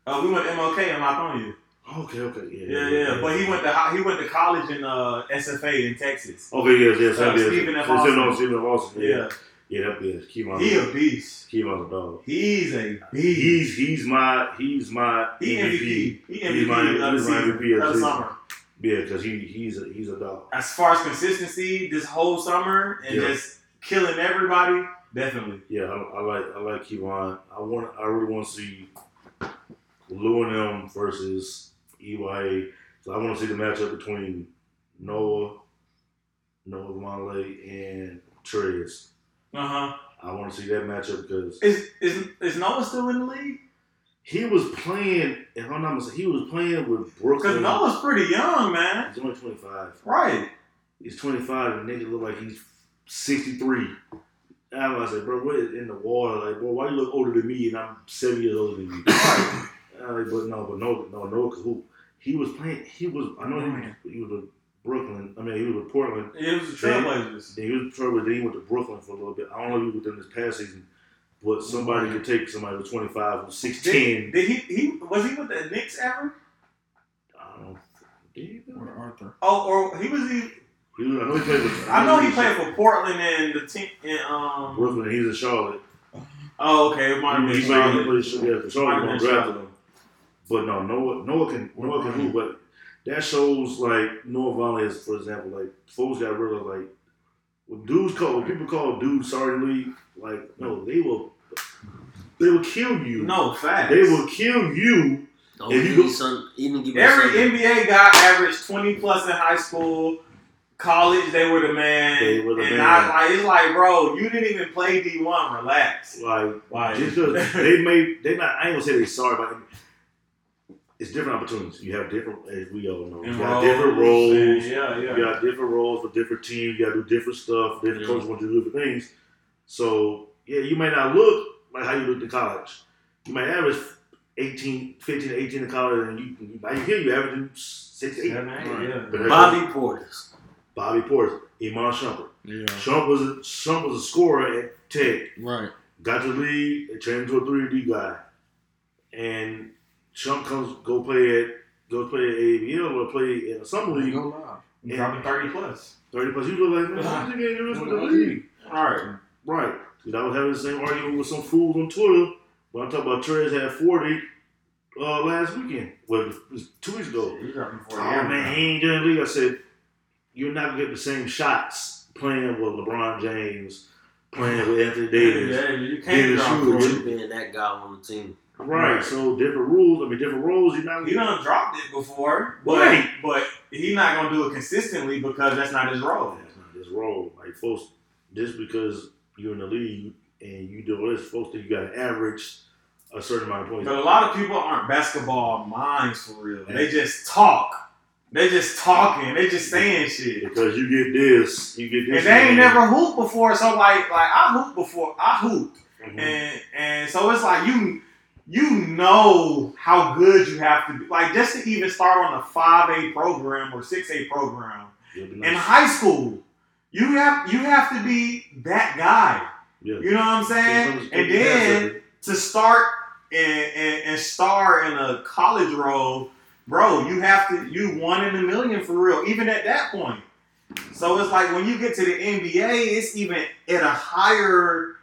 Speaker 7: Uh, we went to MLK in Lithonia.
Speaker 6: Okay, okay, yeah,
Speaker 7: Yeah, yeah. But he went to he went to college in uh, SFA in Texas.
Speaker 6: Okay, yes, yes,
Speaker 7: Uh,
Speaker 6: yes.
Speaker 7: Stephen F. Austin.
Speaker 6: Stephen F. Austin. Yeah,
Speaker 7: Yeah,
Speaker 6: yeah, that is Kevon.
Speaker 7: he a beast.
Speaker 6: Kevon's a dog.
Speaker 7: He's a beast.
Speaker 6: He's he's my he's my
Speaker 7: he
Speaker 6: MVP.
Speaker 7: MVP. He
Speaker 6: He's
Speaker 7: MVP
Speaker 6: my-
Speaker 7: of the
Speaker 6: he's my MVP of the
Speaker 7: of the
Speaker 6: season.
Speaker 7: summer.
Speaker 6: Yeah, because he he's a he's a dog.
Speaker 7: As far as consistency, this whole summer and
Speaker 6: Yeah.
Speaker 7: just killing everybody, definitely.
Speaker 6: Yeah, I, I like I like Kevon. I want I really want to see Lou and them versus EYA. So I want to see the matchup between Noah, Noah Male, and Trez.
Speaker 7: Uh huh.
Speaker 6: I want to see that matchup because
Speaker 7: Is is is Noah still in the league?
Speaker 6: he was playing. If I'm not mistaken, he was playing with
Speaker 7: Because Noah's pretty young, man.
Speaker 6: He's only 25.
Speaker 7: Right.
Speaker 6: He's 25 and nigga look like he's 63. I was like, bro, what is in the water? Like, bro, why you look older than me and I'm seven years older than you? I was like, but no, but no, no, no, because who? He was playing. He was. I know he was. He was with Brooklyn. I mean, he was with Portland.
Speaker 7: It was the Trailblazers.
Speaker 6: Then he was with Trevor. Then he went to Brooklyn for a little bit. I don't know if he was within this past season, but somebody could take somebody with 25 who's 6'10.
Speaker 7: Did, did he he was he with the Knicks ever?
Speaker 6: I don't know. Did he?
Speaker 4: Or Arthur.
Speaker 7: Oh, or he was he.
Speaker 6: He was, I know he played with.
Speaker 7: I know he played for Portland and the team in um.
Speaker 6: Brooklyn. He's in Charlotte.
Speaker 7: Oh, okay, it might have
Speaker 6: He
Speaker 7: been
Speaker 6: played, he
Speaker 7: Charlotte.
Speaker 6: played, yeah, Charlotte.
Speaker 7: Might
Speaker 6: gonna
Speaker 7: have been
Speaker 6: draft
Speaker 7: Charlotte.
Speaker 6: Him. But no, Noah, Noah can, Noah can hoop. But that shows like Noah Vonleh is, for example, like folks got to realize like when dudes call, when people call dudes sorry league, like no, they will, they will kill you.
Speaker 7: No facts.
Speaker 6: They will kill you.
Speaker 8: Oh, Don't
Speaker 6: If you
Speaker 8: give
Speaker 6: go-
Speaker 8: some, even give
Speaker 7: Every
Speaker 8: some.
Speaker 7: NBA guy averaged twenty plus in high school. College, they were the man.
Speaker 6: They were the
Speaker 7: and
Speaker 6: man.
Speaker 7: I like it's like, bro, you didn't even play D one. Relax.
Speaker 6: Like
Speaker 7: Like
Speaker 6: just 'cause they may, they not. I ain't gonna say they sorry, but it's different opportunities. You have different, as we all know, you
Speaker 7: And
Speaker 6: got different roles.
Speaker 7: Yeah, yeah.
Speaker 6: You got different roles for different teams. You got to do different stuff. Different
Speaker 8: Yeah.
Speaker 6: coaches want you to do different things. So, yeah, you may not look like how you looked in college. You might average 18, 15 to 18 in college, and you, you by here you averaging 6 to 8.
Speaker 7: Yeah, man, yeah.
Speaker 6: But that-
Speaker 8: Bobby Portis.
Speaker 6: Bobby Portis, Iman Shumpert.
Speaker 4: Yeah.
Speaker 6: Shump was a, Shump was a scorer at Tech.
Speaker 4: Right.
Speaker 6: Got to the league, and turned into a 3D guy. And Shump comes, go play at, go play at ABL or play in a summer league.
Speaker 4: Go live.
Speaker 7: Dropping thirty plus.
Speaker 6: 30 plus, you look like, man, you ain't doing this with the league.
Speaker 7: All right.
Speaker 6: Right. Because I was having the same argument with some fools on Twitter when I talked about Trez had 40 uh, last weekend. Well, it was two weeks ago.
Speaker 7: He dropping forty.
Speaker 6: Oh,
Speaker 7: 40
Speaker 6: man, he ain't doing the league. I said, you're not going to get the same shots playing with LeBron James, playing with Anthony Davis.
Speaker 7: Yeah, you can't
Speaker 6: Dennis
Speaker 7: drop
Speaker 6: Schroeder.
Speaker 7: 40.
Speaker 8: You being that guy on the team.
Speaker 6: Right. So different rules. I mean, different roles. You're not
Speaker 7: He done dropped it before, but
Speaker 6: Right.
Speaker 7: but he not gonna do it consistently because that's not his role.
Speaker 6: That's not his role. Like folks, just because you're in the league and you do this, folks think you got to average a certain amount of points.
Speaker 7: But a lot of people aren't basketball minds for real. They just talk. They just talking. They just saying shit.
Speaker 6: Because you get this, you get this.
Speaker 7: And they ain't never hooped before, so like like I hooped before. I hooped.
Speaker 6: Mhm.
Speaker 7: And and so it's like you you know how good you have to be. Like just to even start on a five A program or six A program
Speaker 6: You'll
Speaker 7: in high school, you have you have to be that guy.
Speaker 6: Yeah.
Speaker 7: You know what I'm saying? And then to start and, and, and star in a college role, bro, you have to you one in a million for real, even at that point. So it's like when you get to the NBA, it's even at a higher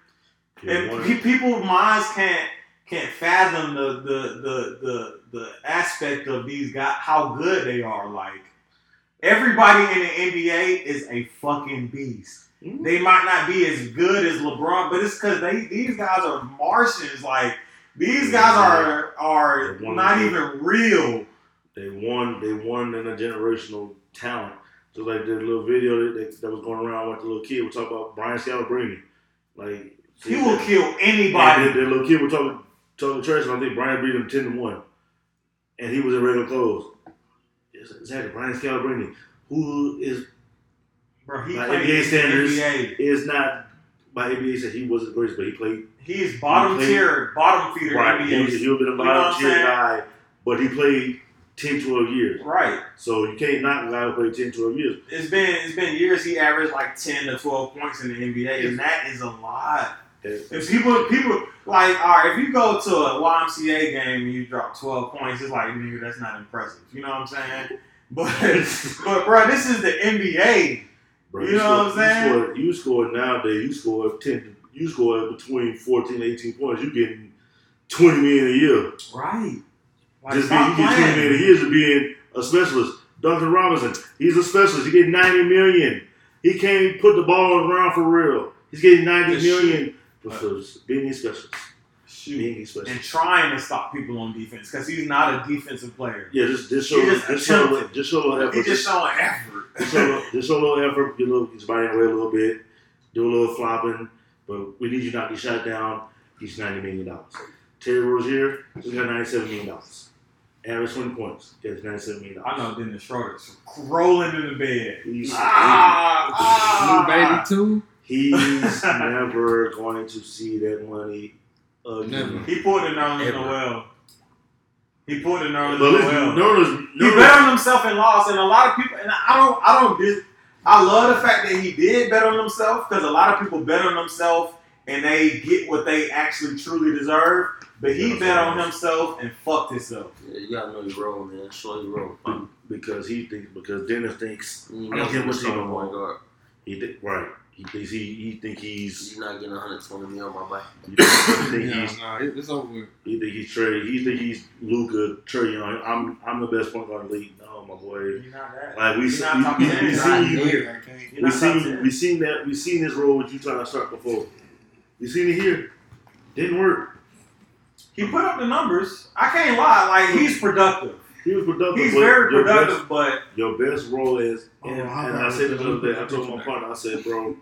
Speaker 6: Yeah,
Speaker 7: and pe- people minds can't can't fathom the the the the, the aspect of these guys how good they are. Like everybody in the NBA is a fucking beast.
Speaker 6: Mhm.
Speaker 7: They might not be as good as LeBron, but it's because they these guys are Martians. Like these guys are are not
Speaker 6: the-
Speaker 7: even real.
Speaker 6: They won. They won in a generational talent. Just like the little video that, that, was going around with the little kid. We talk about Brian Scalabrine. Like
Speaker 7: He will kill anybody.
Speaker 6: the, the little kid was talking talking trash. And I think Brian beat him ten to one, and he was in regular clothes. It's- Exactly, Brian Scalabrine, who is
Speaker 7: Bro, he
Speaker 6: by NBA standards
Speaker 7: NBA.
Speaker 6: is not by NBA said he wasn't the greatest, but he played
Speaker 7: He is bottom
Speaker 6: He played-
Speaker 7: tier, bottom feeder
Speaker 6: right.
Speaker 7: NBA.
Speaker 6: was, he was been a
Speaker 7: You know
Speaker 6: bottom tier guy, but he played 10, 12 years.
Speaker 7: Right.
Speaker 6: So you can't knock a guy who played 10, 12 years.
Speaker 7: It's been it's been years he averaged like ten to twelve points in the NBA, and that is a lot. If people people like, all right, if you go to a YMCA game and you drop twelve points, it's like nigga, that's not impressive. You know what I'm saying? But but bro, this is the NBA.
Speaker 6: Bro,
Speaker 7: You know what I'm saying?
Speaker 6: You score, you score nowadays, you score 10, you score between 14 and 18 points. You're getting 20 million a year.
Speaker 7: Right. Like,
Speaker 6: Just being, you get 20
Speaker 7: playing.
Speaker 6: million a year to being a specialist. Duncan Robinson, he's a specialist. He get 90 million. He can't put the ball on the ground for real. He's getting 90
Speaker 7: Just
Speaker 6: million for for being a specialist.
Speaker 7: Shoot.
Speaker 6: Being a specialist.
Speaker 7: And trying to stop people on defense because he's not a defensive player.
Speaker 6: Yeah, just just show
Speaker 7: just
Speaker 6: just show
Speaker 7: attempted.
Speaker 6: just show a little effort.
Speaker 7: He's just showing effort.
Speaker 6: just show a little- just show a little effort. Get a little his body away a little bit. Do a little flopping. But we need you not to get shot down. He's ninety million dollars. Terry Rozier, we got ninety-seven million dollars. Average twenty points. Gets ninety-seven million
Speaker 7: I
Speaker 6: dollars.
Speaker 7: know Dennis Schroeder's rolling in the bed.
Speaker 6: He's,
Speaker 7: Ah,
Speaker 4: New baby too.
Speaker 6: He's never going to see that money again.
Speaker 4: Never.
Speaker 7: He pulled it Nerlens
Speaker 8: Ever.
Speaker 7: well. He pulled it Nerlens
Speaker 6: But listen,
Speaker 7: Noel.
Speaker 6: Notice,
Speaker 7: He bet on himself and lost, and a lot of people. And I don't, I don't. Dis, I love the fact that he did bet on himself because a lot of people bet on themselves and they get what they actually truly deserve. But he bet on himself and fucked himself.
Speaker 8: Yeah, you gotta know your role, man. Show your role.
Speaker 6: because he thinks because Dennis thinks
Speaker 8: You
Speaker 6: I don't
Speaker 8: never
Speaker 6: care what
Speaker 8: start
Speaker 6: team I'm oh
Speaker 8: point
Speaker 6: on. he think right. He thinks he he think he's
Speaker 8: You're not getting 120 mil on my back.
Speaker 6: he think
Speaker 4: Yeah,
Speaker 6: he's
Speaker 4: nah, it- it's over. with.
Speaker 6: He think he's Trae. He think he's Luka. Trae Young. I'm I'm the best point guard in the league. No, my boy.
Speaker 7: You're not that.
Speaker 6: Like we
Speaker 7: You're
Speaker 6: see, we,
Speaker 7: top
Speaker 6: we, we
Speaker 7: You're
Speaker 6: see
Speaker 7: not
Speaker 6: you here. We
Speaker 7: not
Speaker 6: seen
Speaker 7: 10.
Speaker 6: we seen that we seen this role with you trying to start before. We seen it here. Didn't work.
Speaker 7: He put up the numbers. I can't lie. Like he's productive.
Speaker 6: He was productive.
Speaker 7: He's
Speaker 6: but
Speaker 7: very
Speaker 6: your
Speaker 7: productive,
Speaker 6: Best,
Speaker 7: but
Speaker 6: your best role is,
Speaker 4: Oh,
Speaker 6: and,
Speaker 4: how
Speaker 6: and I said this
Speaker 4: the
Speaker 6: the other day. I told my partner. I said, bro,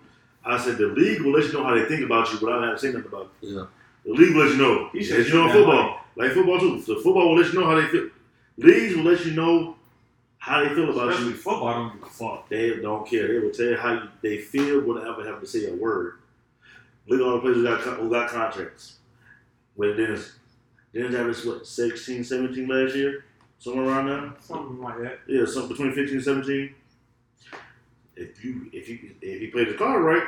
Speaker 6: I said the league will let you know how they think about you without having to say nothing about it.
Speaker 8: Yeah.
Speaker 6: The league will let you know.
Speaker 7: He
Speaker 6: As
Speaker 7: should
Speaker 6: you know in
Speaker 7: shoot
Speaker 6: football, like football too. So football will let you know how they feel. Leagues will let you know how they feel about
Speaker 7: especially
Speaker 6: you.
Speaker 7: football, I don't give a fuck.
Speaker 6: They don't care. They will tell you how you, they feel without ever having to say a word. Look at all the players who got who got contracts. With Dennis, Dennis averaged what 16, 17 last year, somewhere around there.
Speaker 7: Something like that.
Speaker 6: Yeah, some between fifteen and seventeen. If you if you if he played the card right,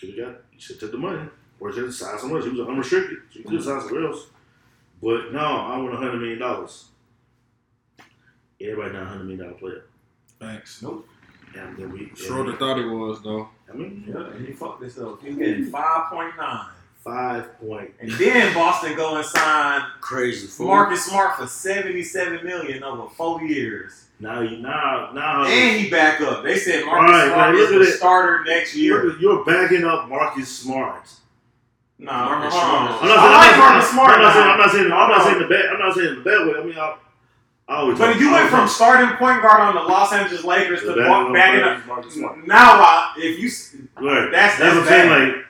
Speaker 6: could have got you should took the money or should have signed somewhere else. He was unrestricted, so you could have signed somewhere else. But no, I want a hundred million dollars. Everybody not a hundred million dollar player.
Speaker 4: Thanks.
Speaker 7: Nope.
Speaker 6: And then we
Speaker 4: Schroeder thought he was though.
Speaker 6: I mean,
Speaker 7: Yeah, and he fucked this up. He's getting five point nine.
Speaker 6: Five point.
Speaker 7: And then Boston go and sign
Speaker 8: Crazy fool.
Speaker 7: Marcus Smart for seventy seven million over four years.
Speaker 6: Now you now now
Speaker 7: And he back up. They said Marcus
Speaker 6: Right,
Speaker 7: Smart is
Speaker 6: look
Speaker 7: the
Speaker 6: it.
Speaker 7: starter next year.
Speaker 6: you're, you're backing up Marcus Smart.
Speaker 7: Nah,
Speaker 8: Marcus
Speaker 7: hold.
Speaker 8: Smart
Speaker 6: I'm not saying,
Speaker 7: like
Speaker 6: I'm
Speaker 7: Marcus Smart.
Speaker 6: I'm not saying. I'm not saying, I'm not saying the bad. I'm not saying the bad way. I mean, I, I always.
Speaker 7: But you went from starting point guard on the Los Angeles Lakers to
Speaker 6: The bad
Speaker 7: walk
Speaker 6: one,
Speaker 7: backing up. Now, I, if you. That's-
Speaker 6: That's,
Speaker 7: that's
Speaker 6: what I'm saying. Like,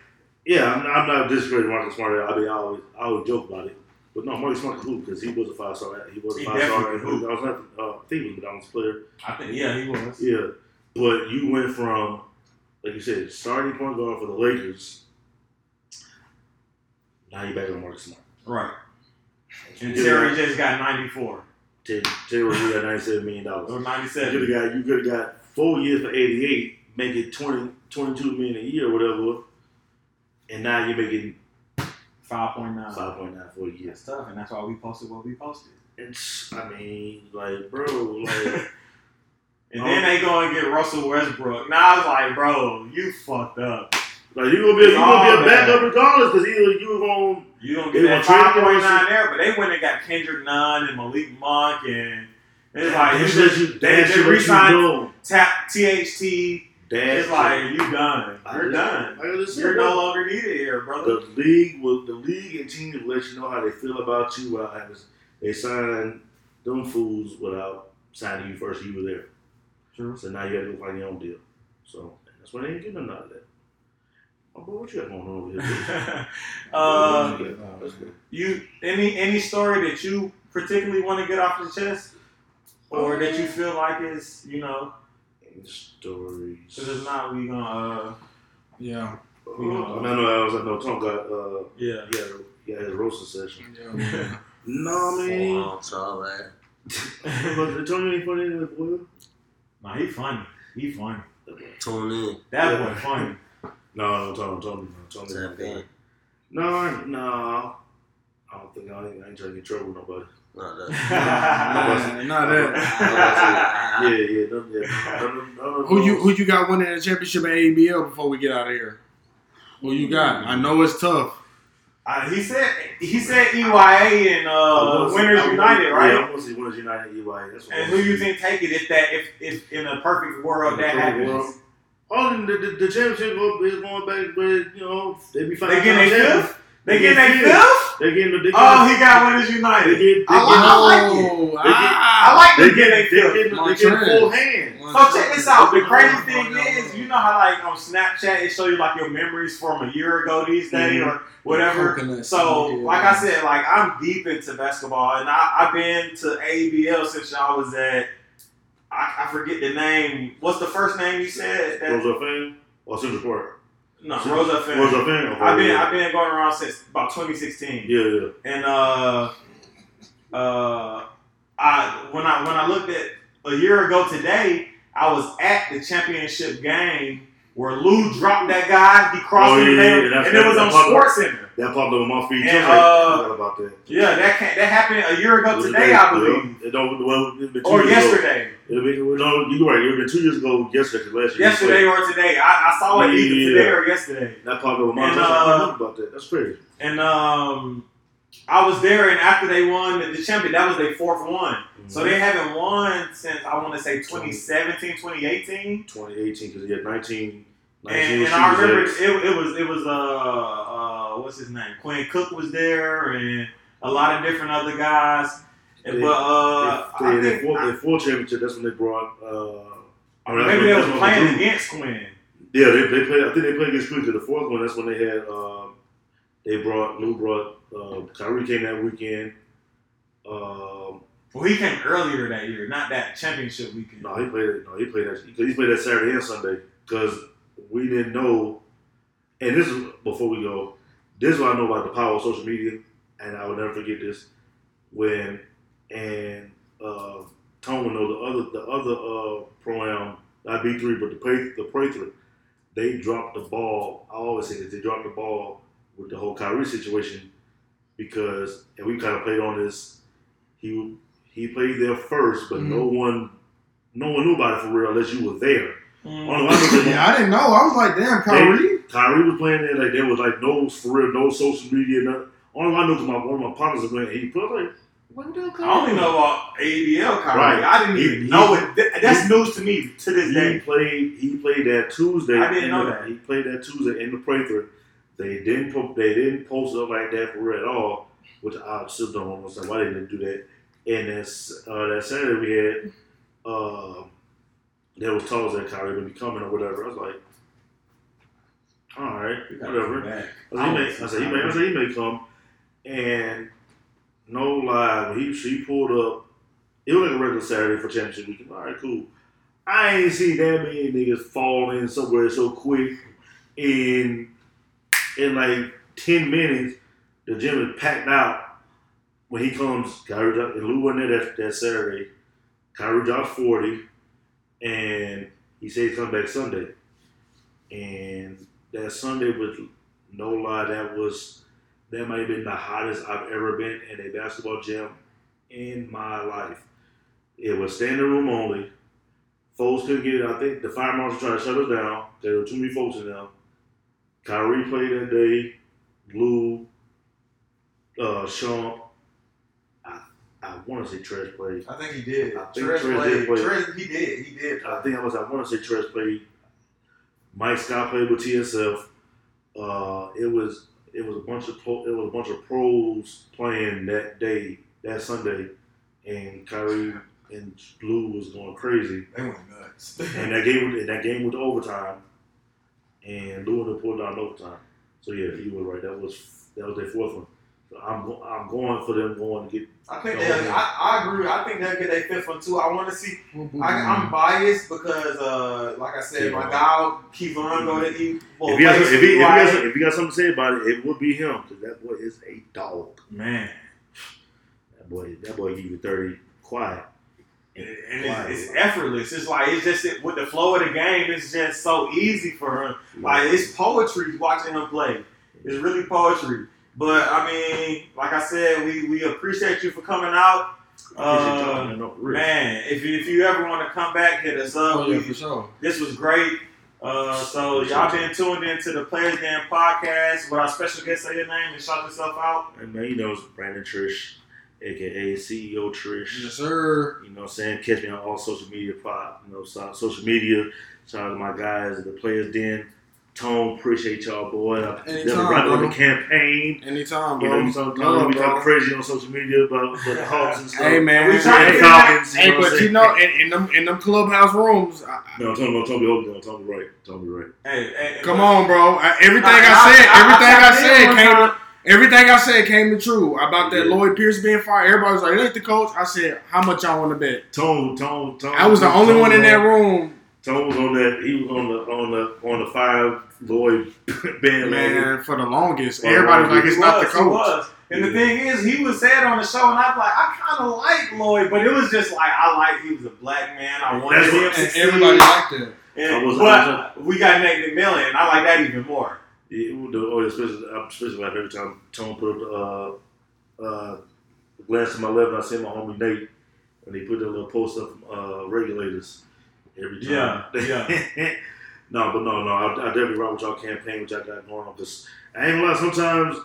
Speaker 6: yeah, I'm not, I'm not discrediting Marcus Smart. I mean, I always, I always joke about it. But no, Marcus Smart can hoop because he was a five star. He was a
Speaker 7: He
Speaker 6: five star.
Speaker 7: definitely.
Speaker 6: I was not uh, thinking, but I was a player.
Speaker 7: I think yeah, he was.
Speaker 6: Yeah, but you went from, like you said, starting point guard for the Lakers. Now you're back on Marcus Smart.
Speaker 7: Right. And Terry
Speaker 6: could've
Speaker 7: just got ninety four
Speaker 6: got- Terry, Terry, you got ninety-seven million dollars.
Speaker 7: or ninety
Speaker 6: You
Speaker 7: seven.
Speaker 6: could have got you could have got four years for eighty eight, make it 20, 22 million a year or whatever, and now you're making
Speaker 7: Five point nine.
Speaker 6: five point nine for a year.
Speaker 7: That's tough, and that's why we posted what we posted.
Speaker 6: It's I mean, like bro, like
Speaker 7: And
Speaker 6: Oh.
Speaker 7: then they go and get Russell Westbrook. Now I was like, bro, you fucked up.
Speaker 6: like you gonna be you gonna be a
Speaker 7: oh,
Speaker 6: backup regardless because either you gonna
Speaker 7: You don't get that five point nine there, but they went and got Kendrick Nunn and Malik Monk and it's like
Speaker 6: that's
Speaker 7: just
Speaker 6: you
Speaker 7: they
Speaker 6: that's
Speaker 7: just
Speaker 6: what you
Speaker 7: re-signed tap THT.
Speaker 6: That's
Speaker 7: It's like you done. You're done.
Speaker 6: Like I just said,
Speaker 7: You're no longer needed here, brother.
Speaker 6: The league will the league and teams will let you know how they feel about you having they sign them fools without signing you first. You were there.
Speaker 7: True.
Speaker 6: So now you gotta go find your own deal. So that's why they ain't getting nothing out of that. Oh, boy, what you got going on over here?
Speaker 7: uh,
Speaker 6: you got?
Speaker 7: You any any story that you particularly want to get off the chest, or that you feel like is you know,
Speaker 6: stories?
Speaker 7: because if not, we gonna uh,
Speaker 4: Yeah.
Speaker 6: Uh, I mean, I know I was I know Tom got uh
Speaker 7: yeah.
Speaker 6: yeah yeah his roasting session.
Speaker 4: yeah.
Speaker 6: No
Speaker 8: Four
Speaker 6: man.
Speaker 8: ounce, all that.
Speaker 6: but Tony ain't funny in the boy.
Speaker 7: Nah, he funny. He funny.
Speaker 8: Tune in.
Speaker 7: That
Speaker 6: Yeah.
Speaker 7: boy funny.
Speaker 6: No, no, Tony, Tony, Tony.
Speaker 8: Tap in.
Speaker 6: No, no. I don't think I ain't, I ain't trying to get trouble with nobody.
Speaker 8: Not that.
Speaker 4: Nah, not that.
Speaker 6: Yeah, yeah, no, yeah. No, no, no,
Speaker 4: Who you who you got winning the championship at ABL before we get out of here? Who you got? I know it's tough.
Speaker 7: Uh, he said he said EYA and uh,
Speaker 6: wanna see-
Speaker 7: Winners
Speaker 6: I wanna-
Speaker 7: United,
Speaker 6: Yeah,
Speaker 7: right?
Speaker 6: I want to see Winners United EY. That's what I
Speaker 7: And
Speaker 6: wanna
Speaker 7: who you
Speaker 6: see.
Speaker 7: think take it if that if if in a perfect world
Speaker 6: In
Speaker 7: that
Speaker 6: perfect
Speaker 7: happens?
Speaker 6: world. Oh, the, the, the championship go- is going back, but you know they be
Speaker 7: They
Speaker 6: fighting.
Speaker 7: getting their fifth? They getting their fifth?
Speaker 6: They getting the. They getting
Speaker 7: Oh, he got Winners
Speaker 6: They
Speaker 7: United.
Speaker 6: get. They
Speaker 7: I like- I like it.
Speaker 6: They get-
Speaker 7: I
Speaker 4: ah.
Speaker 7: like
Speaker 6: They get.
Speaker 7: getting
Speaker 6: They
Speaker 7: their fifth.
Speaker 6: getting. They
Speaker 4: Montrez.
Speaker 6: getting full hand.
Speaker 7: So check this out. The crazy thing is, you know how like on Snapchat it show you like your memories from a year ago these days
Speaker 6: Mhm.
Speaker 7: or whatever. So like. I said, like I'm deep into basketball and I, I've been to ABL since y'all was at I, I forget the name. What's the first name you said? That,
Speaker 6: Rosa fan or Central Park?
Speaker 7: No, Rosa Fan.
Speaker 6: Rosa fan.
Speaker 7: I've been
Speaker 6: yeah.
Speaker 7: I've been going around since about 2016.
Speaker 6: Yeah, yeah.
Speaker 7: And uh, uh, I when I when I looked at a year ago today, I was at the championship game where Lou dropped that guy. He crossed
Speaker 6: Oh,
Speaker 7: him
Speaker 6: yeah,
Speaker 7: down,
Speaker 6: yeah, that's-
Speaker 7: and it was on
Speaker 6: that's popular.
Speaker 7: Sports Center.
Speaker 6: That popped up on my feed.
Speaker 7: And,
Speaker 6: too. I was like,
Speaker 7: uh,
Speaker 6: about that.
Speaker 7: Yeah, that can, that happened a year ago today, I believe,
Speaker 6: yeah. It don't, well, it's been two
Speaker 7: or yesterday.
Speaker 6: It'll be, no, you're right. It been two years ago yesterday, last year.
Speaker 7: Yesterday or today. I, I saw it either
Speaker 6: Yeah.
Speaker 7: today or yesterday.
Speaker 6: That popped up on my feed. I
Speaker 7: uh,
Speaker 6: forgot about that. That's crazy.
Speaker 7: And um, I was there, and after they won the, champion, that was their fourth one. So
Speaker 6: Mm-hmm.
Speaker 7: they haven't won since I want to say 2017, 2018.
Speaker 6: 2018, because he had 19. 19
Speaker 7: And, and I remember it, it was it was uh uh what's his name Quinn Cook was there and a lot of different other guys.
Speaker 6: They-
Speaker 7: but uh,
Speaker 6: They,
Speaker 7: I think
Speaker 6: they, full,
Speaker 7: I-
Speaker 6: full championship. That's when they brought. Uh, I mean,
Speaker 7: maybe they was playing against Quinn.
Speaker 6: Yeah, they, they played. I think they played against Quinn. 'cause The fourth one, that's when they had. Um, they brought Lou brought. Uh, Kyrie came that weekend. Um,
Speaker 7: Well, he came earlier that year, not that championship weekend.
Speaker 6: no, he played. No, he played that. Because he played that Saturday and Sunday. Because we didn't know. And this is before we go. This is what I know about the power of social media, and I will never forget this. When and uh, Tone will know the other the other uh, pro am not B three, but the pray the pray through. They dropped the ball. I always say this. They dropped the ball with the whole Kyrie situation because, and we kind of played on this. He he played there first, but no one no one knew about it for real unless you were there.
Speaker 7: Mm.
Speaker 6: Only one I
Speaker 4: Yeah, I didn't know. I was like, damn, Kyrie.
Speaker 6: Kyrie was playing there, like there was like no for real, no social media, nothing. Only one I knew because my one of my partners was playing. He put I like, what the hell?
Speaker 7: I only know about ABL Kyrie.
Speaker 6: Right.
Speaker 7: I didn't
Speaker 6: He-
Speaker 7: even
Speaker 6: he-
Speaker 7: know it. Th- That's news to me to this
Speaker 6: He
Speaker 7: day.
Speaker 6: played. He played that Tuesday.
Speaker 7: I didn't know
Speaker 6: the-
Speaker 7: that.
Speaker 6: He played that Tuesday in the playthrough. They didn't. Po- they didn't post up like that for real at all, which I still don't understand why they didn't do that. And then uh, that Saturday we had. Uh, there was talks that Kyrie would be coming or whatever. I was like, all right,
Speaker 7: You gotta come
Speaker 6: whatever. I said, he may, I said, he may, I said, he may come. And no lie, when he, he pulled up, it was like a regular Saturday for championship weekend. All right, cool. I ain't seen that many niggas fall in somewhere so quick. In in like ten minutes, the gym is packed out. When he comes, Kyrie dropped, and Lou wasn't there that, that Saturday. Kyrie dropped forty, and he said he's coming back Sunday. And that Sunday was no lie, that was that might have been the hottest I've ever been in a basketball gym in my life. It was standing room only. Folks couldn't get it. I think the fire marshal tried to shut us down. There were too many folks in there. Kyrie played that day. Lou, uh, Sean. I, I want to say Tresh played.
Speaker 7: I think he did.
Speaker 6: I think
Speaker 7: Trez
Speaker 6: Trez
Speaker 7: played.
Speaker 6: did play.
Speaker 7: Trez, he did. He did.
Speaker 6: I think I was. I want to say Tresh played. Mike Scott played with TSF. Uh, it was it was a bunch of pro, it was a bunch of pros playing that day that Sunday, and Kyrie and Blue was going crazy.
Speaker 7: They went nuts.
Speaker 6: And that game and that game went to overtime, and Lou and them pulled down in overtime. So yeah, you were right. That was that was their fourth one. So I'm I'm going for them going to get.
Speaker 7: I think they.
Speaker 6: yeah.
Speaker 7: I, I agree. I think they'll get their fifth one too. I want to see. I, I'm biased because, uh, like I said, my guy Kevon go to eat. Well,
Speaker 6: If he, has, if, he, if, he
Speaker 7: right.
Speaker 6: has, if he got something to say about it, it would be him because that boy is a dog.
Speaker 7: man,
Speaker 6: That boy, that boy give you thirty quiet.
Speaker 7: And it's, it's effortless. It's like it's just it, with the flow of the game. It's just so easy for him. Like it's poetry watching him play. It's really poetry. But I mean, like I said, we, we appreciate you for coming out. Uh, man, if you, if you ever want to come back, hit us up.
Speaker 4: Oh, yeah,
Speaker 7: We-
Speaker 4: for sure.
Speaker 7: this was great. Uh, so y'all been tuned into the Players Game podcast with our special guest. Say your name and shout yourself out.
Speaker 6: And man, you know it's Brandon Trish, aka CEO Trish.
Speaker 4: Yes, sir.
Speaker 6: You know what I'm saying? Catch me on all social media pop, you know, so, social media. Shout out to my guys at the Players Den. Tone, appreciate y'all, boy. I'm
Speaker 4: Anytime,
Speaker 6: wrapping up
Speaker 4: bro.
Speaker 6: the campaign.
Speaker 4: Anytime,
Speaker 6: You
Speaker 4: bro.
Speaker 6: know, you talk,
Speaker 4: Love,
Speaker 6: we
Speaker 4: bro.
Speaker 6: talk crazy on social media about, about the Hawks and stuff.
Speaker 4: Hey, man.
Speaker 7: We trying to
Speaker 6: And
Speaker 7: get
Speaker 6: the
Speaker 7: back-
Speaker 6: Falcons.
Speaker 4: Hey,
Speaker 6: you know what I'm
Speaker 4: but you
Speaker 6: saying?
Speaker 4: know, in, in them in them clubhouse rooms, I, I-
Speaker 6: No, Tony, no, Tony, hold on, Tony, right, Tony, right.
Speaker 7: Hey, hey,
Speaker 4: come
Speaker 7: but-
Speaker 4: on, bro. I, everything
Speaker 7: Nah,
Speaker 4: I said,
Speaker 7: I- I-
Speaker 4: everything
Speaker 7: I
Speaker 4: I,
Speaker 7: tapped
Speaker 4: said came.
Speaker 7: Time.
Speaker 4: To, everything I said came to true about that
Speaker 6: Yeah.
Speaker 4: Lloyd Pierce being fired. Everybody was like, "It ain't the coach." I said, "How much y'all want to bet?"
Speaker 6: Tone, Tone, Tone.
Speaker 4: I was the only
Speaker 6: Tone
Speaker 4: one in
Speaker 6: was
Speaker 4: that room,
Speaker 6: Tone was on that. He was on the on the on the five Lloyd band
Speaker 4: man, for the longest.
Speaker 6: For the
Speaker 4: Everybody was like,
Speaker 6: longest.
Speaker 4: "It's not the
Speaker 7: was, he
Speaker 4: coach."
Speaker 7: was. And the thing is, he was said on the show, and I was like, I kind of like Lloyd, but it was just like I like he was a black man. I wanted
Speaker 6: That's
Speaker 7: him
Speaker 6: what-
Speaker 7: to
Speaker 4: And
Speaker 7: succeed.
Speaker 4: everybody liked him.
Speaker 7: And-
Speaker 6: I was-
Speaker 7: but we got Nate McMillan, and I like that even more.
Speaker 6: Yeah, it the, oh, especially, I'm especially like every time Tone put up the uh, uh, glance to my left, and I see my homie Nate, and he put that little post up uh, regulators every time.
Speaker 7: Yeah, yeah.
Speaker 6: no, but no, no, I, I definitely rock with y'all campaign, which I got going on. Cause I ain't gonna lie, sometimes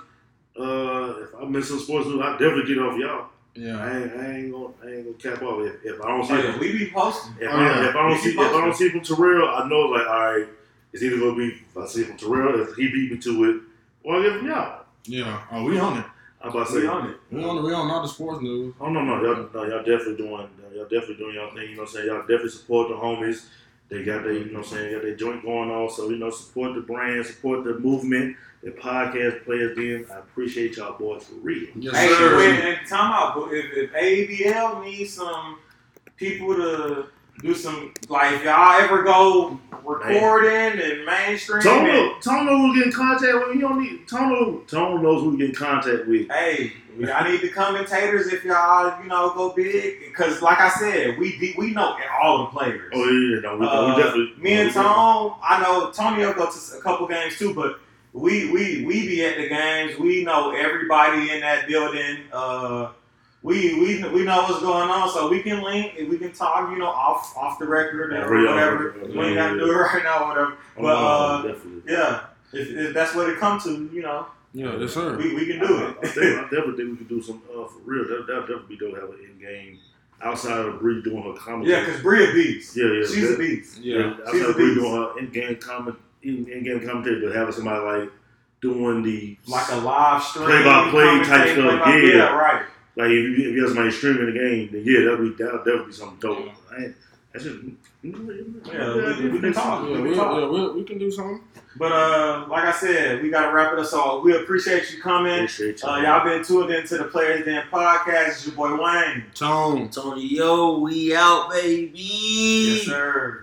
Speaker 6: uh, if I miss some sports news, I definitely get off y'all. I
Speaker 4: Yeah,
Speaker 6: ain't, I ain't gonna, I ain't gonna cap off if, if I don't see
Speaker 7: Oh, yeah, we be posting.
Speaker 6: If,
Speaker 4: Oh,
Speaker 6: I,
Speaker 4: yeah.
Speaker 6: if I don't
Speaker 7: We
Speaker 6: see if I don't see from Terrell, I know like all right, it's either gonna be if I see from Terrell if he beat me to it, or I get from y'all.
Speaker 4: yeah. Oh, we on it.
Speaker 6: I'm about to
Speaker 7: We
Speaker 6: say,
Speaker 7: on it.
Speaker 4: We on it. We on all the sports news.
Speaker 6: oh no no y'all no y'all definitely doing y'all definitely doing y'all thing. You know what I'm saying? Y'all definitely support the homies. They got their you know what I'm saying got their joint going on. So you know support the brand, support the movement, the podcast players. Then I appreciate y'all boys for real.
Speaker 4: Yes,
Speaker 7: Hey,
Speaker 4: sir.
Speaker 7: wait, and time out. but If, if ABL needs some people to do some, like, if y'all ever go recording and mainstream, and,
Speaker 6: Tono, Tono will get in contact with. You don't need Tono. Tono knows who to get in contact with.
Speaker 7: hey, I need the commentators if y'all, you know, go big. Because, like I said, we we know all the players.
Speaker 6: Oh yeah, no, we,
Speaker 7: Uh,
Speaker 6: we definitely.
Speaker 7: me and Tom, I know Tony will go to a couple games too, but we we we be at the games. We know everybody in that building. Uh, we we we know what's going on, so we can link and we can talk, you know, off off the record or
Speaker 6: Off the-
Speaker 7: whatever.
Speaker 6: off the-
Speaker 7: We ain't gotta do it right now, whatever. But uh, yeah, if, if that's what it comes to, you know,
Speaker 4: Yeah, yes, sir.
Speaker 7: we, we can do
Speaker 6: I, I, think,
Speaker 7: it.
Speaker 6: I definitely think we can do some uh, for real. That that definitely be dope to have an in game outside of Bree doing her comedy.
Speaker 7: yeah, because Bria beats.
Speaker 6: yeah, yeah,
Speaker 7: She's
Speaker 6: that-
Speaker 7: a beast.
Speaker 4: Yeah.
Speaker 6: outside
Speaker 7: She's a
Speaker 6: of Bree doing her in game comment, in game commentary, but having somebody like doing the
Speaker 7: Like a live stream,
Speaker 6: Play-by-play type stuff, yeah.
Speaker 7: right.
Speaker 6: Like if you, if you have somebody streaming the game, then yeah, that'll be that'd definitely be something dope. I ain't, that's just
Speaker 7: Yeah, we- we can talk.
Speaker 4: Yeah,
Speaker 7: We
Speaker 4: we,
Speaker 7: can talk.
Speaker 4: yeah, we, we can do something.
Speaker 7: But uh, like I said, we gotta wrap it up. So we appreciate you coming.
Speaker 6: Appreciate you.
Speaker 7: Uh, y'all been tuned into the Players Den podcast. It's your boy Wayne.
Speaker 4: Tone.
Speaker 8: Tony, yo, we out, baby.
Speaker 7: Yes, sir.
Speaker 6: Yes,